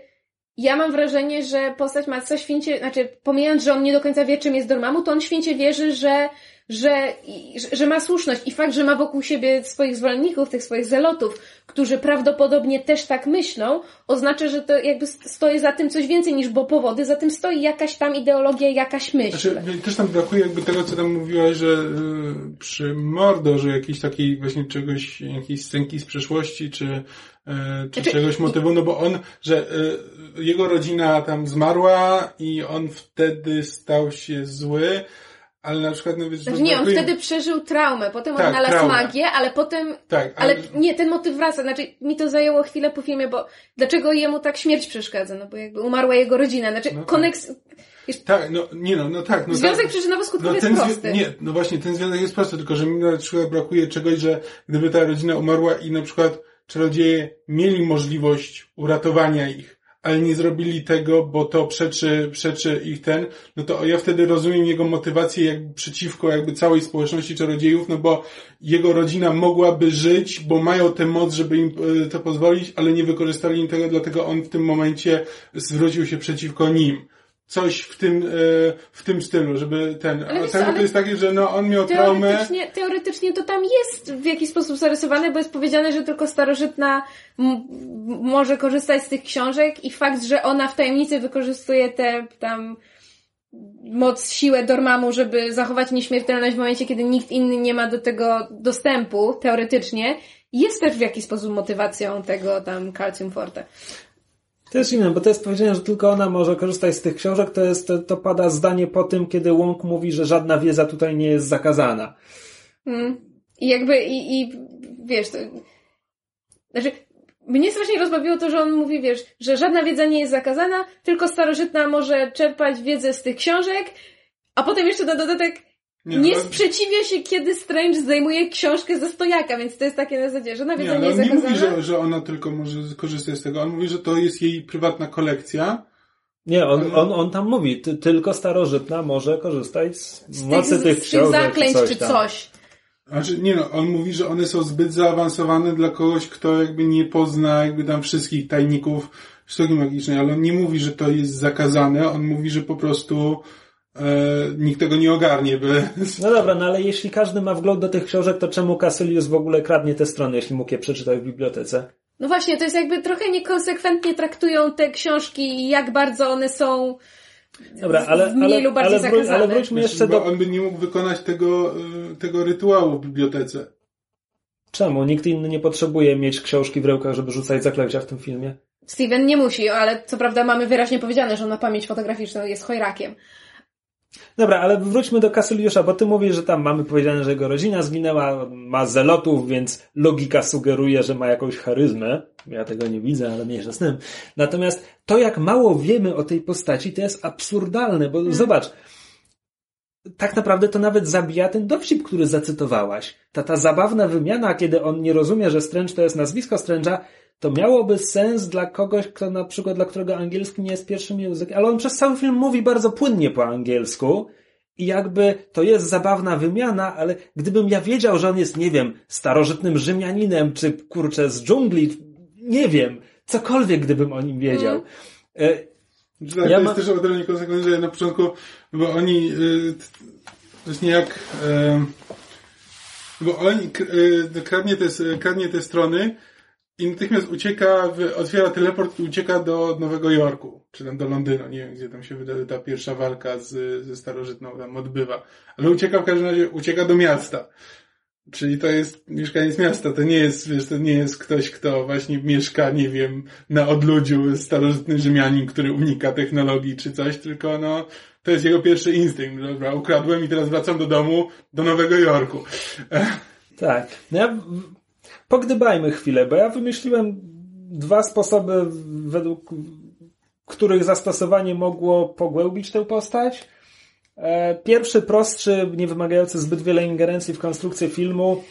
Speaker 2: ja mam wrażenie, że postać Matsa święcie, znaczy pomijając, że on nie do końca wie, czym jest Dormammu, to on święcie wierzy, że że, że, ma słuszność i fakt, że ma wokół siebie swoich zwolenników, tych swoich zelotów, którzy prawdopodobnie też tak myślą, oznacza, że to jakby stoi za tym coś więcej niż bo powody, za tym stoi jakaś tam ideologia, jakaś myśl.
Speaker 1: Znaczy, też tam brakuje jakby tego, co tam mówiłaś, że y, przy Mordo, że jakiejś takiej właśnie czegoś, jakiejś scenki z przeszłości, czy, y, czy
Speaker 2: Znaczy-
Speaker 1: czegoś motywu, no bo on, że y, jego rodzina tam zmarła i on wtedy stał się zły, Ale na przykład, no wiesz,
Speaker 2: Znaczy nie, on wtedy przeżył traumę, potem
Speaker 1: Tak,
Speaker 2: odnalazł magię, ale potem...
Speaker 1: Tak,
Speaker 2: Ale nie, ten motyw wraca. Znaczy, mi to zajęło chwilę po filmie, bo dlaczego jemu tak śmierć przeszkadza? No bo jakby umarła jego rodzina. Znaczy,
Speaker 1: No tak.
Speaker 2: koneks...
Speaker 1: Tak, no nie no, no tak. No
Speaker 2: Związek
Speaker 1: tak.
Speaker 2: przyczynowo-skutkowy jest
Speaker 1: ten zwi-
Speaker 2: prosty.
Speaker 1: Nie, no właśnie, ten związek jest prosty, tylko że mi na przykład brakuje czegoś, że gdyby ta rodzina umarła i na przykład czarodzieje mieli możliwość uratowania ich, ale nie zrobili tego, bo to przeczy, przeczy ich ten, no to ja wtedy rozumiem jego motywację jakby przeciwko jakby całej społeczności czarodziejów, no bo jego rodzina mogłaby żyć, bo mają tę moc, żeby im e, to pozwolić, ale nie wykorzystali im tego, dlatego on w tym momencie zwrócił się przeciwko nim. Coś w tym, e, w tym stylu, żeby ten,
Speaker 2: Ale
Speaker 1: a
Speaker 2: wiesz
Speaker 1: tak
Speaker 2: co,
Speaker 1: to
Speaker 2: ale
Speaker 1: jest takie, że no on miał traumę,
Speaker 2: Teoretycznie, teoretycznie to tam jest w jakiś sposób zarysowane, bo jest powiedziane, że tylko starożytna może korzystać z tych książek i fakt, że ona w tajemnicy wykorzystuje tę tam moc, siłę Dormammu, żeby zachować nieśmiertelność w momencie, kiedy nikt inny nie ma do tego dostępu, teoretycznie, jest też w jakiś sposób motywacją tego tam Calcium Forte.
Speaker 3: To jest inne, bo to jest powiedziane, że tylko ona może korzystać z tych książek, to jest, to, to pada zdanie po tym, kiedy Łąk mówi, że żadna wiedza tutaj nie jest zakazana.
Speaker 2: Mm. I jakby, i, i wiesz, to, znaczy, mnie strasznie rozbawiło to, że on mówi, wiesz, że żadna wiedza nie jest zakazana, tylko starożytna może czerpać wiedzę z tych książek, a potem jeszcze na dodatek
Speaker 1: Nie,
Speaker 2: nie
Speaker 1: no-
Speaker 2: sprzeciwia się, kiedy Strange zdejmuje książkę ze stojaka, więc to jest takie na zasadzie, żadna wiedza
Speaker 1: nie,
Speaker 2: nie,
Speaker 1: ale on
Speaker 2: jest
Speaker 1: nie mówi, że, że ona tylko może korzystać z tego, on mówi, że to jest jej prywatna kolekcja,
Speaker 3: Nie, on,
Speaker 1: Ale-
Speaker 3: on, on tam mówi, ty, tylko starożytna może korzystać z,
Speaker 2: z
Speaker 3: mocy
Speaker 2: tych,
Speaker 3: tych
Speaker 2: z tych
Speaker 3: książek
Speaker 2: zaklęć
Speaker 3: coś
Speaker 2: czy
Speaker 3: tam.
Speaker 2: coś.
Speaker 1: Znaczy, nie no, on mówi, że one są zbyt zaawansowane dla kogoś, kto jakby nie pozna jakby tam wszystkich tajników sztuki magicznej, ale on nie mówi, że to jest zakazane, on mówi, że po prostu e, nikt tego nie ogarnie, by...
Speaker 3: No dobra, no ale jeśli każdy ma wgląd do tych książek, to czemu Cassilius w ogóle kradnie te strony, jeśli mógł je przeczytać w bibliotece?
Speaker 2: No właśnie, to jest jakby trochę niekonsekwentnie traktują te książki i jak bardzo one są
Speaker 3: Dobra, ale,
Speaker 2: w mniej
Speaker 3: ale,
Speaker 2: lub bardziej
Speaker 3: ale,
Speaker 2: zakazane.
Speaker 3: ale wróćmy jeszcze
Speaker 1: bo
Speaker 3: do...
Speaker 1: on by nie mógł wykonać tego, e, tego rytuału w bibliotece.
Speaker 3: Czemu? Nikt inny nie potrzebuje mieć książki w rękach, żeby rzucać zaklęcia w tym filmie.
Speaker 2: Steven nie musi, ale co prawda mamy wyraźnie powiedziane, że on na pamięć fotograficzną jest chojrakiem.
Speaker 3: Dobra, ale wróćmy do Casyliusza, bo ty mówisz, że tam mamy powiedziane, że jego rodzina zginęła, ma zelotów, więc logika sugeruje, że ma jakąś charyzmę. Ja tego nie widzę, ale mniejsza z tym. Natomiast to, jak mało wiemy o tej postaci, to jest absurdalne, bo zobacz, tak naprawdę to nawet zabija ten dowcip, który zacytowałaś. Ta, ta zabawna wymiana, kiedy on nie rozumie, że Strange to jest nazwisko Strange'a, to miałoby sens dla kogoś, kto na przykład, dla którego angielski nie jest pierwszym językiem, ale on przez cały film mówi bardzo płynnie po angielsku i jakby to jest zabawna wymiana, ale gdybym ja wiedział, że on jest, nie wiem, starożytnym Rzymianinem, czy kurczę z dżungli, nie wiem, cokolwiek gdybym o nim wiedział.
Speaker 1: Tak,
Speaker 3: Ja
Speaker 1: to
Speaker 3: ma-
Speaker 1: jest też o tyle niekonsekwentne, że na początku, bo oni, y, t- właśnie jak, y, bo oni, k- y, kradnie te, kradnie te strony i natychmiast ucieka, otwiera teleport i ucieka do Nowego Jorku, czy tam do Londynu, nie wiem, gdzie tam się wydaje ta pierwsza walka z, ze starożytną tam odbywa. Ale ucieka w każdym razie, ucieka do miasta. Czyli to jest mieszkaniec miasta, to nie jest, wiesz, to nie jest ktoś, kto właśnie mieszka, nie wiem, na odludziu, starożytny Rzymianin, który unika technologii czy coś, tylko no, to jest jego pierwszy instynkt, dobra, ukradłem i teraz wracam do domu, do Nowego Jorku.
Speaker 3: Tak. No ja, pogdybajmy chwilę, bo ja wymyśliłem dwa sposoby, według których zastosowanie mogło pogłębić tę postać. E, Pierwszy, prostszy, nie wymagający zbyt wiele ingerencji w konstrukcję filmu,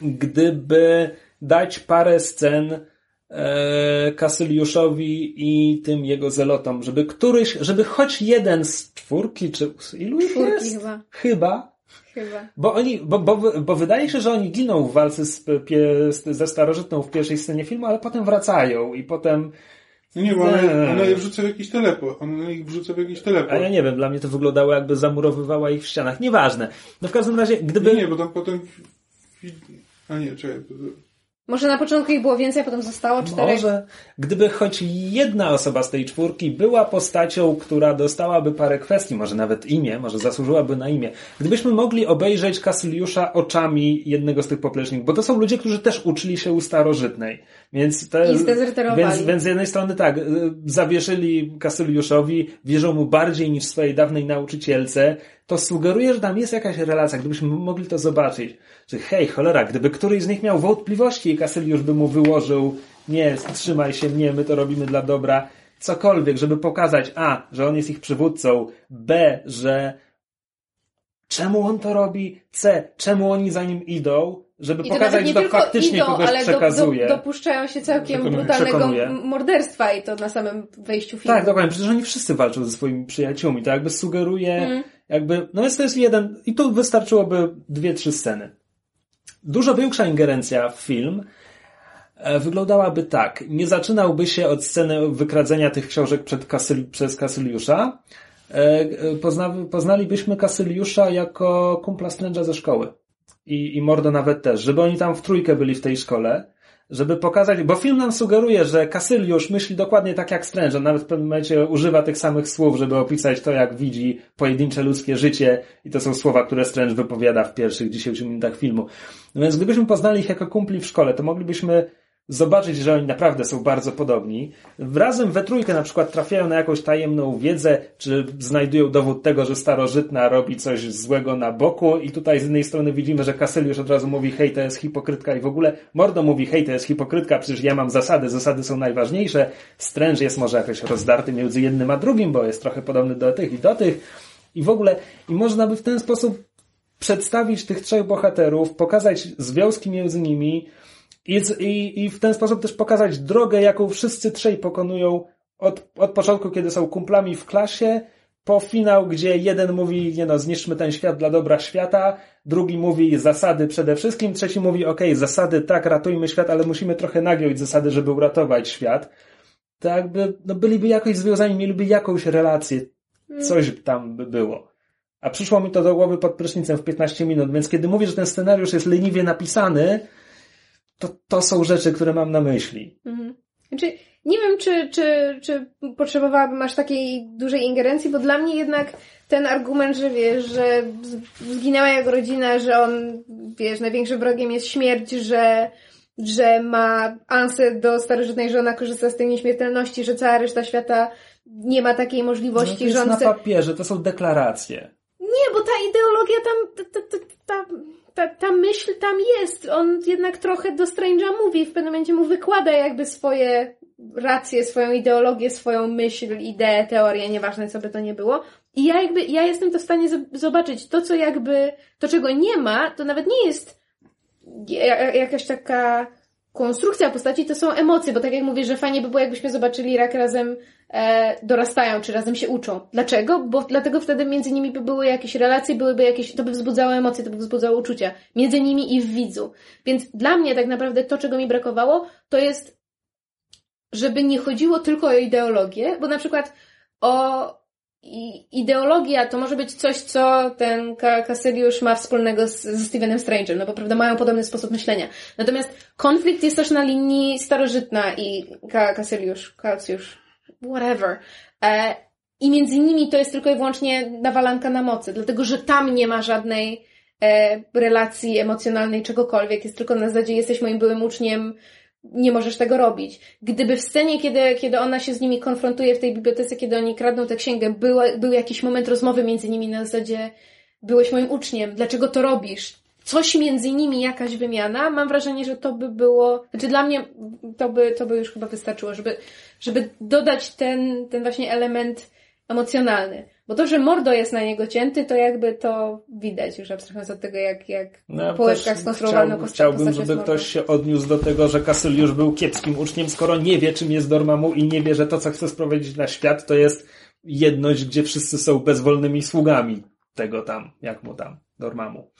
Speaker 3: gdyby dać parę scen e, Kasyliuszowi i tym jego zelotom, żeby któryś, żeby choć jeden z czwórki, czy ilu
Speaker 2: Czwórki
Speaker 3: jest?
Speaker 2: chyba.
Speaker 3: Chyba.
Speaker 2: Chyba.
Speaker 3: Bo oni, bo, bo, bo wydaje się, że oni giną w walce z, ze starożytną w pierwszej scenie filmu, ale potem wracają i potem,
Speaker 1: No nie, bo ona,
Speaker 3: Nie.
Speaker 1: ona je wrzuca w jakiś teleport, ona ich wrzuca w jakiś teleport.
Speaker 3: a ja nie wiem, dla mnie to wyglądało jakby zamurowywała ich w ścianach. Nieważne. No w każdym razie, gdyby...
Speaker 1: Nie, nie, bo tam potem, a nie, czekaj,
Speaker 2: Może na początku ich było więcej, a potem zostało czterech.
Speaker 3: Może, gdyby choć jedna osoba z tej czwórki była postacią, która dostałaby parę kwestii, może nawet imię, może zasłużyłaby na imię, gdybyśmy mogli obejrzeć Kasyliusza oczami jednego z tych popleczników, bo to są ludzie, którzy też uczyli się u starożytnej, więc to
Speaker 2: I zdezerterowali.
Speaker 3: więc, więc z jednej strony tak, y, zawieszyli Kasyliuszowi, wierzą mu bardziej niż swojej dawnej nauczycielce, to sugeruje, że tam jest jakaś relacja, gdybyśmy mogli to zobaczyć, że hej, cholera, gdyby któryś z nich miał wątpliwości i Kasyliusz by mu wyłożył, nie, trzymaj się mnie, my to robimy dla dobra, cokolwiek, żeby pokazać A, że on jest ich przywódcą, B, że czemu on to robi, C, czemu oni za nim idą, żeby pokazać,
Speaker 2: nie
Speaker 3: że to faktycznie
Speaker 2: idą,
Speaker 3: kogoś
Speaker 2: ale do,
Speaker 3: przekazuje.
Speaker 2: do, dopuszczają się całkiem
Speaker 1: Przekonuje.
Speaker 2: brutalnego morderstwa i to na samym wejściu filmu.
Speaker 3: Tak, dokładnie. Przecież oni wszyscy walczą ze swoimi przyjaciółmi. To jakby sugeruje,
Speaker 2: Mm.
Speaker 3: Jakby, no jest to jest jeden, i tu wystarczyłoby dwie, trzy sceny. Dużo większa ingerencja w film e, wyglądałaby tak. Nie zaczynałby się od sceny wykradzenia tych książek Kasyl, przez Kasyliusza. E, e, Pozna, poznalibyśmy Kasyliusza jako kumpla Strange'a ze szkoły. I, I Mordo nawet też, żeby oni tam w trójkę byli w tej szkole, żeby pokazać, bo film nam sugeruje, że Kasyliusz myśli dokładnie tak jak Strange, nawet w pewnym momencie używa tych samych słów, żeby opisać to, jak widzi pojedyncze ludzkie życie i to są słowa, które Strange wypowiada w pierwszych 10 minutach filmu. No więc gdybyśmy poznali ich jako kumpli w szkole, to moglibyśmy zobaczyć, że oni naprawdę są bardzo podobni. Razem we trójkę na przykład trafiają na jakąś tajemną wiedzę, czy znajdują dowód tego, że starożytna robi coś złego na boku i tutaj z jednej strony widzimy, że Kasyliusz od razu mówi hej, to jest hipokrytka i w ogóle Mordo mówi hej, to jest hipokrytka, przecież ja mam zasady, zasady są najważniejsze. Strange jest może jakoś rozdarty między jednym a drugim, bo jest trochę podobny do tych i do tych i w ogóle i można by w ten sposób przedstawić tych trzech bohaterów, pokazać związki między nimi i, i, i w ten sposób też pokazać drogę, jaką wszyscy trzej pokonują od, od początku, kiedy są kumplami w klasie, po finał, gdzie jeden mówi, nie no, zniszczmy ten świat dla dobra świata, drugi mówi zasady przede wszystkim, trzeci mówi, okej, zasady tak, ratujmy świat, ale musimy trochę nagiąć zasady, żeby uratować świat. To jakby, no byliby jakoś związani, mieliby jakąś relację, coś tam by było. A przyszło mi to do głowy pod prysznicem w 15 minut, więc kiedy mówię, że ten scenariusz jest leniwie napisany, to to są rzeczy, które mam na myśli.
Speaker 2: Mhm. Znaczy, nie wiem, czy, czy, czy potrzebowałabym aż takiej dużej ingerencji, bo dla mnie jednak ten argument, że wiesz, że zginęła jego rodzina, że on, wiesz, największym wrogiem jest śmierć, że, że ma ansę do starożytnej, że ona korzysta z tej nieśmiertelności, że cała reszta świata nie ma takiej
Speaker 3: No, to
Speaker 2: możliwości,
Speaker 3: jest
Speaker 2: że on
Speaker 3: na papierze, to są deklaracje.
Speaker 2: Nie, bo ta ideologia tam, ta, ta, ta, ta, ta myśl tam jest. On jednak trochę do Strange'a mówi, w pewnym momencie mu wykłada jakby swoje racje, swoją ideologię, swoją myśl, ideę, teorię, nieważne co by to nie było. I ja jakby, ja jestem to w stanie zobaczyć to, co jakby, to czego nie ma, to nawet nie jest ja- jakaś taka konstrukcja postaci, to są emocje, bo tak jak mówię, że fajnie by było, jakbyśmy zobaczyli, jak razem e, dorastają, czy razem się uczą. Dlaczego? Bo dlatego wtedy między nimi by były jakieś relacje, byłyby jakieś, to by wzbudzało emocje, to by wzbudzało uczucia. Między nimi i w widzu. Więc dla mnie tak naprawdę to, czego mi brakowało, to jest, żeby nie chodziło tylko o ideologię, bo na przykład o ideologia to może być coś, co ten Ka- Cassiliusz ma wspólnego z, ze Stevenem Strange'em, no bo prawda mają podobny sposób myślenia. Natomiast konflikt jest też na linii starożytna i Ka- Cassiliusz, Cassiusz, whatever. E, I między nimi to jest tylko i wyłącznie nawalanka na mocy, dlatego że tam nie ma żadnej e, relacji emocjonalnej, czegokolwiek. Jest tylko na zasadzie jesteś moim byłym uczniem, nie możesz tego robić. Gdyby w scenie, kiedy, kiedy ona się z nimi konfrontuje w tej bibliotece, kiedy oni kradną tę księgę, był, był jakiś moment rozmowy między nimi na zasadzie byłeś moim uczniem, dlaczego to robisz? Coś między nimi, jakaś wymiana, mam wrażenie, że to by było, znaczy dla mnie to by, to by już chyba wystarczyło, żeby, żeby dodać ten, ten właśnie element emocjonalny. Bo to, że mordo jest na niego cięty, to jakby to widać już abstrahując od tego, jak, jak
Speaker 3: No, ja
Speaker 2: po łebkach skonstruowano
Speaker 3: chciał, Chciałbym, żeby
Speaker 2: jest
Speaker 3: ktoś się odniósł do tego, że Kasyliusz był kiepskim uczniem, skoro nie wie, czym jest Dormammu i nie wie, że to, co chce sprowadzić na świat, to jest jedność, gdzie wszyscy są bezwolnymi sługami tego tam, jak mu tam, Dormammu.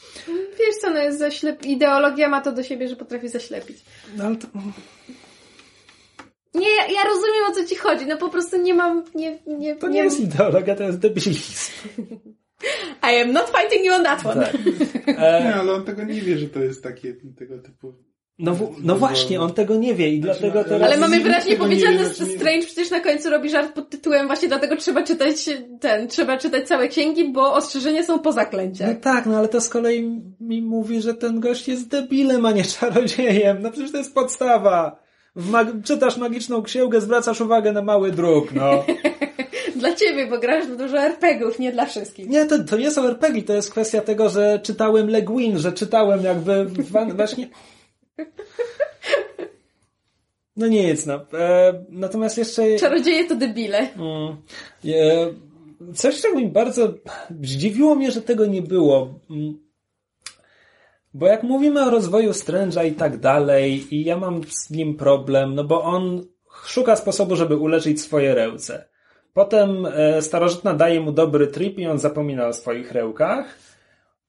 Speaker 2: Wiesz co, no jest zaślep... ideologia ma to do siebie, że potrafi zaślepić.
Speaker 3: No, ale to...
Speaker 2: Nie, ja, rozumiem o co ci chodzi, no po prostu nie mam, nie, nie,
Speaker 3: to nie jest ideologia, to jest debilizm. (laughs)
Speaker 2: I am not fighting you on that one.
Speaker 3: Tak. (laughs) E,
Speaker 1: Nie, ale on tego nie wie, że to jest takie tego typu.
Speaker 3: no, no właśnie, on tego nie wie i
Speaker 1: Znaczy,
Speaker 3: dlatego
Speaker 1: no,
Speaker 3: teraz...
Speaker 2: Ale mamy wyraźnie
Speaker 1: nie
Speaker 2: powiedziane,
Speaker 1: wie,
Speaker 2: że
Speaker 1: znaczy nie-
Speaker 2: Strange przecież na końcu robi żart pod tytułem właśnie dlatego trzeba czytać ten, trzeba czytać całe księgi, bo ostrzeżenia są po
Speaker 3: No
Speaker 2: zaklęciach.
Speaker 3: tak, no ale to z kolei mi mówi, że ten gość jest debilem, a nie czarodziejem. No przecież to jest podstawa. Mag- czytasz magiczną księgę, zwracasz uwagę na mały druk, no. (laughs)
Speaker 2: Dla ciebie, bo grasz w dużo RPGów, nie dla wszystkich.
Speaker 3: Nie, to, to nie są RPG, to jest kwestia tego, że czytałem Legwin, że czytałem jakby właśnie... No nic, no. E, natomiast jeszcze...
Speaker 2: Czarodzieje to debile.
Speaker 3: Mm, e, coś, czego mi bardzo zdziwiło mnie, że tego nie było. Bo jak mówimy o rozwoju Strange'a i tak dalej, i ja mam z nim problem, no bo on szuka sposobu, żeby uleczyć swoje ręce. Potem e, starożytna daje mu dobry trip i on zapomina o swoich rełkach.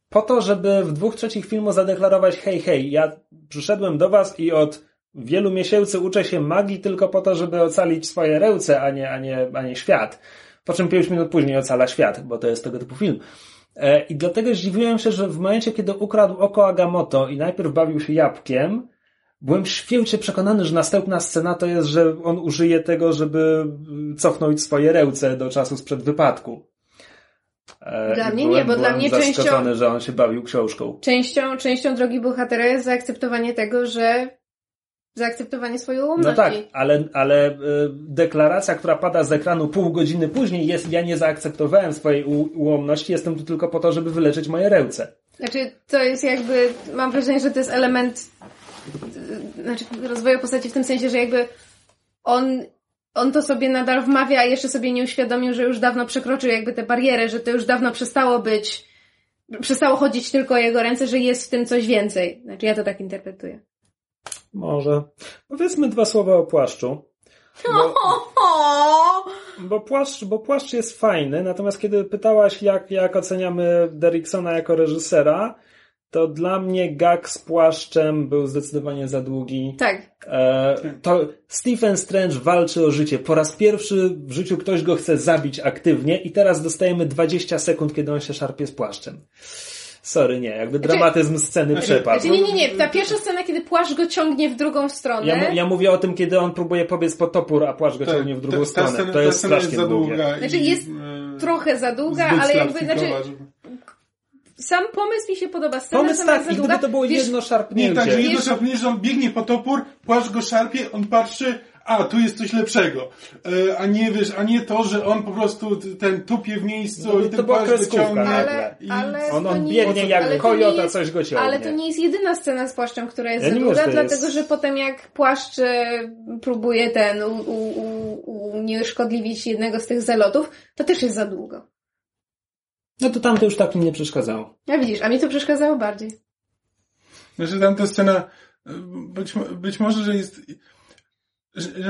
Speaker 3: Po to, żeby w dwóch trzecich filmu zadeklarować hej, hej, ja przyszedłem do was i od wielu miesięcy uczę się magii tylko po to, żeby ocalić swoje ręce, a nie, a nie, a nie świat. Po czym pięć minut później ocala świat, bo to jest tego typu film. E, I dlatego zdziwiłem się, że w momencie, kiedy ukradł oko Agamotto i najpierw bawił się jabłkiem, byłem święcie przekonany, że następna scena to jest, że on użyje tego, żeby cofnąć swoje ręce do czasu sprzed wypadku. E,
Speaker 2: Dla
Speaker 3: i
Speaker 2: mnie
Speaker 3: byłem,
Speaker 2: nie, bo dla mnie częścią-
Speaker 3: że on się bawił książką.
Speaker 2: Częścią, częścią drogi bohatera jest zaakceptowanie tego, że zaakceptowanie swojej
Speaker 3: No
Speaker 2: ułomności.
Speaker 3: tak, ale, ale y, deklaracja, która pada z ekranu pół godziny później jest, ja nie zaakceptowałem swojej ułomności, jestem tu tylko po to, żeby wyleczyć moje ręce.
Speaker 2: Znaczy, to jest jakby, mam wrażenie, że to jest element y, znaczy, rozwoju postaci w tym sensie, że jakby on, on to sobie nadal wmawia, a jeszcze sobie nie uświadomił, że już dawno przekroczył jakby tę barierę, że to już dawno przestało być, przestało chodzić tylko o jego ręce, że jest w tym coś więcej. Znaczy, ja to tak interpretuję.
Speaker 3: Może. Powiedzmy dwa słowa o płaszczu. Bo, (laughs) bo, płaszcz, bo płaszcz jest fajny, natomiast kiedy pytałaś, jak, jak oceniamy Derricksona jako reżysera, to dla mnie gag z płaszczem był zdecydowanie za długi.
Speaker 2: Tak.
Speaker 3: E, to Stephen Strange walczy o życie. Po raz pierwszy w życiu ktoś go chce zabić aktywnie i teraz dostajemy 20 sekund, kiedy on się szarpie z płaszczem. Sorry, nie. Jakby dramatyzm sceny przepadł.
Speaker 2: Znaczy, nie, nie, nie. Ta pierwsza scena, kiedy płaszcz go ciągnie w drugą stronę.
Speaker 3: Ja, ja mówię o tym, kiedy on próbuje pobiec po topór, a płaszcz go
Speaker 1: Tak,
Speaker 3: ciągnie w drugą
Speaker 1: ta- ta
Speaker 3: stronę.
Speaker 1: scena-
Speaker 3: to
Speaker 1: ta
Speaker 3: jest
Speaker 1: scena
Speaker 3: strasznie
Speaker 1: za
Speaker 3: długie.
Speaker 1: długa.
Speaker 2: Znaczy,
Speaker 1: i,
Speaker 2: jest
Speaker 1: e,
Speaker 2: trochę za długa, ale jakby, znaczy, sam pomysł mi się podoba. Scena
Speaker 3: Pomysł tak,
Speaker 2: jest
Speaker 3: i gdyby to było
Speaker 2: Wiesz,
Speaker 3: jedno
Speaker 1: Nie,
Speaker 3: szarpnięcie.
Speaker 1: tak, że jedno
Speaker 2: Wiesz-
Speaker 1: szarpnięcie, że on biegnie po topór, płaszcz go szarpie, on patrzy, a tu jest coś lepszego. E, a nie wiesz, a nie to, że on po prostu ten tupie w miejscu
Speaker 3: No,
Speaker 1: i
Speaker 3: to
Speaker 1: ten płaszcz go
Speaker 3: kreskówka,
Speaker 1: ciągnie.
Speaker 2: Ale,
Speaker 1: i-
Speaker 2: ale
Speaker 3: On,
Speaker 2: to
Speaker 3: on
Speaker 2: nie
Speaker 3: biegnie jak kojota,
Speaker 2: jest,
Speaker 3: coś go ciągnie.
Speaker 2: Ale to nie jest jedyna scena z płaszczem, która jest
Speaker 3: Ja
Speaker 2: długa, dlatego
Speaker 3: jest-
Speaker 2: że potem jak płaszcz e, próbuje ten u, u, u, unieszkodliwić jednego z tych zelotów, to też jest za długo.
Speaker 3: No to tam to już tak mi nie przeszkadzało.
Speaker 2: Ja widzisz, a mi to przeszkadzało bardziej.
Speaker 1: Znaczy tam ta scena, e, być, być może, że jest,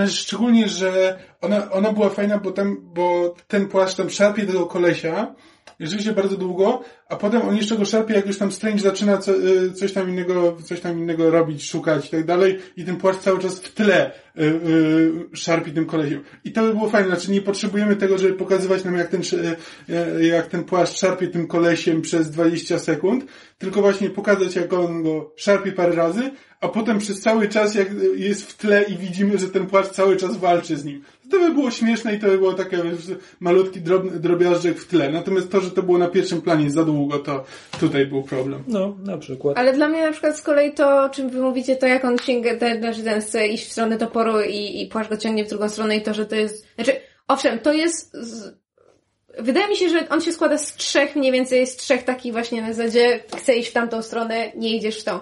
Speaker 1: szczególnie, że ona, ona była fajna, bo tam, bo ten płaszcz tam szarpie tego kolesia, rzeczywiście bardzo długo, a potem on jeszcze go szarpie, jak już tam Strange zaczyna co, y, coś tam innego, coś tam innego robić, szukać i tak dalej, i ten płaszcz cały czas w tle y, y, tym kolesiem. I to by było fajne, znaczy nie potrzebujemy tego, żeby pokazywać nam, jak ten, sz- y, jak ten płaszcz szarpie tym kolesiem przez 20 sekund, tylko właśnie pokazać, jak on go szarpie parę razy, a potem przez cały czas, jak jest w tle i widzimy, że ten płaszcz cały czas walczy z nim. To by było śmieszne i to by było takie wiesz, malutki drobny, drobiażdżek w tle. Natomiast to, że to było na pierwszym planie za długo, to tutaj był problem.
Speaker 3: No, na przykład.
Speaker 2: Ale dla mnie na przykład z kolei to, o czym wy mówicie, to jak on sięga, ten, znaczy ten chce iść w stronę toporu i, i płaszcz go ciągnie w drugą stronę i to, że to jest, znaczy, owszem, to jest, z, wydaje mi się, że on się składa z trzech, mniej więcej z trzech takich właśnie na zasadzie, chcę iść w tamtą stronę, nie idziesz w tą.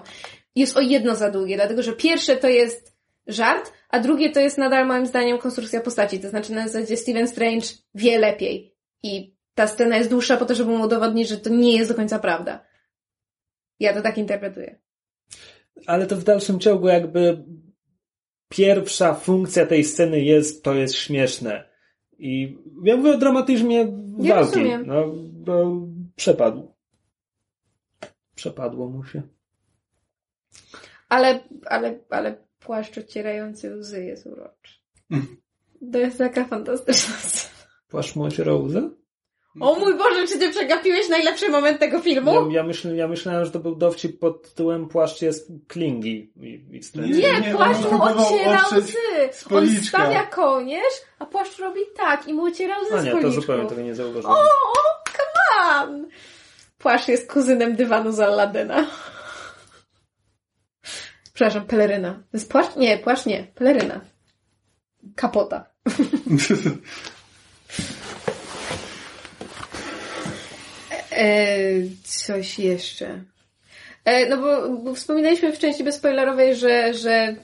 Speaker 2: Jest o jedno za długie, dlatego, że pierwsze to jest żart, a drugie to jest nadal moim zdaniem konstrukcja postaci, to znaczy na zasadzie Steven Strange wie lepiej i ta scena jest dłuższa po to, żeby mu udowodnić, że to nie jest do końca prawda. Ja to tak interpretuję.
Speaker 3: Ale to w dalszym ciągu jakby pierwsza funkcja tej sceny jest, to jest śmieszne. I ja mówię o dramatyzmie
Speaker 2: Ja
Speaker 3: walki.
Speaker 2: rozumiem.
Speaker 3: No, no, przepadł. Przepadło mu się.
Speaker 2: Ale, ale, ale płaszcz ocierający łzy jest uroczy.
Speaker 1: Mm.
Speaker 2: To jest taka fantastyczna scena.
Speaker 3: Płaszcz mu ocierał łzy?
Speaker 2: O mój Boże, czy ty przegapiłeś najlepszy moment tego filmu?
Speaker 3: Ja, ja, myśl, ja myślałem, że to był dowcip pod tytułem płaszcz jest klingi. I, i.
Speaker 2: Nie,
Speaker 1: Nie,
Speaker 2: płaszcz mu ociera łzy. On stawia kołnierz, a płaszcz robi tak i mu ociera łzy
Speaker 3: A nie, to zupełnie tego nie zauważyłem.
Speaker 2: O, o, come on! Płaszcz jest kuzynem dywanu z Aladyna. Przepraszam, peleryna. To jest płaszcz? Nie, płaszcz nie. Peleryna. Kapota. (laughs) E, coś jeszcze. E, no bo, bo wspominaliśmy w części bezspoilerowej, że, że,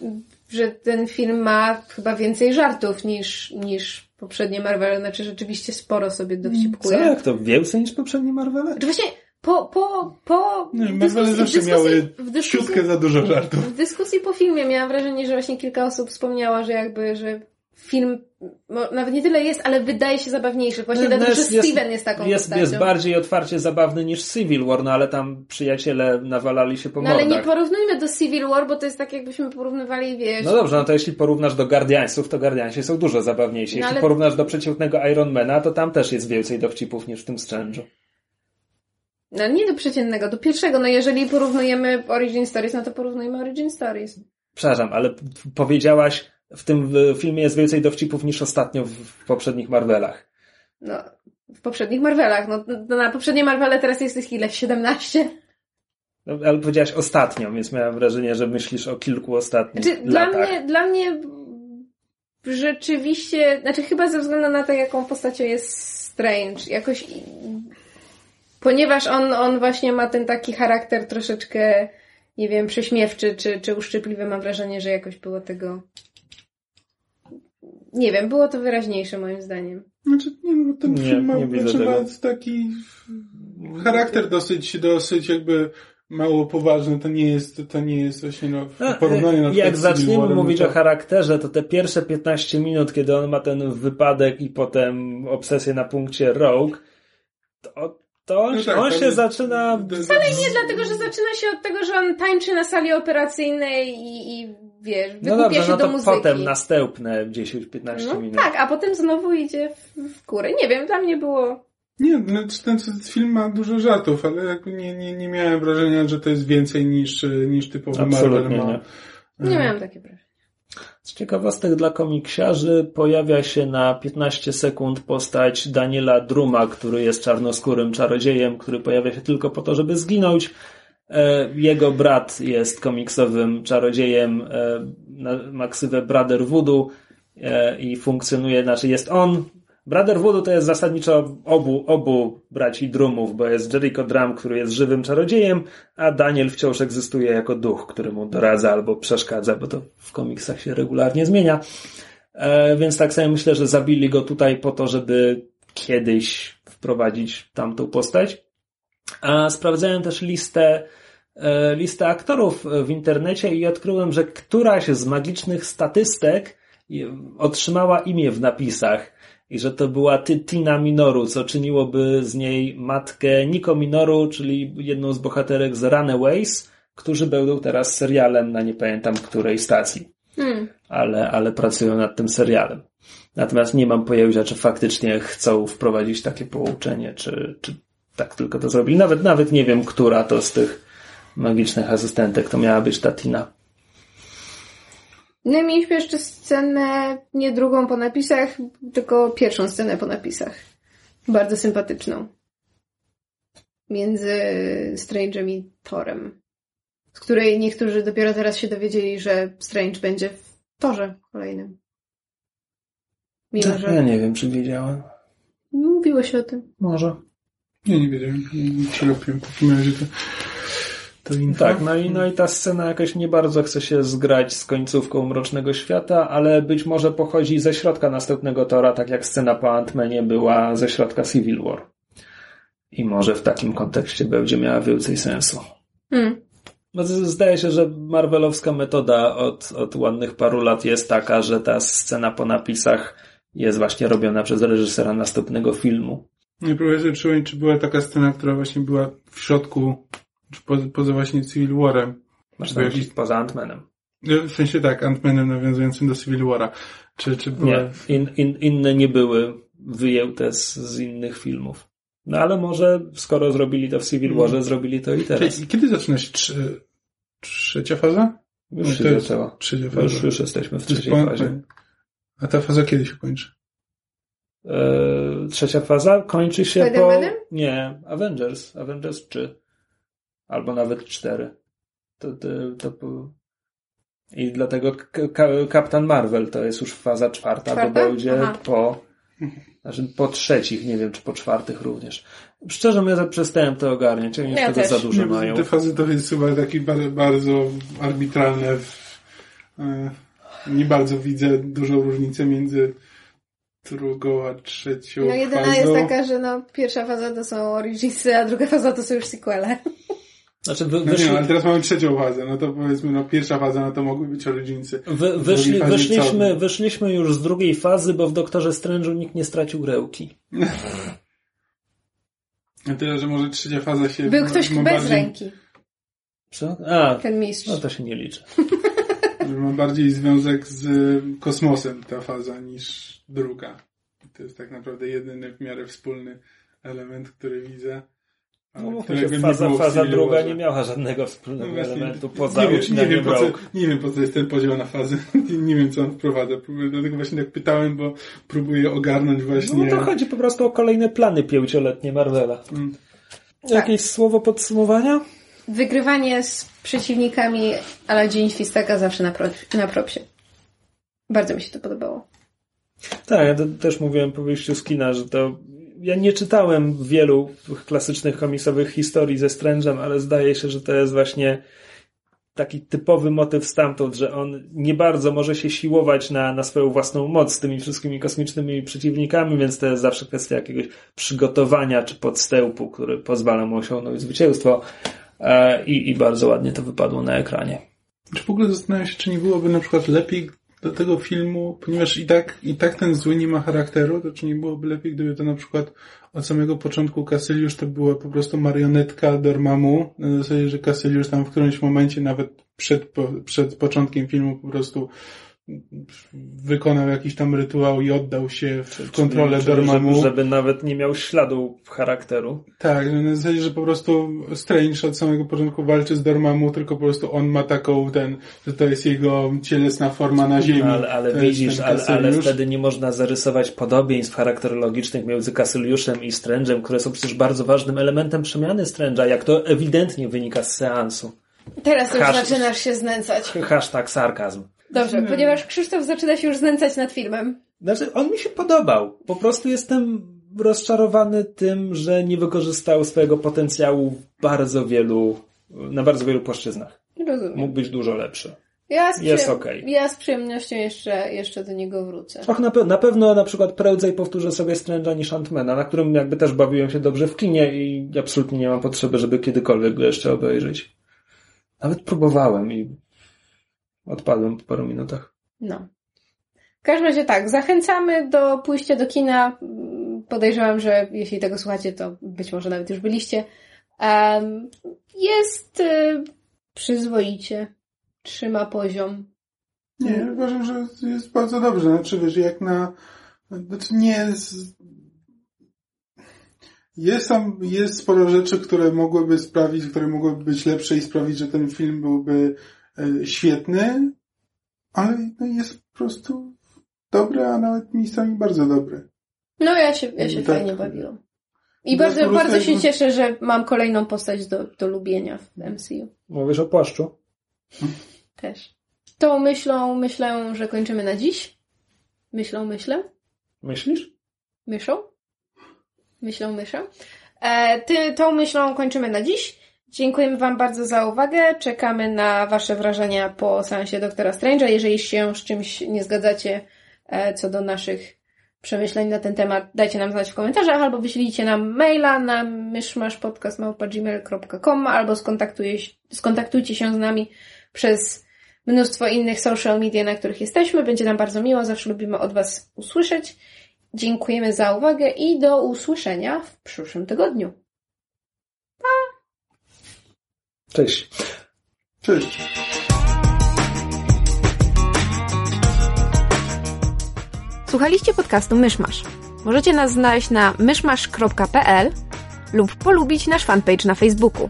Speaker 2: że ten film ma chyba więcej żartów niż, niż poprzednie Marvel. Znaczy rzeczywiście sporo sobie
Speaker 3: Co,
Speaker 2: dowcipkuje.
Speaker 3: jak to? Więcej niż poprzednie Marvele?
Speaker 2: Znaczy właśnie po, po, po dyskusji- w dyskusji-
Speaker 1: miały
Speaker 2: w dyskusji-
Speaker 1: za dużo żartów.
Speaker 2: w dyskusji po filmie miałam wrażenie, że właśnie kilka osób wspomniała, że jakby, że film nawet nie tyle jest, ale wydaje się zabawniejszy. Właśnie
Speaker 3: No,
Speaker 2: dlatego,
Speaker 3: no
Speaker 2: że Steven jest taką
Speaker 3: jest,
Speaker 2: postacią.
Speaker 3: jest bardziej otwarcie zabawny niż Civil War, no ale tam przyjaciele nawalali się po
Speaker 2: no ale nie porównujmy do Civil War, bo to jest tak jakbyśmy porównywali, wiesz...
Speaker 3: No dobrze, no to jeśli porównasz do Guardiansów, to Guardiansi są dużo zabawniejsi.
Speaker 2: No
Speaker 3: Jeśli
Speaker 2: ale-
Speaker 3: porównasz do przeciętnego Ironmana, to tam też jest więcej dowcipów niż w tym Strange'u.
Speaker 2: No nie do przeciętnego, do pierwszego. No jeżeli porównujemy Origin Stories, no to porównujmy Origin Stories.
Speaker 3: Przepraszam, ale powiedziałaś, w tym filmie jest więcej dowcipów niż ostatnio w, poprzednich Marvelach.
Speaker 2: No, w poprzednich Marvelach. No, no na poprzednie Marvele teraz jest ich ile? 17?
Speaker 3: No, ale powiedziałaś ostatnio, więc miałem wrażenie, że myślisz o kilku ostatnich
Speaker 2: Znaczy, dla
Speaker 3: latach.
Speaker 2: mnie, dla mnie rzeczywiście, znaczy chyba ze względu na to, jaką postacią jest Strange, jakoś ponieważ on, on właśnie ma ten taki charakter troszeczkę, nie wiem, prześmiewczy czy, czy uszczypliwy, mam wrażenie, że jakoś było tego nie wiem, było to wyraźniejsze moim zdaniem.
Speaker 1: Znaczy, nie, no, bo ten
Speaker 3: Nie,
Speaker 1: film ma,
Speaker 3: nie
Speaker 1: znaczy, ma taki charakter dosyć, dosyć jakby mało poważny. To nie jest, to nie jest właśnie no, w
Speaker 3: No,
Speaker 1: porównaniu na
Speaker 3: Jak zaczniemy mówić
Speaker 1: no
Speaker 3: o charakterze, to te pierwsze 15 minut, kiedy on ma ten wypadek i potem obsesję na punkcie Rogue, to, to on,
Speaker 1: No tak,
Speaker 3: on się zaczyna...
Speaker 1: Wcale
Speaker 2: Nie dlatego, że zaczyna się od tego, że on tańczy na sali operacyjnej i, i wiesz,
Speaker 3: No
Speaker 2: wykupia
Speaker 3: dobrze,
Speaker 2: się
Speaker 3: no
Speaker 2: do
Speaker 3: to
Speaker 2: muzyki.
Speaker 3: potem następne 10-15
Speaker 2: No,
Speaker 3: minut.
Speaker 2: tak, a potem znowu idzie w, w górę. Nie wiem, dla mnie było.
Speaker 1: Nie, no, ten film ma dużo żartów, ale jakby nie, nie, nie miałem wrażenia, że to jest więcej niż, niż typowy
Speaker 3: Absolutnie
Speaker 1: Marvel
Speaker 3: nie.
Speaker 1: ma.
Speaker 2: Nie
Speaker 3: Mhm.
Speaker 2: miałam takie wrażenie.
Speaker 3: Z ciekawostek dla komiksiarzy pojawia się na 15 sekund postać Daniela Druma, który jest czarnoskórym czarodziejem, który pojawia się tylko po to, żeby zginąć. E, Jego brat jest komiksowym czarodziejem, e, na- ma ksywę Brother Voodoo e, i funkcjonuje, znaczy jest on. Brother Voodoo to jest zasadniczo obu, obu braci Drumów, bo jest Jericho Drum, który jest żywym czarodziejem, a Daniel wciąż egzystuje jako duch, który mu doradza albo przeszkadza, bo to w komiksach się regularnie zmienia. E, więc tak sobie myślę, że zabili go tutaj po to, żeby kiedyś wprowadzić tamtą postać. A sprawdzałem też listę, e, listę aktorów w internecie i odkryłem, że któraś z magicznych statystek otrzymała imię w napisach i że to była Ty- Tina Minoru, co czyniłoby z niej matkę Nico Minoru, czyli jedną z bohaterek z Runaways, którzy będą teraz serialem na nie pamiętam której stacji,
Speaker 2: Hmm.
Speaker 3: ale, ale pracują nad tym serialem. Natomiast nie mam pojęcia, czy faktycznie chcą wprowadzić takie połączenie, czy, czy tak tylko to zrobili. Nawet, nawet nie wiem, która to z tych magicznych asystentek to miała być ta Tina.
Speaker 2: No i mieliśmy jeszcze scenę, nie drugą po napisach, tylko pierwszą scenę po napisach. Bardzo sympatyczną. Między Strange'em i Thorem. Z której niektórzy dopiero teraz się dowiedzieli, że Strange będzie w Torze kolejnym. Mimo,
Speaker 3: Ja
Speaker 2: że
Speaker 3: nie wiem, czy wiedziałem.
Speaker 2: mówiło się o tym.
Speaker 3: Może.
Speaker 1: Nie, nie wiedziałem. Nie, przegapiłem w takim razie to.
Speaker 3: Tak, no i, no i ta scena jakoś nie bardzo chce się zgrać z końcówką Mrocznego Świata, ale być może pochodzi ze środka następnego Tora, tak jak scena po Ant-Manie była ze środka Civil War. I może w takim kontekście będzie miała więcej sensu.
Speaker 2: Hmm.
Speaker 3: No, zdaje się, że marvelowska metoda od, od ładnych paru lat jest taka, że ta scena po napisach jest właśnie robiona przez reżysera następnego filmu.
Speaker 1: Nie próbuję sobie przypomnieć, czy była taka scena, która właśnie była w środku, czy poza, poza właśnie Civil Warem.
Speaker 3: Masz
Speaker 1: jakiś-
Speaker 3: myśli poza Ant-Manem.
Speaker 1: W sensie tak, Ant-Manem nawiązującym do Civil Wara. Czy, czy była...
Speaker 3: Nie, in, in, inne nie były wyjęte z, z innych filmów. No ale może skoro zrobili to w Civil Warze, zrobili to i teraz.
Speaker 1: Czyli Kiedy zaczyna się trzy, trzecia faza?
Speaker 3: Już
Speaker 1: No
Speaker 3: się zaczęła.
Speaker 1: Trzecia faza.
Speaker 3: Już, już jesteśmy w trzeciej
Speaker 1: po
Speaker 3: fazie.
Speaker 1: A ta faza kiedy się kończy?
Speaker 3: E, trzecia faza kończy się po... Nie, Avengers. Avengers 3. Albo nawet 4. To, to, to. I dlatego Kapitan Marvel to jest już faza czwarta,
Speaker 2: Czwarta?
Speaker 3: bo będzie
Speaker 2: Aha.
Speaker 3: po, znaczy po trzecich, nie wiem, czy po czwartych również. Szczerze mówiąc, ja przestałem to ogarniać, oni
Speaker 2: Ja
Speaker 3: tego
Speaker 2: też.
Speaker 3: za dużo
Speaker 1: Nie,
Speaker 3: mają.
Speaker 1: Te fazy to jest chyba takie bardzo, bardzo arbitralne. W, e, nie bardzo widzę dużą różnicę między drugą a trzecią
Speaker 2: No jedyna
Speaker 1: fazą.
Speaker 2: jest taka, że no pierwsza faza to są Originsy, a druga faza to są już sequele.
Speaker 3: Znaczy, wy,
Speaker 1: No nie,
Speaker 3: wyszli,
Speaker 1: no, ale teraz mamy trzecią fazę, no to powiedzmy, no pierwsza faza, no to mogły być Originsy.
Speaker 3: wy, wyszli, wyszliśmy,
Speaker 1: co?
Speaker 3: wyszliśmy już z drugiej fazy, bo w Doktorze Strange'u nikt nie stracił grełki. (laughs)
Speaker 1: A tyle, że może trzecia faza się...
Speaker 2: Był ktoś bez
Speaker 1: bardziej,
Speaker 2: ręki,
Speaker 3: Co? A,
Speaker 2: ten mistrz.
Speaker 3: no to się nie liczy.
Speaker 1: Że (laughs) ma bardziej związek z kosmosem ta faza niż druga. To jest tak naprawdę jedyny w miarę wspólny element, który widzę. Ale
Speaker 3: No, faza, faza druga nie miała żadnego wspólnego
Speaker 1: No
Speaker 3: elementu poza
Speaker 1: nie, wiem, nie, wiem, po co, nie wiem po co jest ten podział na fazy. (laughs) Nie, nie wiem co on wprowadza. Próbuję, dlatego właśnie tak pytałem, bo próbuję ogarnąć
Speaker 3: No
Speaker 1: właśnie...
Speaker 3: bo to chodzi po prostu o kolejne plany pięcioletnie Marvela.
Speaker 1: Mm.
Speaker 3: Jakieś słowo podsumowania?
Speaker 2: Wygrywanie z przeciwnikami ale Dzień Świstaka zawsze na, pro, na propsie. Bardzo mi się to podobało.
Speaker 3: Tak, ja to, też mówiłem po wyjściu z kina, że to ja nie czytałem wielu klasycznych komiksowych historii ze Strange'em, ale zdaje się, że to jest właśnie taki typowy motyw stamtąd, że on nie bardzo może się siłować na, na swoją własną moc z tymi wszystkimi kosmicznymi przeciwnikami, więc to jest zawsze kwestia jakiegoś przygotowania czy podstępu, który pozwala mu osiągnąć zwycięstwo. E, I, I bardzo ładnie to wypadło na ekranie.
Speaker 1: Czy w ogóle zastanawiam się, czy nie byłoby na przykład lepiej do tego filmu, ponieważ i tak, i tak ten zły nie ma charakteru, to czy nie byłoby lepiej, gdyby to na przykład od samego początku Kasyliusz to była po prostu marionetka Dormammu, na zasadzie, że Kasyliusz tam w którymś momencie, nawet przed, przed początkiem filmu po prostu wykonał jakiś tam rytuał i oddał się w kontrolę
Speaker 3: Czyli-
Speaker 1: Dormammu.
Speaker 3: Żeby, żeby nawet nie miał śladu charakteru.
Speaker 1: Tak, że na zasadzie, że po prostu Strange od samego początku walczy z Dormammu, tylko po prostu on ma taką ten, że to jest jego cielesna forma na ziemi.
Speaker 3: No, ale, ale widzisz, ale, ale wtedy nie można zarysować podobieństw charakterologicznych między Kasyliuszem i Strange'em, które są przecież bardzo ważnym elementem przemiany Strange'a, jak to ewidentnie wynika z seansu.
Speaker 2: Teraz już
Speaker 3: Hasz-
Speaker 2: zaczynasz się znęcać.
Speaker 3: Hashtag sarkazm.
Speaker 2: Dobrze, ponieważ Krzysztof zaczyna się już znęcać nad filmem.
Speaker 3: Znaczy, on mi się podobał. Po prostu jestem rozczarowany tym, że nie wykorzystał swojego potencjału w bardzo wielu, na bardzo wielu płaszczyznach.
Speaker 2: Rozumiem.
Speaker 3: Mógł być dużo lepszy.
Speaker 2: Ja z,
Speaker 3: Jest okej.
Speaker 2: ja z przyjemnością jeszcze, jeszcze do niego wrócę.
Speaker 3: Och, na, pe- na pewno na przykład prędzej powtórzę sobie Strange'a niż Antmana, na którym jakby też bawiłem się dobrze w kinie i absolutnie nie mam potrzeby, żeby kiedykolwiek go jeszcze obejrzeć. Nawet próbowałem i odpadłem po paru minutach.
Speaker 2: No. W każdym razie tak, zachęcamy do pójścia do kina. Mm, Podejrzewam, że jeśli tego słuchacie, to być może nawet już byliście. Jest y, przyzwoicie. Trzyma poziom.
Speaker 1: Nie, uważam, że jest bardzo dobrze. Znaczy, wiesz, jak na... Znaczy nie jest... Jest tam, jest sporo rzeczy, które mogłyby sprawić, które mogłyby być lepsze i sprawić, że ten film byłby świetny, ale no, jest po prostu dobry, a nawet miejscami bardzo dobry.
Speaker 2: No ja się, ja się
Speaker 1: Tak.
Speaker 2: fajnie bawiłam. I
Speaker 1: No,
Speaker 2: bardzo, bardzo się cieszę, że mam kolejną postać do, do lubienia w MCU.
Speaker 3: Mówisz o płaszczu?
Speaker 2: Też. Tą myślą, myślę, że kończymy na dziś. Myślą, myślę.
Speaker 3: Myślisz?
Speaker 2: Myszą? Myślą, myszą. E, ty, tą myślą kończymy na dziś. Dziękujemy Wam bardzo za uwagę. Czekamy na Wasze wrażenia po seansie Doktora Strange'a. Jeżeli się z czymś nie zgadzacie e, co do naszych przemyśleń na ten temat, dajcie nam znać w komentarzach albo wyślijcie nam maila na myszmaszpodcast.gmail.com albo skontaktujcie się z nami przez mnóstwo innych social media, na których jesteśmy. Będzie nam bardzo miło, zawsze lubimy od Was usłyszeć. Dziękujemy za uwagę i do usłyszenia w przyszłym tygodniu.
Speaker 3: Cześć.
Speaker 1: Cześć.
Speaker 2: Słuchaliście podcastu Myszmasz. Możecie nas znaleźć na myszmasz.pl lub polubić nasz fanpage na Facebooku.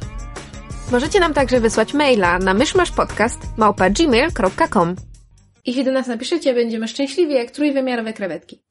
Speaker 2: Możecie nam także wysłać maila na myszmaszpodcast.gmail.com Jeśli do nas napiszecie, będziemy szczęśliwi jak trójwymiarowe krewetki.